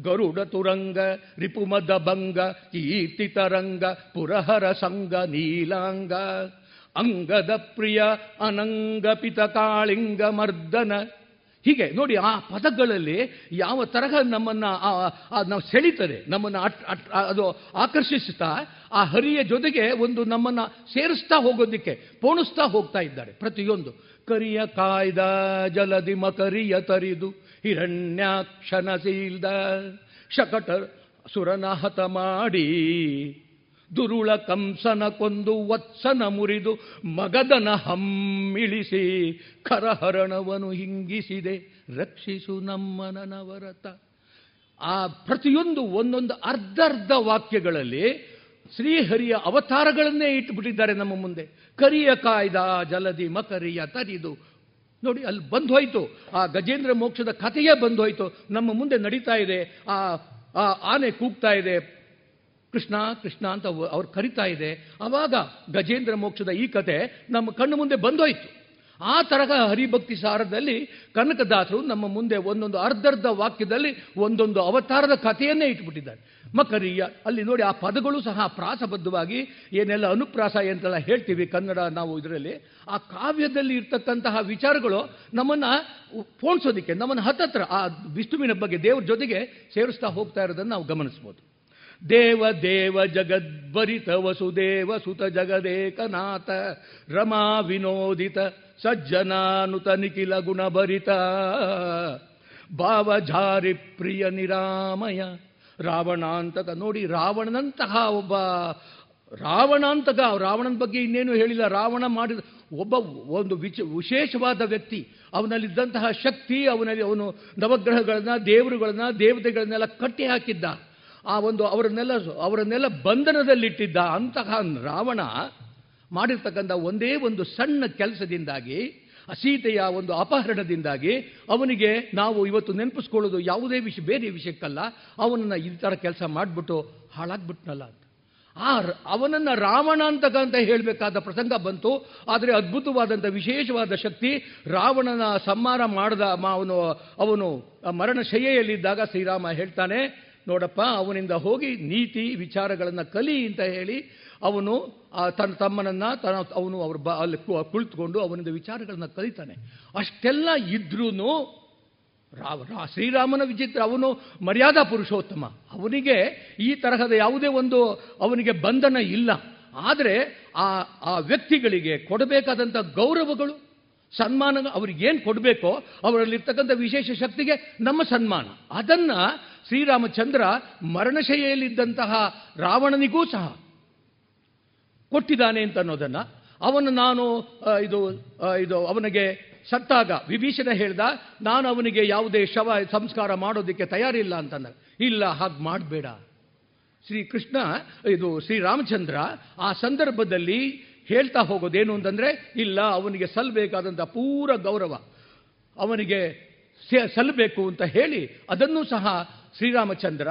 ಗರುಡ ತುರಂಗ, ರಿಪುಮದ ಭಂಗ, ಕೀರ್ತಿ ತರಂಗ, ಪುರಹರ ಸಂಗ, ನೀಲಾಂಗ, ಅಂಗದ ಪ್ರಿಯ ಅನಂಗ ಪಿತ ಕಾಳಿಂಗ ಮರ್ದನ ಹೀಗೆ ನೋಡಿ ಆ ಪದಗಳಲ್ಲಿ ಯಾವ ತರಹ ನಮ್ಮನ್ನು ನಾವು ಸೆಳೀತದೆ, ನಮ್ಮನ್ನು ಅದು ಆಕರ್ಷಿಸುತ್ತಾ, ಆ ಹರಿಯ ಜೊತೆಗೆ ಒಂದು ನಮ್ಮನ್ನು ಸೇರಿಸ್ತಾ ಹೋಗೋದಕ್ಕೆ, ಪೋಣಿಸ್ತಾ ಹೋಗ್ತಾ ಇದ್ದಾರೆ ಪ್ರತಿಯೊಂದು. ಕರಿಯ ಕಾಯ್ದ ಜಲದಿ ಮಕರಿಯ ತರಿದು, ಹಿರಣ್ಯಾಕ್ಷನ ಸೀಲ್ದ ಶಕಟ ಸುರನ ಹತ ಮಾಡಿ ದುರುಳ ಕಂಸನ ಕೊಂದು ವತ್ಸನ ಮುರಿದು ಮಗದನ ಹಮ್ಮಿಳಿಸಿ ಕರಹರಣವನು ಹಿಂಗಿಸಿದೆ. ರಕ್ಷಿಸು ನಮ್ಮನನ ವರತ ಆ ಪ್ರತಿಯೊಂದು ಒಂದೊಂದು ಅರ್ಧರ್ಧ ವಾಕ್ಯಗಳಲ್ಲಿ ಶ್ರೀಹರಿಯ ಅವತಾರಗಳನ್ನೇ ಇಟ್ಟುಬಿಟ್ಟಿದ್ದಾರೆ ನಮ್ಮ ಮುಂದೆ. ಕರಿಯ ಕಾಯ್ದ, ಜಲದಿ ಮಕರಿಯ ತರಿದು. ನೋಡಿ, ಅಲ್ಲಿ ಬಂದು ಹೋಯ್ತು ಆ ಗಜೇಂದ್ರ ಮೋಕ್ಷದ ಕಥೆಯೇ ಬಂದು ಹೋಯ್ತು ನಮ್ಮ ಮುಂದೆ ನಡೀತಾ ಇದೆ. ಆ ಆನೆ ಕೂಗ್ತಾ ಇದೆ. ಕೃಷ್ಣ ಕೃಷ್ಣ ಅಂತ ಅವ್ರು ಕರಿತಾ ಇದೆ. ಆವಾಗ ಗಜೇಂದ್ರ ಮೋಕ್ಷದ ಈ ಕತೆ ನಮ್ಮ ಕಣ್ಣು ಮುಂದೆ ಬಂದೋಯ್ತು. ಆ ತರಹ ಹರಿಭಕ್ತಿ ಸಾರದಲ್ಲಿ ಕನಕದಾಸರು ನಮ್ಮ ಮುಂದೆ ಒಂದೊಂದು ಅರ್ಧರ್ಧ ವಾಕ್ಯದಲ್ಲಿ ಒಂದೊಂದು ಅವತಾರದ ಕಥೆಯನ್ನೇ ಇಟ್ಬಿಟ್ಟಿದ್ದಾರೆ. ಮಕರಿಯ ಅಲ್ಲಿ ನೋಡಿ ಆ ಪದಗಳು ಸಹ ಪ್ರಾಸಬದ್ಧವಾಗಿ ಏನೆಲ್ಲ ಅನುಪ್ರಾಸ ಎಂತೆಲ್ಲ ಹೇಳ್ತೀವಿ ಕನ್ನಡ ನಾವು ಇದರಲ್ಲಿ. ಆ ಕಾವ್ಯದಲ್ಲಿ ಇರ್ತಕ್ಕಂತಹ ವಿಚಾರಗಳು ನಮ್ಮನ್ನ ಪೋಣಿಸೋದಿಕ್ಕೆ, ನಮ್ಮನ್ನ ಹತ್ತತ್ರ ಆ ವಿಷ್ಣುವಿನ ಬಗ್ಗೆ ದೇವ್ರ ಜೊತೆಗೆ ಸೇರಿಸ್ತಾ ಹೋಗ್ತಾ ಇರೋದನ್ನು ನಾವು ಗಮನಿಸ್ಬೋದು. ದೇವ ದೇವ ಜಗದ್ಭರಿತ ವಸುದೇವ ಸುತ ಜಗದೇಕನಾಥ ರಮಾ ವಿನೋದಿತ ಸಜ್ಜನಾನುತ ನಿಖಿಲ ಗುಣಭರಿತ ಭಾವಜಾರಿ ಪ್ರಿಯ ನಿರಾಮಯ ರಾವಣಾಂತಕ ನೋಡಿ ರಾವಣನಂತಹ ಒಬ್ಬ ರಾವಣಾಂತಕ ರಾವಣನ ಬಗ್ಗೆ ಇನ್ನೇನು ಹೇಳಿಲ್ಲ ರಾವಣ ಮಾಡಿದ ಒಬ್ಬ ಒಂದು ವಿಚ ವಿಶೇಷವಾದ ವ್ಯಕ್ತಿ ಅವನಲ್ಲಿದ್ದಂತಹ ಶಕ್ತಿ ಅವನಲ್ಲಿ ಅವನು ನವಗ್ರಹಗಳನ್ನ ದೇವರುಗಳನ್ನ ದೇವತೆಗಳನ್ನೆಲ್ಲ ಕಟ್ಟಿ ಹಾಕಿದ್ದ ಆ ಒಂದು ಅವರನ್ನೆಲ್ಲ ಅವರನ್ನೆಲ್ಲ ಬಂಧನದಲ್ಲಿಟ್ಟಿದ್ದ ಅಂತಹ ರಾವಣ ಮಾಡಿರ್ತಕ್ಕಂಥ ಒಂದೇ ಒಂದು ಸಣ್ಣ ಕೆಲಸದಿಂದಾಗಿ ಸೀತೆಯ ಒಂದು ಅಪಹರಣದಿಂದಾಗಿ ಅವನಿಗೆ ನಾವು ಇವತ್ತು ನೆನಪಿಸ್ಕೊಳ್ಳೋದು ಯಾವುದೇ ವಿಷಯ ಬೇರೆ ವಿಷಯಕ್ಕಲ್ಲ. ಅವನನ್ನು ಈ ಥರ ಕೆಲಸ ಮಾಡಿಬಿಟ್ಟು ಹಾಳಾಗ್ಬಿಟ್ನಲ್ಲ ಅಂತ. ಆ ಅವನನ್ನು ರಾವಣ ಅಂತಕ್ಕಂತ ಅಂತ ಹೇಳಬೇಕಾದ ಪ್ರಸಂಗ ಬಂತು. ಆದರೆ ಅದ್ಭುತವಾದಂಥ ವಿಶೇಷವಾದ ಶಕ್ತಿ ರಾವಣನ ಸಂಹಾರ ಮಾಡಿದ ಅವನು ಅವನು ಮರಣ ಶಯ್ಯೆಯಲ್ಲಿದ್ದಾಗ ಶ್ರೀರಾಮ ಹೇಳ್ತಾನೆ ನೋಡಪ್ಪ, ಅವನಿಂದ ಹೋಗಿ ನೀತಿ ವಿಚಾರಗಳನ್ನು ಕಲಿ ಅಂತ ಹೇಳಿ ಅವನು ತನ್ನ ತಮ್ಮನನ್ನು, ತನ್ನ, ಅವನು ಅವ್ರ ಬ, ಅಲ್ಲಿ ಕುಳಿತುಕೊಂಡು ಅವನಿಂದ ವಿಚಾರಗಳನ್ನು ಕಲಿತಾನೆ. ಅಷ್ಟೆಲ್ಲ ಇದ್ರೂ ಶ್ರೀರಾಮನ ವಿಚಿತ್ರ, ಅವನು ಮರ್ಯಾದಾ ಪುರುಷೋತ್ತಮ. ಅವನಿಗೆ ಈ ತರಹದ ಯಾವುದೇ ಒಂದು ಅವನಿಗೆ ಬಂಧನ ಇಲ್ಲ. ಆದರೆ ಆ ಆ ವ್ಯಕ್ತಿಗಳಿಗೆ ಕೊಡಬೇಕಾದಂಥ ಗೌರವಗಳು ಸನ್ಮಾನ ಅವ್ರಿಗೇನು ಕೊಡಬೇಕೋ, ಅವರಲ್ಲಿರ್ತಕ್ಕಂಥ ವಿಶೇಷ ಶಕ್ತಿಗೆ ನಮ್ಮ ಸನ್ಮಾನ. ಅದನ್ನ ಶ್ರೀರಾಮಚಂದ್ರ ಮರಣಶೈಲಿದ್ದಂತಹ ರಾವಣನಿಗೂ ಸಹ ಕೊಟ್ಟಿದ್ದಾನೆ ಅಂತ ಅನ್ನೋದನ್ನು ಅವನು ನಾನು ಇದು ಇದು ಅವನಿಗೆ ಸತ್ತಾಗ ವಿಭೀಷಣ ಹೇಳ್ದ, ನಾನು ಅವನಿಗೆ ಯಾವುದೇ ಶವ ಸಂಸ್ಕಾರ ಮಾಡೋದಕ್ಕೆ ತಯಾರಿಲ್ಲ ಅಂತಂದ. ಇಲ್ಲ, ಹಾಗೆ ಮಾಡಬೇಡ. ಶ್ರೀಕೃಷ್ಣ, ಇದು ಶ್ರೀರಾಮಚಂದ್ರ ಆ ಸಂದರ್ಭದಲ್ಲಿ ಹೇಳ್ತಾ ಹೋಗೋದೇನು ಅಂತಂದರೆ, ಇಲ್ಲ, ಅವನಿಗೆ ಸಲ್ಲಬೇಕಾದಂಥ ಪೂರ ಗೌರವ. ಅವನಿಗೆ ಸಲ್ಲಬೇಕು ಅಂತ ಹೇಳಿ, ಅದನ್ನು ಸಹ ಶ್ರೀರಾಮಚಂದ್ರ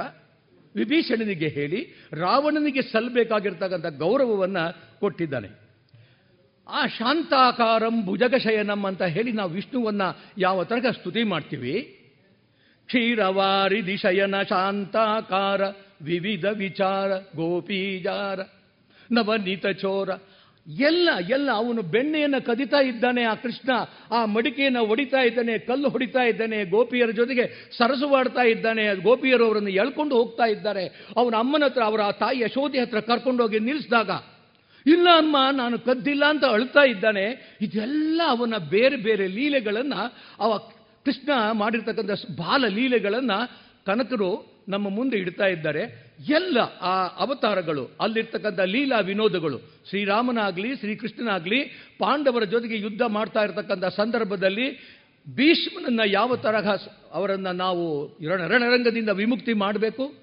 ವಿಭೀಷಣನಿಗೆ ಹೇಳಿ ರಾವಣನಿಗೆ ಸಲ್ಲಬೇಕಾಗಿರ್ತಕ್ಕಂಥ ಗೌರವವನ್ನು ಕೊಟ್ಟಿದ್ದಾನೆ. ಆ ಶಾಂತಾಕಾರಂ ಭುಜಗಶಯನಂ ಅಂತ ಹೇಳಿ ನಾವು ವಿಷ್ಣುವನ್ನ ಯಾವ ತರಗ ಸ್ತುತಿ ಮಾಡ್ತೀವಿ? ಕ್ಷೀರವಾರಿ ದಿಶಯನ ಶಾಂತಾಕಾರ ವಿವಿಧ ವಿಚಾರ ಗೋಪೀಜಾರ ನವನೀತ ಚೋರ ಎಲ್ಲ ಎಲ್ಲ, ಅವನು ಬೆಣ್ಣೆಯನ್ನು ಕದಿತಾ ಇದ್ದಾನೆ ಆ ಕೃಷ್ಣ. ಆ ಮಡಿಕೆಯನ್ನು ಹೊಡಿತಾ ಇದ್ದಾನೆ, ಕಲ್ಲು ಹೊಡಿತಾ ಇದ್ದಾನೆ, ಗೋಪಿಯರ ಜೊತೆಗೆ ಸರಸುವಾಡ್ತಾ ಇದ್ದಾನೆ ಗೋಪಿಯರು ಅವರನ್ನು ಎಳ್ಕೊಂಡು ಹೋಗ್ತಾ ಇದ್ದಾರೆ. ಅವನ ಅಮ್ಮನ ಹತ್ರ, ಅವರ ತಾಯಿ ಯಶೋಧಿ ಹತ್ರ ಕರ್ಕೊಂಡೋಗಿ ನಿಲ್ಲಿಸಿದಾಗ, ಇಲ್ಲ ಅಮ್ಮ, ನಾನು ಕದ್ದಿಲ್ಲ ಅಂತ ಅಳ್ತಾ ಇದ್ದಾನೆ. ಇದೆಲ್ಲ ಅವನ ಬೇರೆ ಬೇರೆ ಲೀಲೆಗಳನ್ನು, ಅವ ಕೃಷ್ಣ ಮಾಡಿರ್ತಕ್ಕಂಥ ಬಾಲ ಲೀಲೆಗಳನ್ನು ಕನಕರು ನಮ್ಮ ಮುಂದೆ ಇಡ್ತಾ ಇದ್ದಾರೆ ಎಲ್ಲ ಆ ಅವತಾರಗಳು, ಅಲ್ಲಿರ್ತಕ್ಕಂಥ ಲೀಲಾ ವಿನೋದಗಳು. ಶ್ರೀರಾಮನಾಗಲಿ, ಶ್ರೀಕೃಷ್ಣನಾಗಲಿ, ಪಾಂಡವರ ಜೊತೆಗೆ ಯುದ್ಧ ಮಾಡ್ತಾ ಇರತಕ್ಕಂಥ ಸಂದರ್ಭದಲ್ಲಿ ಭೀಷ್ಮನನ್ನ ಯಾವ ತರಹ ಅವರನ್ನು ನಾವು ರಣರಂಗದಿಂದ ವಿಮುಕ್ತಿ ಮಾಡಬೇಕು?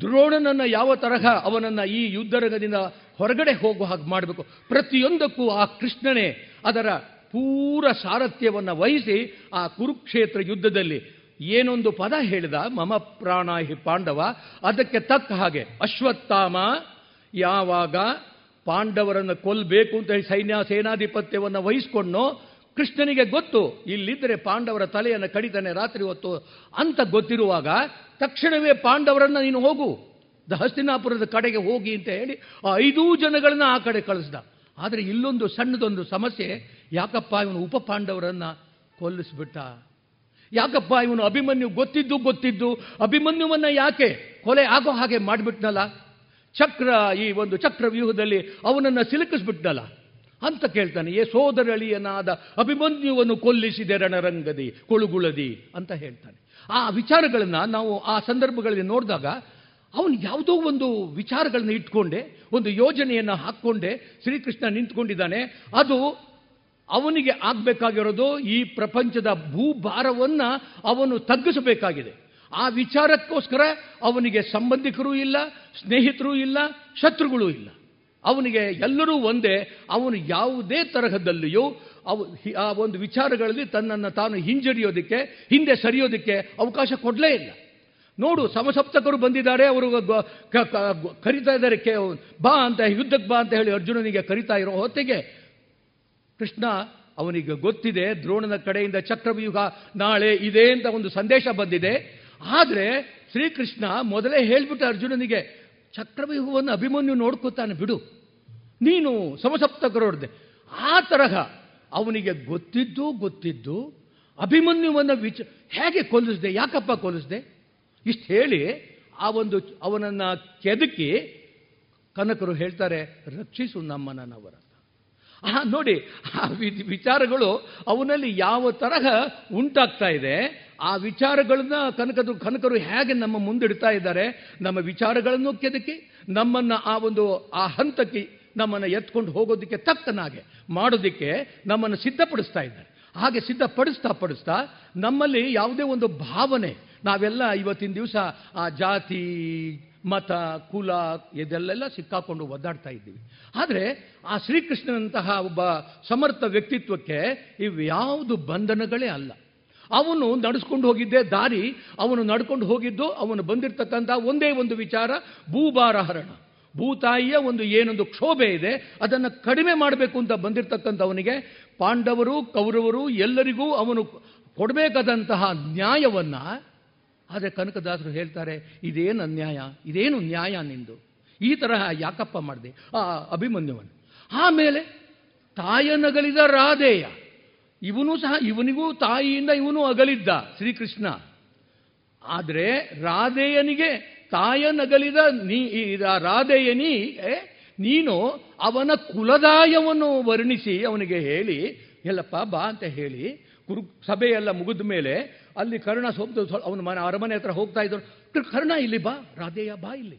ದ್ರೋಣನನ್ನು ಯಾವ ತರಹ ಅವನನ್ನು ಈ ಯುದ್ಧರಂಗದಿಂದ ಹೊರಗಡೆ ಹೋಗುವ ಹಾಗೆ ಮಾಡಬೇಕು? ಪ್ರತಿಯೊಂದಕ್ಕೂ ಆ ಕೃಷ್ಣನೇ ಅದರ ಪೂರ ಸಾರಥ್ಯವನ್ನು ವಹಿಸಿ ಆ ಕುರುಕ್ಷೇತ್ರ ಯುದ್ಧದಲ್ಲಿ ಏನೊಂದು ಪದ ಹೇಳಿದ, ಮಮ ಪ್ರಾಣ ಹಿ ಪಾಂಡವ, ಅದಕ್ಕೆ ತಕ್ಕ ಹಾಗೆ, ಅಶ್ವತ್ಥಾಮ ಯಾವಾಗ ಪಾಂಡವರನ್ನು ಕೊಲ್ಲಬೇಕು ಅಂತ ಹೇಳಿ ಸೈನ್ಯ ಸೇನಾಧಿಪತ್ಯವನ್ನು ವಹಿಸ್ಕೊಂಡು ಕೃಷ್ಣನಿಗೆ ಗೊತ್ತು, ಇಲ್ಲಿದ್ದರೆ ಪಾಂಡವರ ತಲೆಯನ್ನು ಕಡಿತಾನೆ ರಾತ್ರಿ ಹೊತ್ತು ಅಂತ ಗೊತ್ತಿರುವಾಗ, ತಕ್ಷಣವೇ ಪಾಂಡವರನ್ನು ನೀನು ಹೋಗು ಹಸ್ತಿನಾಪುರದ ಕಡೆಗೆ ಹೋಗಿ ಅಂತ ಹೇಳಿ ಆ ಐದೂ ಜನಗಳನ್ನ ಆ ಕಡೆ ಕಳಿಸ್ದ. ಆದರೆ ಇಲ್ಲೊಂದು ಸಣ್ಣದೊಂದು ಸಮಸ್ಯೆ, ಯಾಕಪ್ಪ ಇವನು ಉಪ ಪಾಂಡವರನ್ನು ಕೊಲ್ಲಿಸ್ಬಿಟ್ಟ? ಯಾಕಪ್ಪ ಇವನು ಅಭಿಮನ್ಯು ಗೊತ್ತಿದ್ದು ಗೊತ್ತಿದ್ದು? ಅಭಿಮನ್ಯುವನ್ನ ಯಾಕೆ ಕೊಲೆ ಆಗೋ ಹಾಗೆ ಮಾಡಿಬಿಟ್ನಲ್ಲ? ಚಕ್ರ, ಈ ಒಂದು ಚಕ್ರ ವ್ಯೂಹದಲ್ಲಿ ಅವನನ್ನು ಸಿಲುಕಿಸ್ಬಿಟ್ನಲ್ಲ? ಅಂತ ಕೇಳ್ತಾನೆ, ಏ ಸೋದರಳಿಯನಾದ ಅಭಿಮನ್ಯುವನ್ನು ಕೊಲ್ಲಿಸಿದೆ ರಣರಂಗದಿ, ಕೊಳುಗುಳದಿ, ಅಂತ ಹೇಳ್ತಾನೆ. ಆ ವಿಚಾರಗಳನ್ನು ನಾವು ಆ ಸಂದರ್ಭಗಳಲ್ಲಿ ನೋಡಿದಾಗ ಅವನು ಯಾವುದೋ ಒಂದು ವಿಚಾರಗಳನ್ನ ಇಟ್ಕೊಂಡೆ, ಒಂದು ಯೋಜನೆಯನ್ನು ಹಾಕ್ಕೊಂಡೆ, ಶ್ರೀಕೃಷ್ಣ ನಿಂತ್ಕೊಂಡಿದ್ದಾನೆ. ಅದು ಅವನಿಗೆ ಆಗಬೇಕಾಗಿರೋದು ಈ ಪ್ರಪಂಚದ ಭೂಭಾರವನ್ನು ಅವನು ತಗ್ಗಿಸಬೇಕಾಗಿದೆ. ಆ ವಿಚಾರಕ್ಕೋಸ್ಕರ ಅವನಿಗೆ ಸಂಬಂಧಿಕರೂ ಇಲ್ಲ, ಸ್ನೇಹಿತರೂ ಇಲ್ಲ, ಶತ್ರುಗಳೂ ಇಲ್ಲ. ಅವನಿಗೆ ಎಲ್ಲರೂ ಒಂದೇ, ಅವನು ಯಾವುದೇ ತರಹದಲ್ಲಿಯೂ ಅವು ಆ ಒಂದು ವಿಚಾರಗಳಲ್ಲಿ ತನ್ನನ್ನು ತಾನು ಹಿಂಜರಿಯೋದಕ್ಕೆ, ಹಿಂದೆ ಸರಿಯೋದಕ್ಕೆ ಅವಕಾಶ ಕೊಡಲೇ ಇಲ್ಲ. ನೋಡು, ಸಮಸಪ್ತಕರು ಬಂದಿದ್ದಾರೆ, ಅವರು ಕರಿತಾ ಇದ್ದಾರೆ ಬಾ ಅಂತ, ಯುದ್ಧಕ್ಕೆ ಬಾ ಅಂತ ಹೇಳಿ ಅರ್ಜುನನಿಗೆ ಕರಿತಾ ಇರೋ ಹೊತ್ತಿಗೆ ಕೃಷ್ಣ ಅವನಿಗೆ ಗೊತ್ತಿದೆ, ದ್ರೋಣನ ಕಡೆಯಿಂದ ಚಕ್ರವ್ಯೂಹ ನಾಳೆ ಇದೆ ಅಂತ ಒಂದು ಸಂದೇಶ ಬಂದಿದೆ. ಆದರೆ ಶ್ರೀಕೃಷ್ಣ ಮೊದಲೇ ಹೇಳ್ಬಿಟ್ಟು ಅರ್ಜುನನಿಗೆ, ಚಕ್ರವ್ಯೂಹವನ್ನು ಅಭಿಮನ್ಯು ನೋಡ್ಕೋತಾನೆ ಬಿಡು. ನೀನು ಸಮಸಪ್ತಕರೊಡ್ದೆ ಆ ತರಹ ಅವನಿಗೆ ಗೊತ್ತಿದ್ದು ಗೊತ್ತಿದ್ದು ಅಭಿಮನ್ಯುವನ್ನು ವಿಚ, ಹೇಗೆ ಕೊಲ್ಲಿಸ್ದೆ, ಯಾಕಪ್ಪ ಕೊಲ್ಲಿಸ್ದೆ? ಇಷ್ಟು ಹೇಳಿ ಆ ಒಂದು ಅವನನ್ನು ಕೆದಕಿ ಕನಕರು ಹೇಳ್ತಾರೆ, ರಕ್ಷಿಸು ನಮ್ಮನವರ ಆ ನೋಡಿ, ಆ ವಿಚಾರಗಳು ಅವನಲ್ಲಿ ಯಾವ ತರಹ ಉಂಟಾಗ್ತಾ ಇದೆ, ಆ ವಿಚಾರಗಳನ್ನ ಕನಕದು ಕನಕರು ಹೇಗೆ ನಮ್ಮ ಮುಂದಿಡ್ತಾ ಇದ್ದಾರೆ, ನಮ್ಮ ವಿಚಾರಗಳನ್ನು ಕೆದಕಿ, ನಮ್ಮನ್ನ ಆ ಒಂದು, ಆ ಹಂತಕ್ಕೆ ನಮ್ಮನ್ನು ಎತ್ಕೊಂಡು ಹೋಗೋದಕ್ಕೆ ತಕ್ಕನಾಗೆ ಮಾಡೋದಕ್ಕೆ ನಮ್ಮನ್ನು ಸಿದ್ಧಪಡಿಸ್ತಾ ಇದ್ದಾರೆ. ಹಾಗೆ ಸಿದ್ಧಪಡಿಸ್ತಾ ಪಡಿಸ್ತಾ ನಮ್ಮಲ್ಲಿ ಯಾವುದೇ ಒಂದು ಭಾವನೆ, ನಾವೆಲ್ಲ ಇವತ್ತಿನ ದಿವಸ ಆ ಜಾತಿ ಮತ, ಕುಲ, ಇದೆಲ್ಲೆಲ್ಲ ಸಿಕ್ಕಾಕೊಂಡು ಒದ್ದಾಡ್ತಾ ಇದ್ದೀವಿ. ಆದರೆ ಆ ಶ್ರೀಕೃಷ್ಣನಂತಹ ಒಬ್ಬ ಸಮರ್ಥ ವ್ಯಕ್ತಿತ್ವಕ್ಕೆ ಇವ್ಯಾವುದು ಬಂಧನಗಳೇ ಅಲ್ಲ. ಅವನು ನಡೆಸ್ಕೊಂಡು ಹೋಗಿದ್ದೇ ದಾರಿ, ಅವನು ನಡ್ಕೊಂಡು ಹೋಗಿದ್ದು, ಅವನು ಬಂದಿರತಕ್ಕಂಥ ಒಂದೇ ಒಂದು ವಿಚಾರ ಭೂಭಾರ ಹರಣ ಭೂತಾಯಿಯ ಒಂದು ಏನೊಂದು ಕ್ಷೋಭೆ ಇದೆ, ಅದನ್ನು ಕಡಿಮೆ ಮಾಡಬೇಕು ಅಂತ ಬಂದಿರತಕ್ಕಂಥವನಿಗೆ ಪಾಂಡವರು, ಕೌರವರು ಎಲ್ಲರಿಗೂ ಅವನು ಕೊಡಬೇಕಾದಂತಹ ನ್ಯಾಯವನ್ನ ಆದರೆ ಕನಕದಾಸರು ಹೇಳ್ತಾರೆ, ಇದೇನು ಅನ್ಯಾಯ? ಇದೇನು ನ್ಯಾಯ ನಿಂದು? ಈ ತರಹ ಯಾಕಪ್ಪ ಮಾಡಿದೆ? ಆ ಅಭಿಮನ್ಯುವನು, ಆಮೇಲೆ ತಾಯನಗಲಿದ ರಾಧೇಯ, ಇವನು ಸಹ, ಇವನಿಗೂ ತಾಯಿಯಿಂದ ಇವನು ಅಗಲಿದ್ದ ಶ್ರೀಕೃಷ್ಣ. ಆದರೆ ರಾಧೇಯನಿಗೆ ತಾಯನಗಲಿದ ನೀ ರಾಧೇಯನಿ ನೀನು ಅವನ ಕುಲದಾಯವನ್ನು ವರ್ಣಿಸಿ ಅವನಿಗೆ ಹೇಳಿ, ಎಲ್ಲಪ್ಪ ಬಾ ಅಂತ ಹೇಳಿ, ಕುರು, ಸಭೆಯೆಲ್ಲ ಮುಗಿದ ಮೇಲೆ ಅಲ್ಲಿ ಕರ್ಣ ಸೊಪ್ಪು ಅವನ ಮನೆ ಅರಮನೆ ಹತ್ರ ಹೋಗ್ತಾ ಇದ್ರು ಕರ್ಣ ಇಲ್ಲಿ ಬಾ, ರಾಧೆಯ ಬಾ ಇಲ್ಲಿ.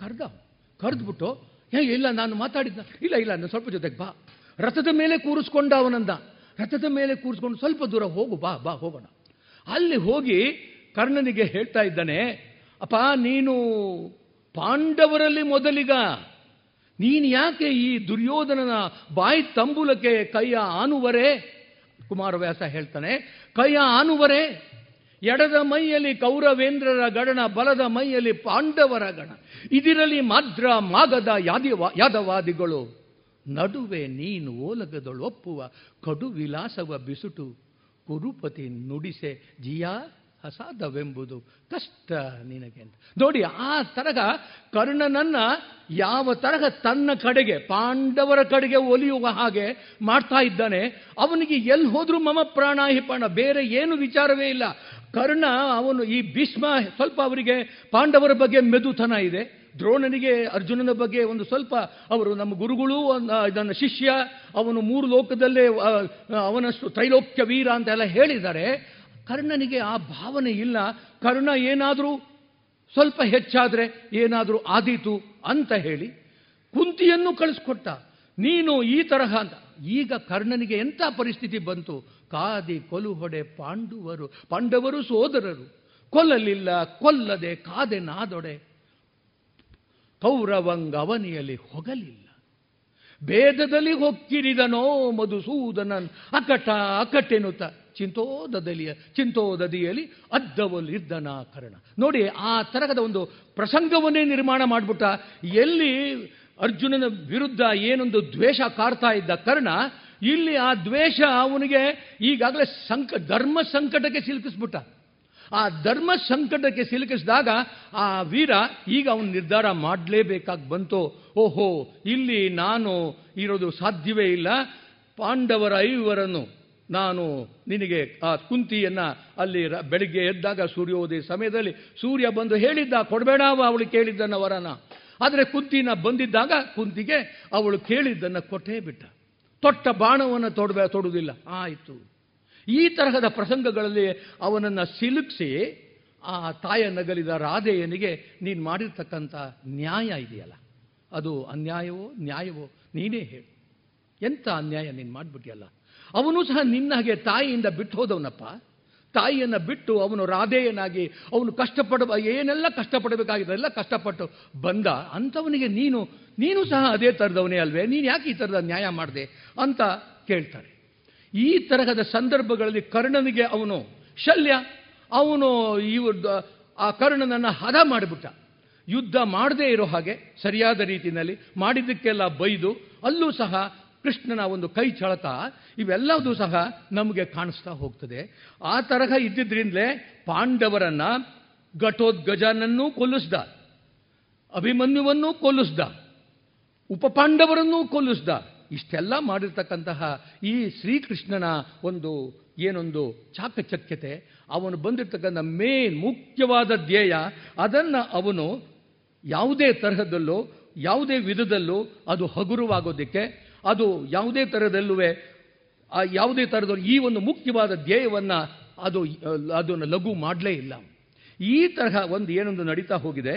ಕರ್ದ, ಕರೆದ್ಬಿಟ್ಟು ಹೇ ಇಲ್ಲ, ನಾನು ಮಾತಾಡಿದ್ದ ಇಲ್ಲ ಇಲ್ಲ, ನಾನು ಸ್ವಲ್ಪ ಜೊತೆಗೆ ಬಾ. ರಥದ ಮೇಲೆ ಕೂರಿಸ್ಕೊಂಡ ಅವನಂದ. ರಥದ ಮೇಲೆ ಕೂರಿಸ್ಕೊಂಡು ಸ್ವಲ್ಪ ದೂರ ಹೋಗು, ಬಾ ಬಾ, ಹೋಗೋಣ. ಅಲ್ಲಿ ಹೋಗಿ ಕರ್ಣನಿಗೆ ಹೇಳ್ತಾ ಇದ್ದಾನೆ, ಅಪ್ಪ, ನೀನು ಪಾಂಡವರಲ್ಲಿ ಮೊದಲಿಗ. ನೀನು ಯಾಕೆ ಈ ದುರ್ಯೋಧನನ ಬಾಯಿ ತಂಬುಲಕ್ಕೆ ಕೈಯ ಆನುವರೆ? ಕುಮಾರವ್ಯಾಸ ಹೇಳ್ತಾನೆ, ಕೈಯ ಆನುವರೆ, ಎಡದ ಮೈಯಲ್ಲಿ ಕೌರವೇಂದ್ರರ ಗಣ ಬಲದ ಮೈಯಲ್ಲಿ ಪಾಂಡವರ ಗಣ. ಇದಿರಲಿ ಮಾದ್ರ ಮಾಗದ ಯಾದಿವ, ಯಾದವಾದಿಗಳು. ನಡುವೆ ನೀನು ಓಲಗದಳು ಒಪ್ಪುವ ಕಡು ವಿಲಾಸವ ಬಿಸುಟು, ಕುರುಪತಿ ನುಡಿಸೆ, ಜಿಯಾ ಅಸಾಧವೆಂಬುದು ಕಷ್ಟ ನಿನಗೆ ಅಂತ. ನೋಡಿ, ಆ ತರಹ ಕರ್ಣನನ್ನ ಯಾವ ತರಹ ತನ್ನ ಕಡೆಗೆ, ಪಾಂಡವರ ಕಡೆಗೆ ಒಲಿಯುವ ಹಾಗೆ ಮಾಡ್ತಾ ಇದ್ದಾನೆ, ಅವನಿಗೆ ಎಲ್ಲಿ ಹೋದ್ರೂ ಮಮ ಪ್ರಾಣಾಹಿ ಪ್ರಾಣ ಬೇರೆ ಏನು ವಿಚಾರವೇ ಇಲ್ಲ. ಕರ್ಣ ಅವನು ಈ ಭೀಷ್ಮ ಸ್ವಲ್ಪ ಅವರಿಗೆ ಪಾಂಡವರ ಬಗ್ಗೆ ಮೆದುತನ ಇದೆ, ದ್ರೋಣನಿಗೆ, ಅರ್ಜುನನ ಬಗ್ಗೆ ಒಂದು ಸ್ವಲ್ಪ ಅವರು ನಮ್ಮ ಗುರುಗಳು ನನ್ನ ಶಿಷ್ಯ, ಅವನು ಮೂರು ಲೋಕದಲ್ಲೇ ಅವನಷ್ಟು ತ್ರೈಲೋಕ್ಯ ವೀರ ಅಂತೆಲ್ಲ ಹೇಳಿದ್ದಾರೆ ಕರ್ಣನಿಗೆ ಆ ಭಾವನೆ ಇಲ್ಲ. ಕರ್ಣ ಏನಾದರೂ ಸ್ವಲ್ಪ ಹೆಚ್ಚಾದರೆ ಏನಾದರೂ ಆದೀತು ಅಂತ ಹೇಳಿ ಕುಂತಿಯನ್ನು ಕಳಿಸ್ಕೊಟ್ಟ. ನೀನು ಈ ತರಹ ಅಂತ. ಈಗ ಕರ್ಣನಿಗೆ ಎಂಥ ಪರಿಸ್ಥಿತಿ ಬಂತು? ಕಾದಿ ಕೊಲು ಹೊಡೆ ಪಾಂಡುವರು, ಪಾಂಡವರು ಸೋದರರು. ಕೊಲ್ಲಲಿಲ್ಲ, ಕೊಲ್ಲದೆ ಕಾದೆ ನಾದೊಡೆ. ಕೌರವಂಗವನಿಯಲ್ಲಿ ಹೊಗಲಿಲ್ಲ. ಭೇದದಲ್ಲಿ ಹೊಕ್ಕಿರಿದನೋ ಮಧುಸೂದನನ್. ಅಕಟ ಅಕಟೆನುತ. ಚಿಂತೋದದಲಿಯ ಚಿಂತೋದದಿಯಲ್ಲಿ ಅದ್ದವಲ್ಲಿದ್ದನ ಕರ್ಣ ನೋಡಿ, ಆ ತರಹದ ಒಂದು ಪ್ರಸಂಗವನ್ನೇ ನಿರ್ಮಾಣ ಮಾಡಿಬಿಟ್ಟ ಎಲ್ಲಿ ಅರ್ಜುನನ ವಿರುದ್ಧ ಏನೊಂದು ದ್ವೇಷ ಕಾರ್ತಾ ಇದ್ದ ಕರ್ಣ, ಇಲ್ಲಿ ಆ ದ್ವೇಷ ಅವನಿಗೆ ಈಗಾಗಲೇ ಸಂಕ, ಧರ್ಮ ಸಂಕಟಕ್ಕೆ ಸಿಲುಕಿಸ್ಬಿಟ್ಟ. ಆ ಧರ್ಮ ಸಂಕಟಕ್ಕೆ ಸಿಲುಕಿಸಿದಾಗ ಆ ವೀರ ಈಗ ಅವನು ನಿರ್ಧಾರ ಮಾಡಲೇಬೇಕಾಗಿ ಬಂತು, ಓಹೋ, ಇಲ್ಲಿ ನಾನು ಇರೋದು ಸಾಧ್ಯವೇ ಇಲ್ಲ, ಪಾಂಡವರ ಐವರನ್ನು ನಾನು ನಿನಗೆ ಆ ಕುಂತಿಯನ್ನು ಅಲ್ಲಿ ಬೆಳಿಗ್ಗೆ ಎದ್ದಾಗ ಸೂರ್ಯೋದಯ ಸಮಯದಲ್ಲಿ ಸೂರ್ಯ ಬಂದು ಹೇಳಿದ್ದ ಕೊಡಬೇಡ ಅವಳು ಕೇಳಿದ್ದನ್ನ ವರನ. ಆದರೆ ಕುಂತಿನ ಬಂದಿದ್ದಾಗ ಕುಂತಿಗೆ ಅವಳು ಕೇಳಿದ್ದನ್ನು ಕೊಟ್ಟೇ ಬಿಟ್ಟ. ತೊಟ್ಟ ಬಾಣವನ್ನು ತೊಡಬೇ ತೊಡುವುದಿಲ್ಲ ಆಯಿತು. ಈ ತರಹದ ಪ್ರಸಂಗಗಳಲ್ಲಿ ಅವನನ್ನು ಸಿಲುಕಿಸಿ ಆ ತಾಯ ನಗಲಿದ ರಾಧೆಯನಿಗೆ ನೀನು ಮಾಡಿರ್ತಕ್ಕಂಥ ನ್ಯಾಯ ಇದೆಯಲ್ಲ. ಅದು ಅನ್ಯಾಯವೋ, ನ್ಯಾಯವೋ ನೀನೇ ಹೇಳು. ಎಂಥ ಅನ್ಯಾಯ ನೀನು ಮಾಡಿಬಿಟ್ಟಿಯಲ್ಲ ಅವನು ಸಹ ನಿನ್ನ ಹಾಗೆ ತಾಯಿಯಿಂದ ಬಿಟ್ಟು ಹೋದವನಪ್ಪ ತಾಯಿಯನ್ನು ಬಿಟ್ಟು ಅವನು ರಾಧೆಯನಾಗಿ ಅವನು ಕಷ್ಟಪಡ ಏನೆಲ್ಲ ಕಷ್ಟಪಡಬೇಕಾಗಿದೆ ಎಲ್ಲ ಕಷ್ಟಪಟ್ಟು ಬಂದ ಅಂಥವನಿಗೆ ನೀನು ನೀನು ಸಹ ಅದೇ ಥರದವನೇ ಅಲ್ವೇ? ನೀನು ಯಾಕೆ ಈ ಥರದ ನ್ಯಾಯ ಮಾಡಿದೆ? ಅಂತ ಕೇಳ್ತಾರೆ. ಈ ತರಹದ ಸಂದರ್ಭಗಳಲ್ಲಿ ಕರ್ಣನಿಗೆ ಅವನು ಶಲ್ಯ. ಅವನು ಇವ್ರದ್ದು ಆ ಕರ್ಣನನ್ನು ಹದ ಮಾಡಿಬಿಟ್ಟ. ಯುದ್ಧ ಮಾಡದೇ ಇರೋ ಹಾಗೆ, ಸರಿಯಾದ ರೀತಿಯಲ್ಲಿ ಮಾಡಿದ್ದಕ್ಕೆಲ್ಲ ಬೈದು, ಅಲ್ಲೂ ಸಹ ಕೃಷ್ಣನ ಒಂದು ಕೈ ಚಳತ ಇವೆಲ್ಲವೂ ಸಹ ನಮಗೆ ಕಾಣಿಸ್ತಾ ಹೋಗ್ತದೆ. ಆ ತರಹ ಇದ್ದಿದ್ರಿಂದಲೇ ಪಾಂಡವರನ್ನ ಘಟೋದ್ಗಜನನ್ನೂ ಕೊಲ್ಲಿಸ್ದ, ಅಭಿಮನ್ಯುವನ್ನೂ ಕೊಲ್ಲಿಸ್ದ, ಉಪಪಾಂಡವರನ್ನೂ ಕೊಲ್ಲಿಸ್ದ. ಇಷ್ಟೆಲ್ಲ ಮಾಡಿರ್ತಕ್ಕಂತಹ ಈ ಶ್ರೀಕೃಷ್ಣನ ಒಂದು ಏನೊಂದು ಚಾಕಚಕ್ಯತೆ, ಅವನು ಬಂದಿರ್ತಕ್ಕಂಥ ಮೇನ್ ಮುಖ್ಯವಾದ ಧ್ಯೇಯ, ಅದನ್ನು ಅವನು ಯಾವುದೇ ತರಹದಲ್ಲೂ, ಯಾವುದೇ ವಿಧದಲ್ಲೂ ಅದು ಹಗುರವಾಗೋದಕ್ಕೆ ಅದು ಯಾವುದೇ ಥರದಲ್ಲೂ ಯಾವುದೇ ಥರದಲ್ಲೂ ಈ ಒಂದು ಮುಖ್ಯವಾದ ಧ್ಯೇಯವನ್ನು ಅದು, ಅದನ್ನು ಲಘು ಮಾಡಲೇ ಇಲ್ಲ. ಈ ತರಹ ಒಂದು ಏನೊಂದು ನಡೀತಾ ಹೋಗಿದೆ,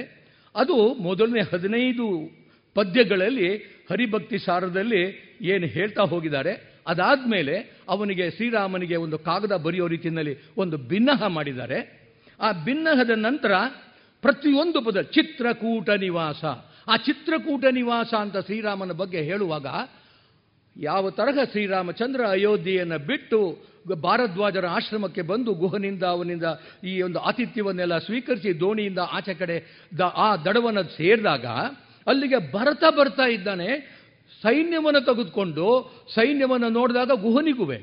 ಅದು ಮೊದಲನೇ ಹದಿನೈದು ಪದ್ಯಗಳಲ್ಲಿ, ಹರಿಭಕ್ತಿ ಸಾರದಲ್ಲಿ ಏನು ಹೇಳ್ತಾ ಹೋಗಿದ್ದಾರೆ, ಅದಾದಮೇಲೆ ಅವನಿಗೆ ಶ್ರೀರಾಮನಿಗೆ ಒಂದು ಕಾಗದ ಬರೆಯೋ ರೀತಿಯಲ್ಲಿ ಒಂದು ಭಿನ್ನಹ ಮಾಡಿದ್ದಾರೆ. ಆ ಭಿನ್ನಹದ ನಂತರ ಪ್ರತಿಯೊಂದು ಪದ, ಚಿತ್ರಕೂಟ ನಿವಾಸ. ಆ ಚಿತ್ರಕೂಟ ನಿವಾಸ ಅಂತ ಶ್ರೀರಾಮನ ಬಗ್ಗೆ ಹೇಳುವಾಗ ಯಾವ ತರಹ ಶ್ರೀರಾಮಚಂದ್ರ ಅಯೋಧ್ಯೆಯನ್ನು ಬಿಟ್ಟು ಭಾರದ್ವಾಜರ ಆಶ್ರಮಕ್ಕೆ ಬಂದು ಗುಹನಿಂದ ಅವನಿಂದ ಈ ಒಂದು ಆತಿಥ್ಯವನ್ನೆಲ್ಲ ಸ್ವೀಕರಿಸಿ ದೋಣಿಯಿಂದ ಆಚೆ ಕಡೆ ದ ಆ ದಡವನ್ನು ಸೇರಿದಾಗ ಅಲ್ಲಿಗೆ ಭರತ ಬರ್ತಾ ಇದ್ದಾನೆ. ಸೈನ್ಯವನ್ನು ತೆಗೆದುಕೊಂಡು ಸೈನ್ಯವನ್ನು ನೋಡಿದಾಗ ಗುಹನಿಗುವೆ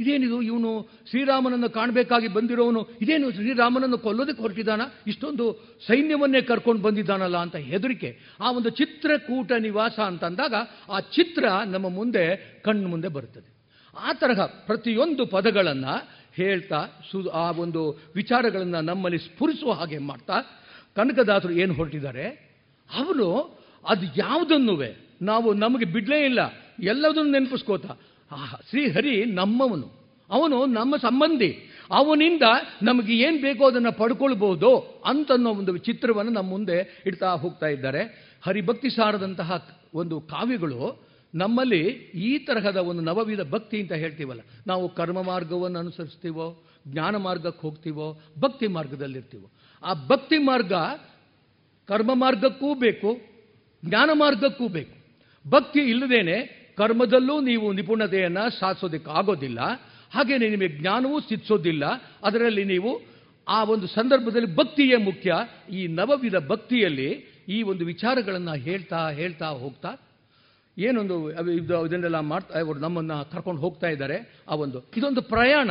ಇದೇನಿದು? ಇವನು ಶ್ರೀರಾಮನನ್ನು ಕಾಣಬೇಕಾಗಿ ಬಂದಿರೋವನು. ಇದೇನು ಶ್ರೀರಾಮನನ್ನು ಕೊಲ್ಲೋದಕ್ಕೆ ಹೊರಟಿದ್ದಾನ? ಇಷ್ಟೊಂದು ಸೈನ್ಯವನ್ನೇ ಕರ್ಕೊಂಡು ಬಂದಿದ್ದಾನಲ್ಲ ಅಂತ ಹೆದರಿಕೆ. ಆ ಒಂದು ಚಿತ್ರಕೂಟ ನಿವಾಸ ಅಂತಂದಾಗ ಆ ಚಿತ್ರ ನಮ್ಮ ಮುಂದೆ ಕಣ್ಣು ಮುಂದೆ ಬರುತ್ತದೆ. ಆ ತರಹ ಪ್ರತಿಯೊಂದು ಪದಗಳನ್ನು ಹೇಳ್ತಾ, ಸು, ಆ ಒಂದು ವಿಚಾರಗಳನ್ನು ನಮ್ಮಲ್ಲಿ ಸ್ಫುರಿಸುವ ಹಾಗೆ ಮಾಡ್ತಾ, ಕನಕದಾಸರು ಏನು ಹೊರಟಿದ್ದಾರೆ? ಅವರು ಅದು ಯಾವುದನ್ನುವೆ? ನಾವು ನಮಗೆ ಬಿಡಲೇ ಇಲ್ಲ. ಎಲ್ಲದನ್ನು ನೆನಪಿಸ್ಕೋತಾ ಶ್ರೀಹರಿ ನಮ್ಮವನು. ಅವನು ನಮ್ಮ ಸಂಬಂಧಿ. ಅವನಿಂದ ನಮಗೆ ಏನು ಬೇಕೋ ಅದನ್ನು ಪಡ್ಕೊಳ್ಬೋದು ಅಂತನ್ನೋ ಒಂದು ಚಿತ್ರವನ್ನು ನಮ್ಮ ಮುಂದೆ ಇಡ್ತಾ ಹೋಗ್ತಾ ಇದ್ದಾರೆ. ಹರಿಭಕ್ತಿ ಸಾರದಂತಹ ಒಂದು ಕಾವ್ಯಗಳು ನಮ್ಮಲ್ಲಿ ಈ ತರಹದ ಒಂದು ನವವಿಧ ಭಕ್ತಿ ಅಂತ ಹೇಳ್ತೀವಲ್ಲ. ನಾವು ಕರ್ಮ ಮಾರ್ಗವನ್ನು ಅನುಸರಿಸ್ತೀವೋ, ಜ್ಞಾನ ಮಾರ್ಗಕ್ಕೆ ಹೋಗ್ತೀವೋ, ಭಕ್ತಿ ಮಾರ್ಗದಲ್ಲಿರ್ತೀವೋ. ಆ ಭಕ್ತಿ ಮಾರ್ಗ ಕರ್ಮ ಮಾರ್ಗಕ್ಕೂ ಬೇಕು, ಜ್ಞಾನ ಮಾರ್ಗಕ್ಕೂ ಬೇಕು. ಭಕ್ತಿ ಇಲ್ಲದೇನೆ ಕರ್ಮದಲ್ಲೂ ನೀವು ನಿಪುಣತೆಯನ್ನು ಸಾಧಿಸೋದಕ್ಕೆ ಆಗೋದಿಲ್ಲ ಹಾಗೆಯೇ ನಿಮಗೆ ಜ್ಞಾನವೂ ಸಿದ್ಧಿಸೋದಿಲ್ಲ ಅದರಲ್ಲಿ ನೀವು ಆ ಒಂದು ಸಂದರ್ಭದಲ್ಲಿ ಭಕ್ತಿಯೇ ಮುಖ್ಯ. ಈ ನವವಿಧ ಭಕ್ತಿಯಲ್ಲಿ ಈ ಒಂದು ವಿಚಾರಗಳನ್ನು ಹೇಳ್ತಾ ಹೇಳ್ತಾ ಹೋಗ್ತಾ, ಏನೊಂದು ಇದನ್ನೆಲ್ಲ ಮಾಡ್ತಾ ಅವರು ನಮ್ಮನ್ನು ಕರ್ಕೊಂಡು ಹೋಗ್ತಾ ಇದ್ದಾರೆ. ಆ ಒಂದು, ಇದೊಂದು ಪ್ರಯಾಣ.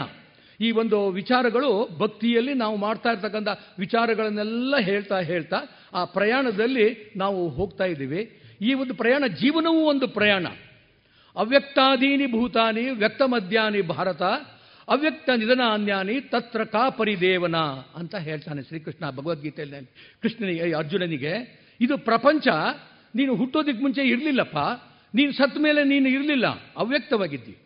ಈ ಒಂದು ವಿಚಾರಗಳು ಭಕ್ತಿಯಲ್ಲಿ ನಾವು ಮಾಡ್ತಾ ಇರ್ತಕ್ಕಂಥ ವಿಚಾರಗಳನ್ನೆಲ್ಲ ಹೇಳ್ತಾ ಹೇಳ್ತಾ, ಆ ಪ್ರಯಾಣದಲ್ಲಿ ನಾವು ಹೋಗ್ತಾ ಇದ್ದೀವಿ. ಈ ಒಂದು ಪ್ರಯಾಣ ಜೀವನವೂ ಒಂದು ಪ್ರಯಾಣ. ಅವ್ಯಕ್ತಾದೀನಿ ಭೂತಾನಿ ವ್ಯಕ್ತ ಮಧ್ಯಾನಿ ಭಾರತ, ಅವ್ಯಕ್ತ ನಿಧನಾನ್ಯಾನಿ, ತತ್ರ ಕಾ ಪರಿದೇವನ ಅಂತ ಹೇಳ್ತಾನೆ ಶ್ರೀಕೃಷ್ಣ ಭಗವದ್ಗೀತೆಯಲ್ಲಿ. ಕೃಷ್ಣನಿಗೆ ಅರ್ಜುನನಿಗೆ, ಇದು ಪ್ರಪಂಚ, ನೀನು ಹುಟ್ಟೋದಕ್ಕೆ ಮುಂಚೆ ಇರಲಿಲ್ಲಪ್ಪ, ನೀನು ಸತ್ತ ಮೇಲೆ ನೀನು ಇರಲಿಲ್ಲ, ಅವ್ಯಕ್ತವಾಗಿದ್ದಿ.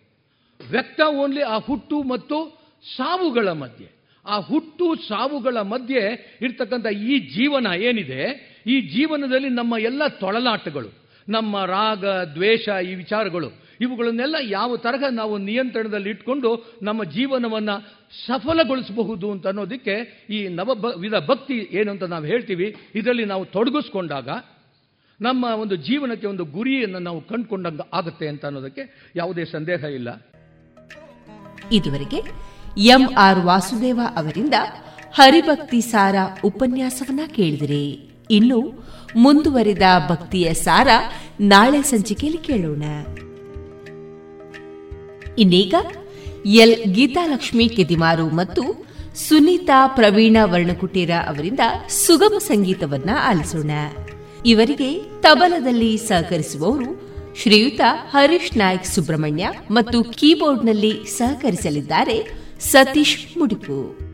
ವ್ಯಕ್ತ ಓನ್ಲಿ ಆ ಹುಟ್ಟು ಮತ್ತು ಸಾವುಗಳ ಮಧ್ಯೆ. ಆ ಹುಟ್ಟು ಸಾವುಗಳ ಮಧ್ಯೆ ಇರ್ತಕ್ಕಂಥ ಈ ಜೀವನ ಏನಿದೆ, ಈ ಜೀವನದಲ್ಲಿ ನಮ್ಮ ಎಲ್ಲ ತೊಳಲಾಟಗಳು ನಮ್ಮ ರಾಗ, ದ್ವೇಷ, ಈ ವಿಚಾರಗಳು, ಇವುಗಳನ್ನೆಲ್ಲ ಯಾವ ತರಹ ನಾವು ನಿಯಂತ್ರಣದಲ್ಲಿ ಇಟ್ಕೊಂಡು ನಮ್ಮ ಜೀವನವನ್ನು ಸಫಲಗೊಳಿಸಬಹುದು ಅಂತ ಅನ್ನೋದಕ್ಕೆ ಈ ನವ ವಿಧ ಭಕ್ತಿ ಏನು ಅಂತ ನಾವು ಹೇಳ್ತೀವಿ, ಇದರಲ್ಲಿ ನಾವು ತೊಡಗಿಸ್ಕೊಂಡಾಗ ನಮ್ಮ ಒಂದು ಜೀವನಕ್ಕೆ ಒಂದು ಗುರಿಯನ್ನು ನಾವು ಕಂಡುಕೊಂಡಂಗೆ ಆಗುತ್ತೆ ಅಂತ ಅನ್ನೋದಕ್ಕೆ ಯಾವುದೇ ಸಂದೇಹ ಇಲ್ಲ. ಇದುವರೆಗೆ ಎಂ ಆರ್ ವಾಸುದೇವ ಅವರಿಂದ ಹರಿಭಕ್ತಿ ಸಾರ ಉಪನ್ಯಾಸವನ್ನ ಕೇಳಿದಿರಿ. ಇನ್ನು ಮುಂದುವರಿದ ಭಕ್ತಿಯ ಸಾರ ನಾಳೆ ಸಂಚಿಕೆಯಲ್ಲಿ ಕೇಳೋಣ. ಇನ್ನೀಗ ಎಲ್. ಗೀತಾಲಕ್ಷ್ಮಿ ಕೆದಿಮಾರು ಮತ್ತು ಸುನೀತಾ ಪ್ರವೀಣ ವರ್ಣಕುಟೀರ ಅವರಿಂದ ಸುಗಮ ಸಂಗೀತವನ್ನ ಆಲಿಸೋಣ. ಇವರಿಗೆ ತಬಲದಲ್ಲಿ ಸಹಕರಿಸುವವರು ಶ್ರೀಯುತ ಹರೀಶ್ ನಾಯ್ಕ್ ಸುಬ್ರಹ್ಮಣ್ಯ ಮತ್ತು ಕೀಬೋರ್ಡ್ನಲ್ಲಿ ಸಹಕರಿಸಲಿದ್ದಾರೆ ಸತೀಶ್ ಮುಡಿಪು.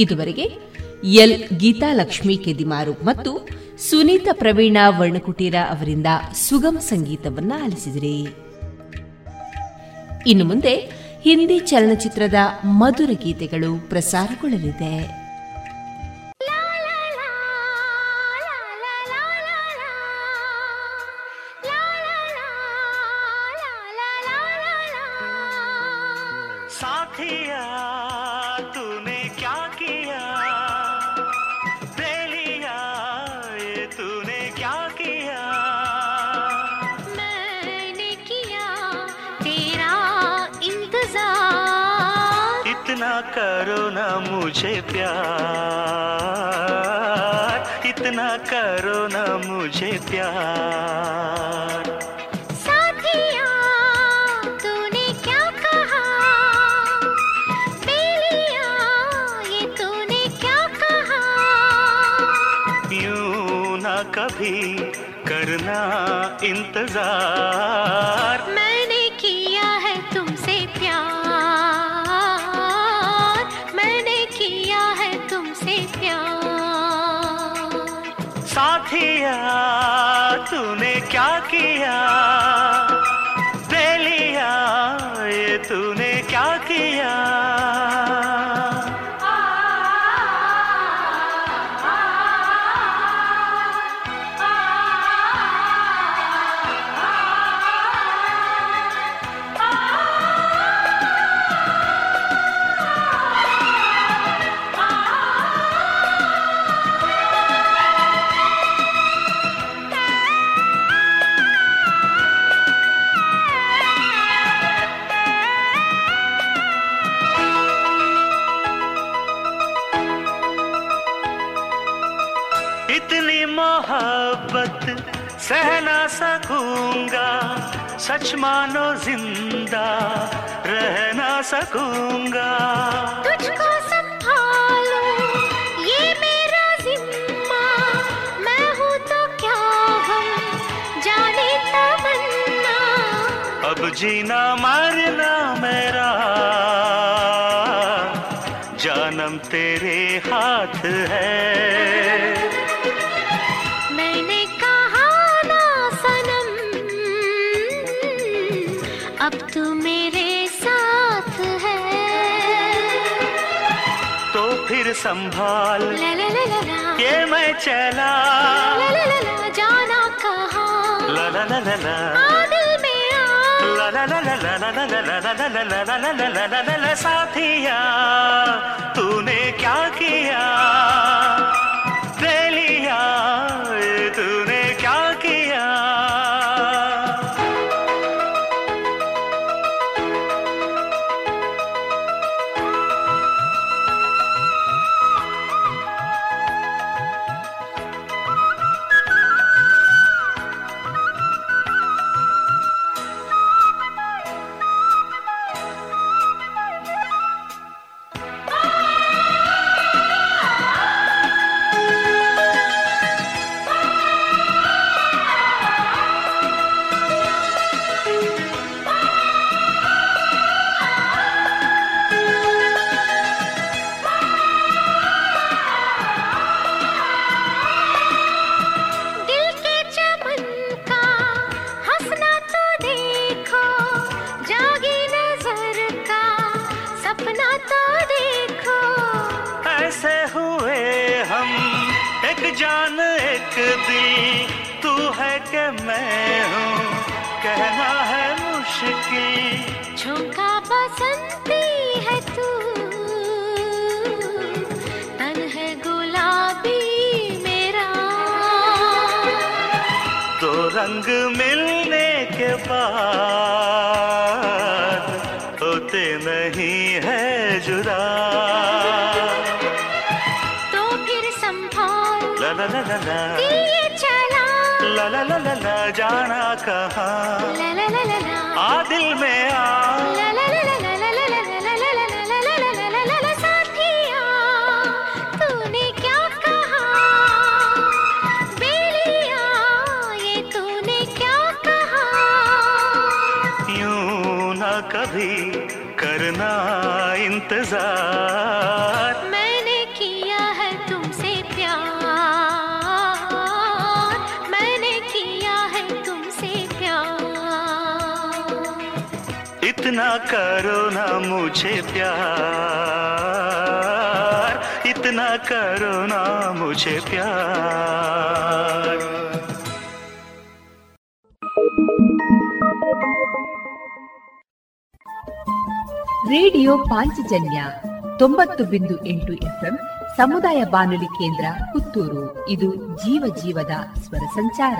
ಇದುವರೆಗೆ ಎಲ್ ಗೀತಾಲಕ್ಷ್ಮಿ ಕೆದಿಮಾರು ಮತ್ತು ಸುನೀತಾ ಪ್ರವೀಣ ವರ್ಣಕುಟೀರ ಅವರಿಂದ ಸುಗಮ ಸಂಗೀತವನ್ನ ಆಲಿಸಿದಿರಿ. ಇನ್ನು ಮುಂದೆ ಹಿಂದಿ ಚಲನಚಿತ್ರದ ಮಧುರ ಗೀತೆಗಳು ಪ್ರಸಾರಗೊಳ್ಳಲಿದೆ. सच मानो ज़िंदा रह ना सकूँगा। तुझको संभालो ये मेरा जिम्मा। मैं हूँ तो क्या हम जाने तमन्ना। अब जीना मरना मेरा जानम तेरे हाथ है। मुझे संभाल के मैं चला जाना कहा ला ला ला ला ला साथिया तूने क्या किया दिल तू है कि मैं हूँ कहना है मुश्किल। झोंका बसंती है तू। तन है गुलाबी मेरा। तो रंग मिलने के बाद ला ला ला ला चला. ला ला ला ला ला जाना कहाँ? ला ला ला ला ला आ दिल में आ. ला ला ला ला ला ला ला ला ला ला ला ला ला ला ला ला ला ला ला साथिया तूने क्या कहा बेलिया ये तूने क्या कहा यूँ ना कभी करना इंतज़ार करो ना मुझे प्यार इतना करो ना मुझे प्यार ರೇಡಿಯೋ ಪಾಂಚಜನ್ಯ ತೊಂಬತ್ತು ಬಿಂದು ಎಂಟು ಎಫ್ಎಂ ಸಮುದಾಯ ಬಾನುಲಿ ಕೇಂದ್ರ ಪುತ್ತೂರು ಇದು ಜೀವ ಜೀವದ ಸ್ವರ ಸಂಚಾರ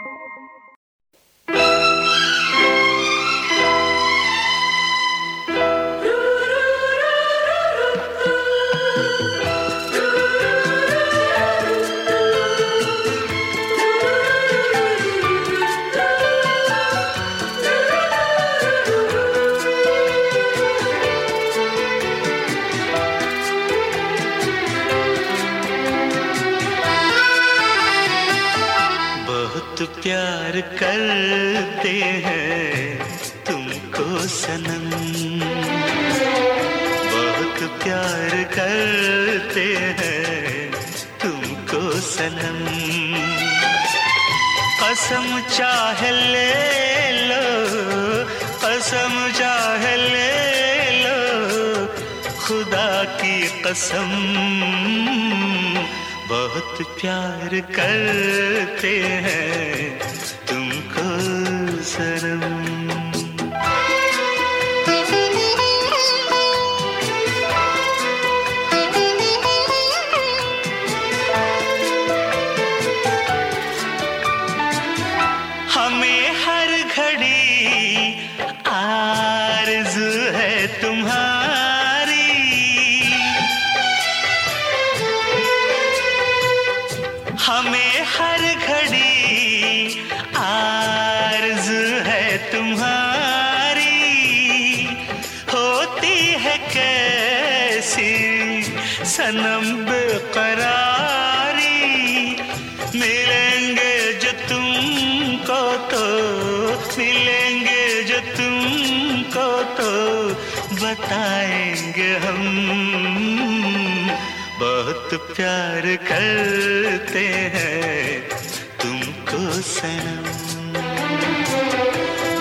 करते हैं तुमको सनम। बहुत प्यार करते हैं तुमको सनम। कसम चाह ले लो, कसम चाह ले लो, खुदा की कसम। बहुत प्यार करते हैं சரம் प्यार करते हैं तुमको सनम।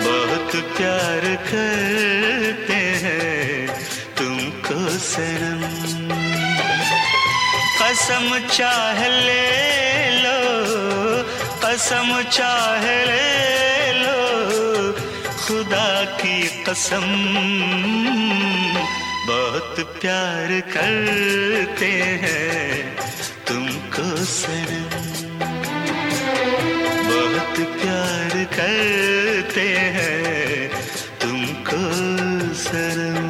बहुत प्यार करते हैं तुमको सनम। कसम चाह ले लो, कसम चाह ले लो, खुदा की कसम। बहुत प्यार करते हैं तुमको सनम बहुत प्यार करते हैं तुमको सनम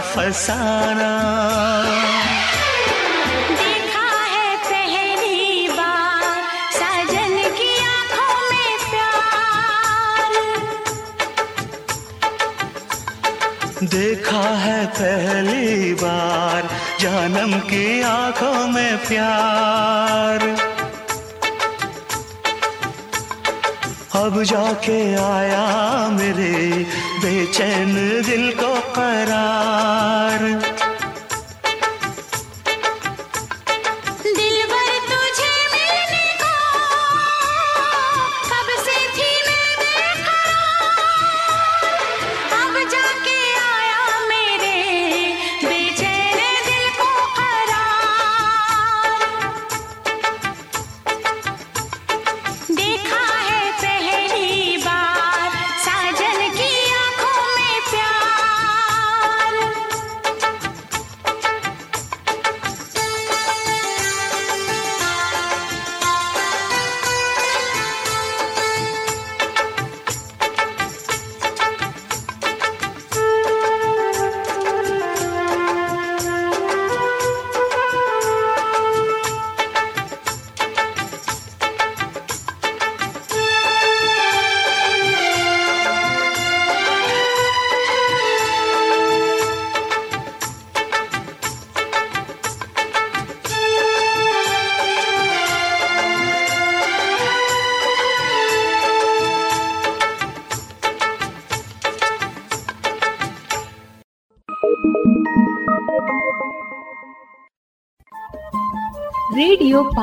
फसाना। देखा है पहली बार साजन की प्यार। देखा है पहली बार जानम की आँखों में प्यार। अब जाके आया मेरे बेचैन दिल को करार।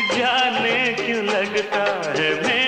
जाने क्यों लगता है मैं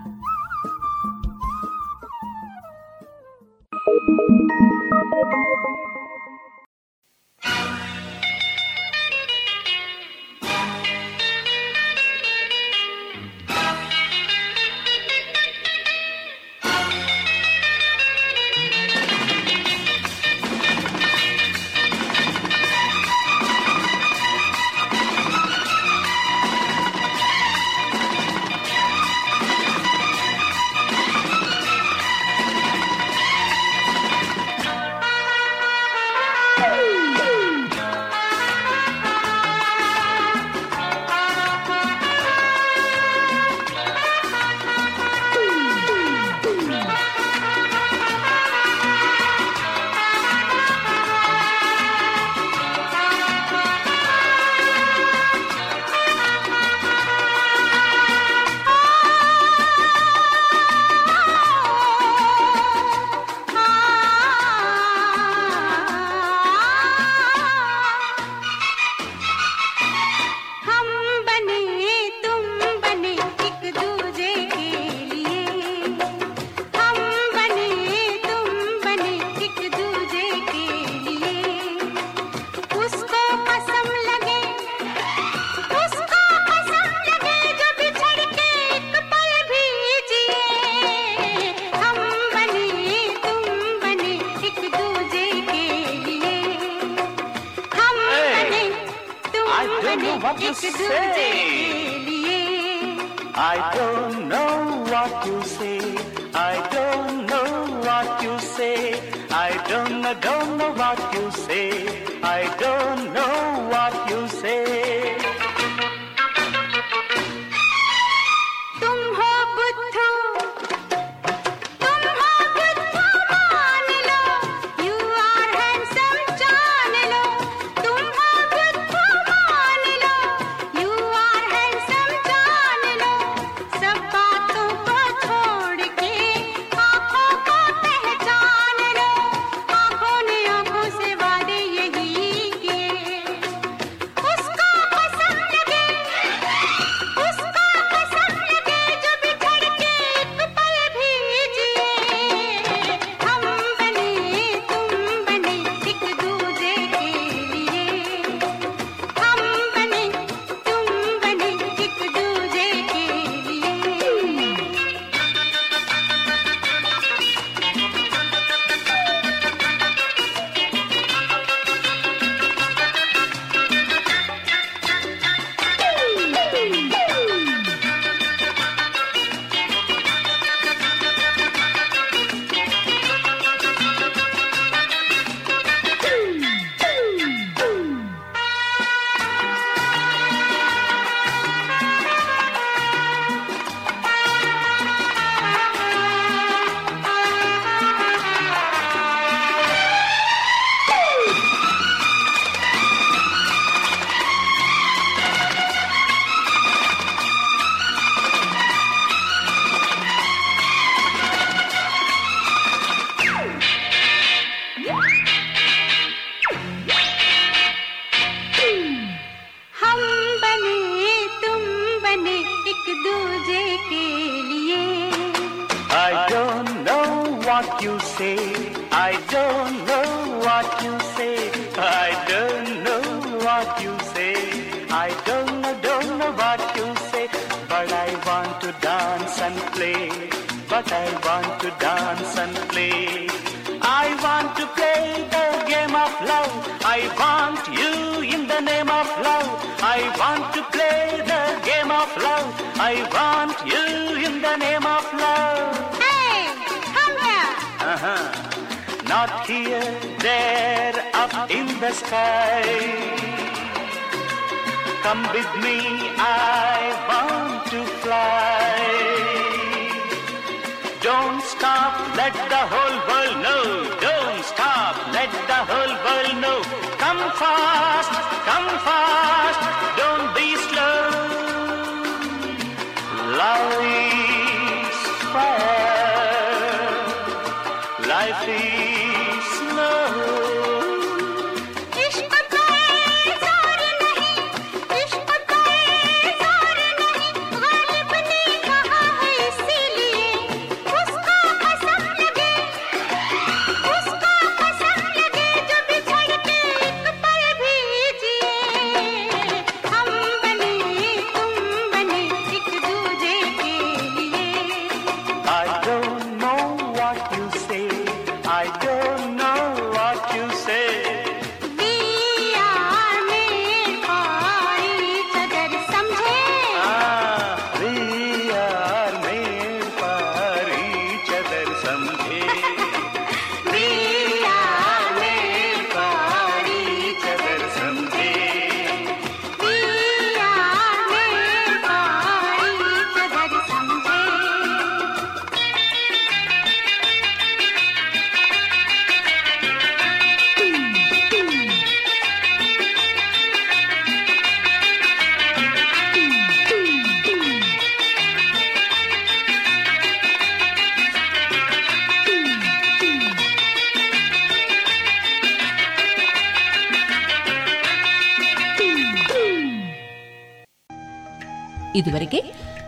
ಇದುವರೆಗೆ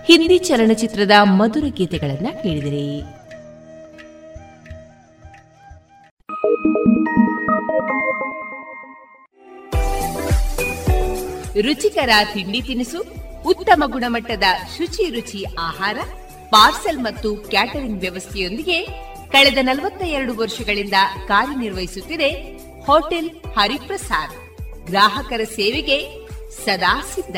ಹಿಂದಿ ಚಲನಚಿತ್ರದ ಮಧುರ ಗೀತೆಗಳನ್ನ ಕೇಳಿದಿರಿ. ರುಚಿಕರ ತಿಂಡಿ ತಿನಿಸು, ಉತ್ತಮ ಗುಣಮಟ್ಟದ ಶುಚಿ ರುಚಿ ಆಹಾರ, ಪಾರ್ಸೆಲ್ ಮತ್ತು ಕ್ಯಾಟರಿಂಗ್ ವ್ಯವಸ್ಥೆಯೊಂದಿಗೆ ಕಳೆದ ನಲವತ್ತ ಎರಡು ವರ್ಷಗಳಿಂದ ಕಾರ್ಯನಿರ್ವಹಿಸುತ್ತಿದೆ ಹೋಟೆಲ್ ಹರಿಪ್ರಸಾದ್. ಗ್ರಾಹಕರ ಸೇವೆಗೆ ಸದಾ ಸಿದ್ಧ.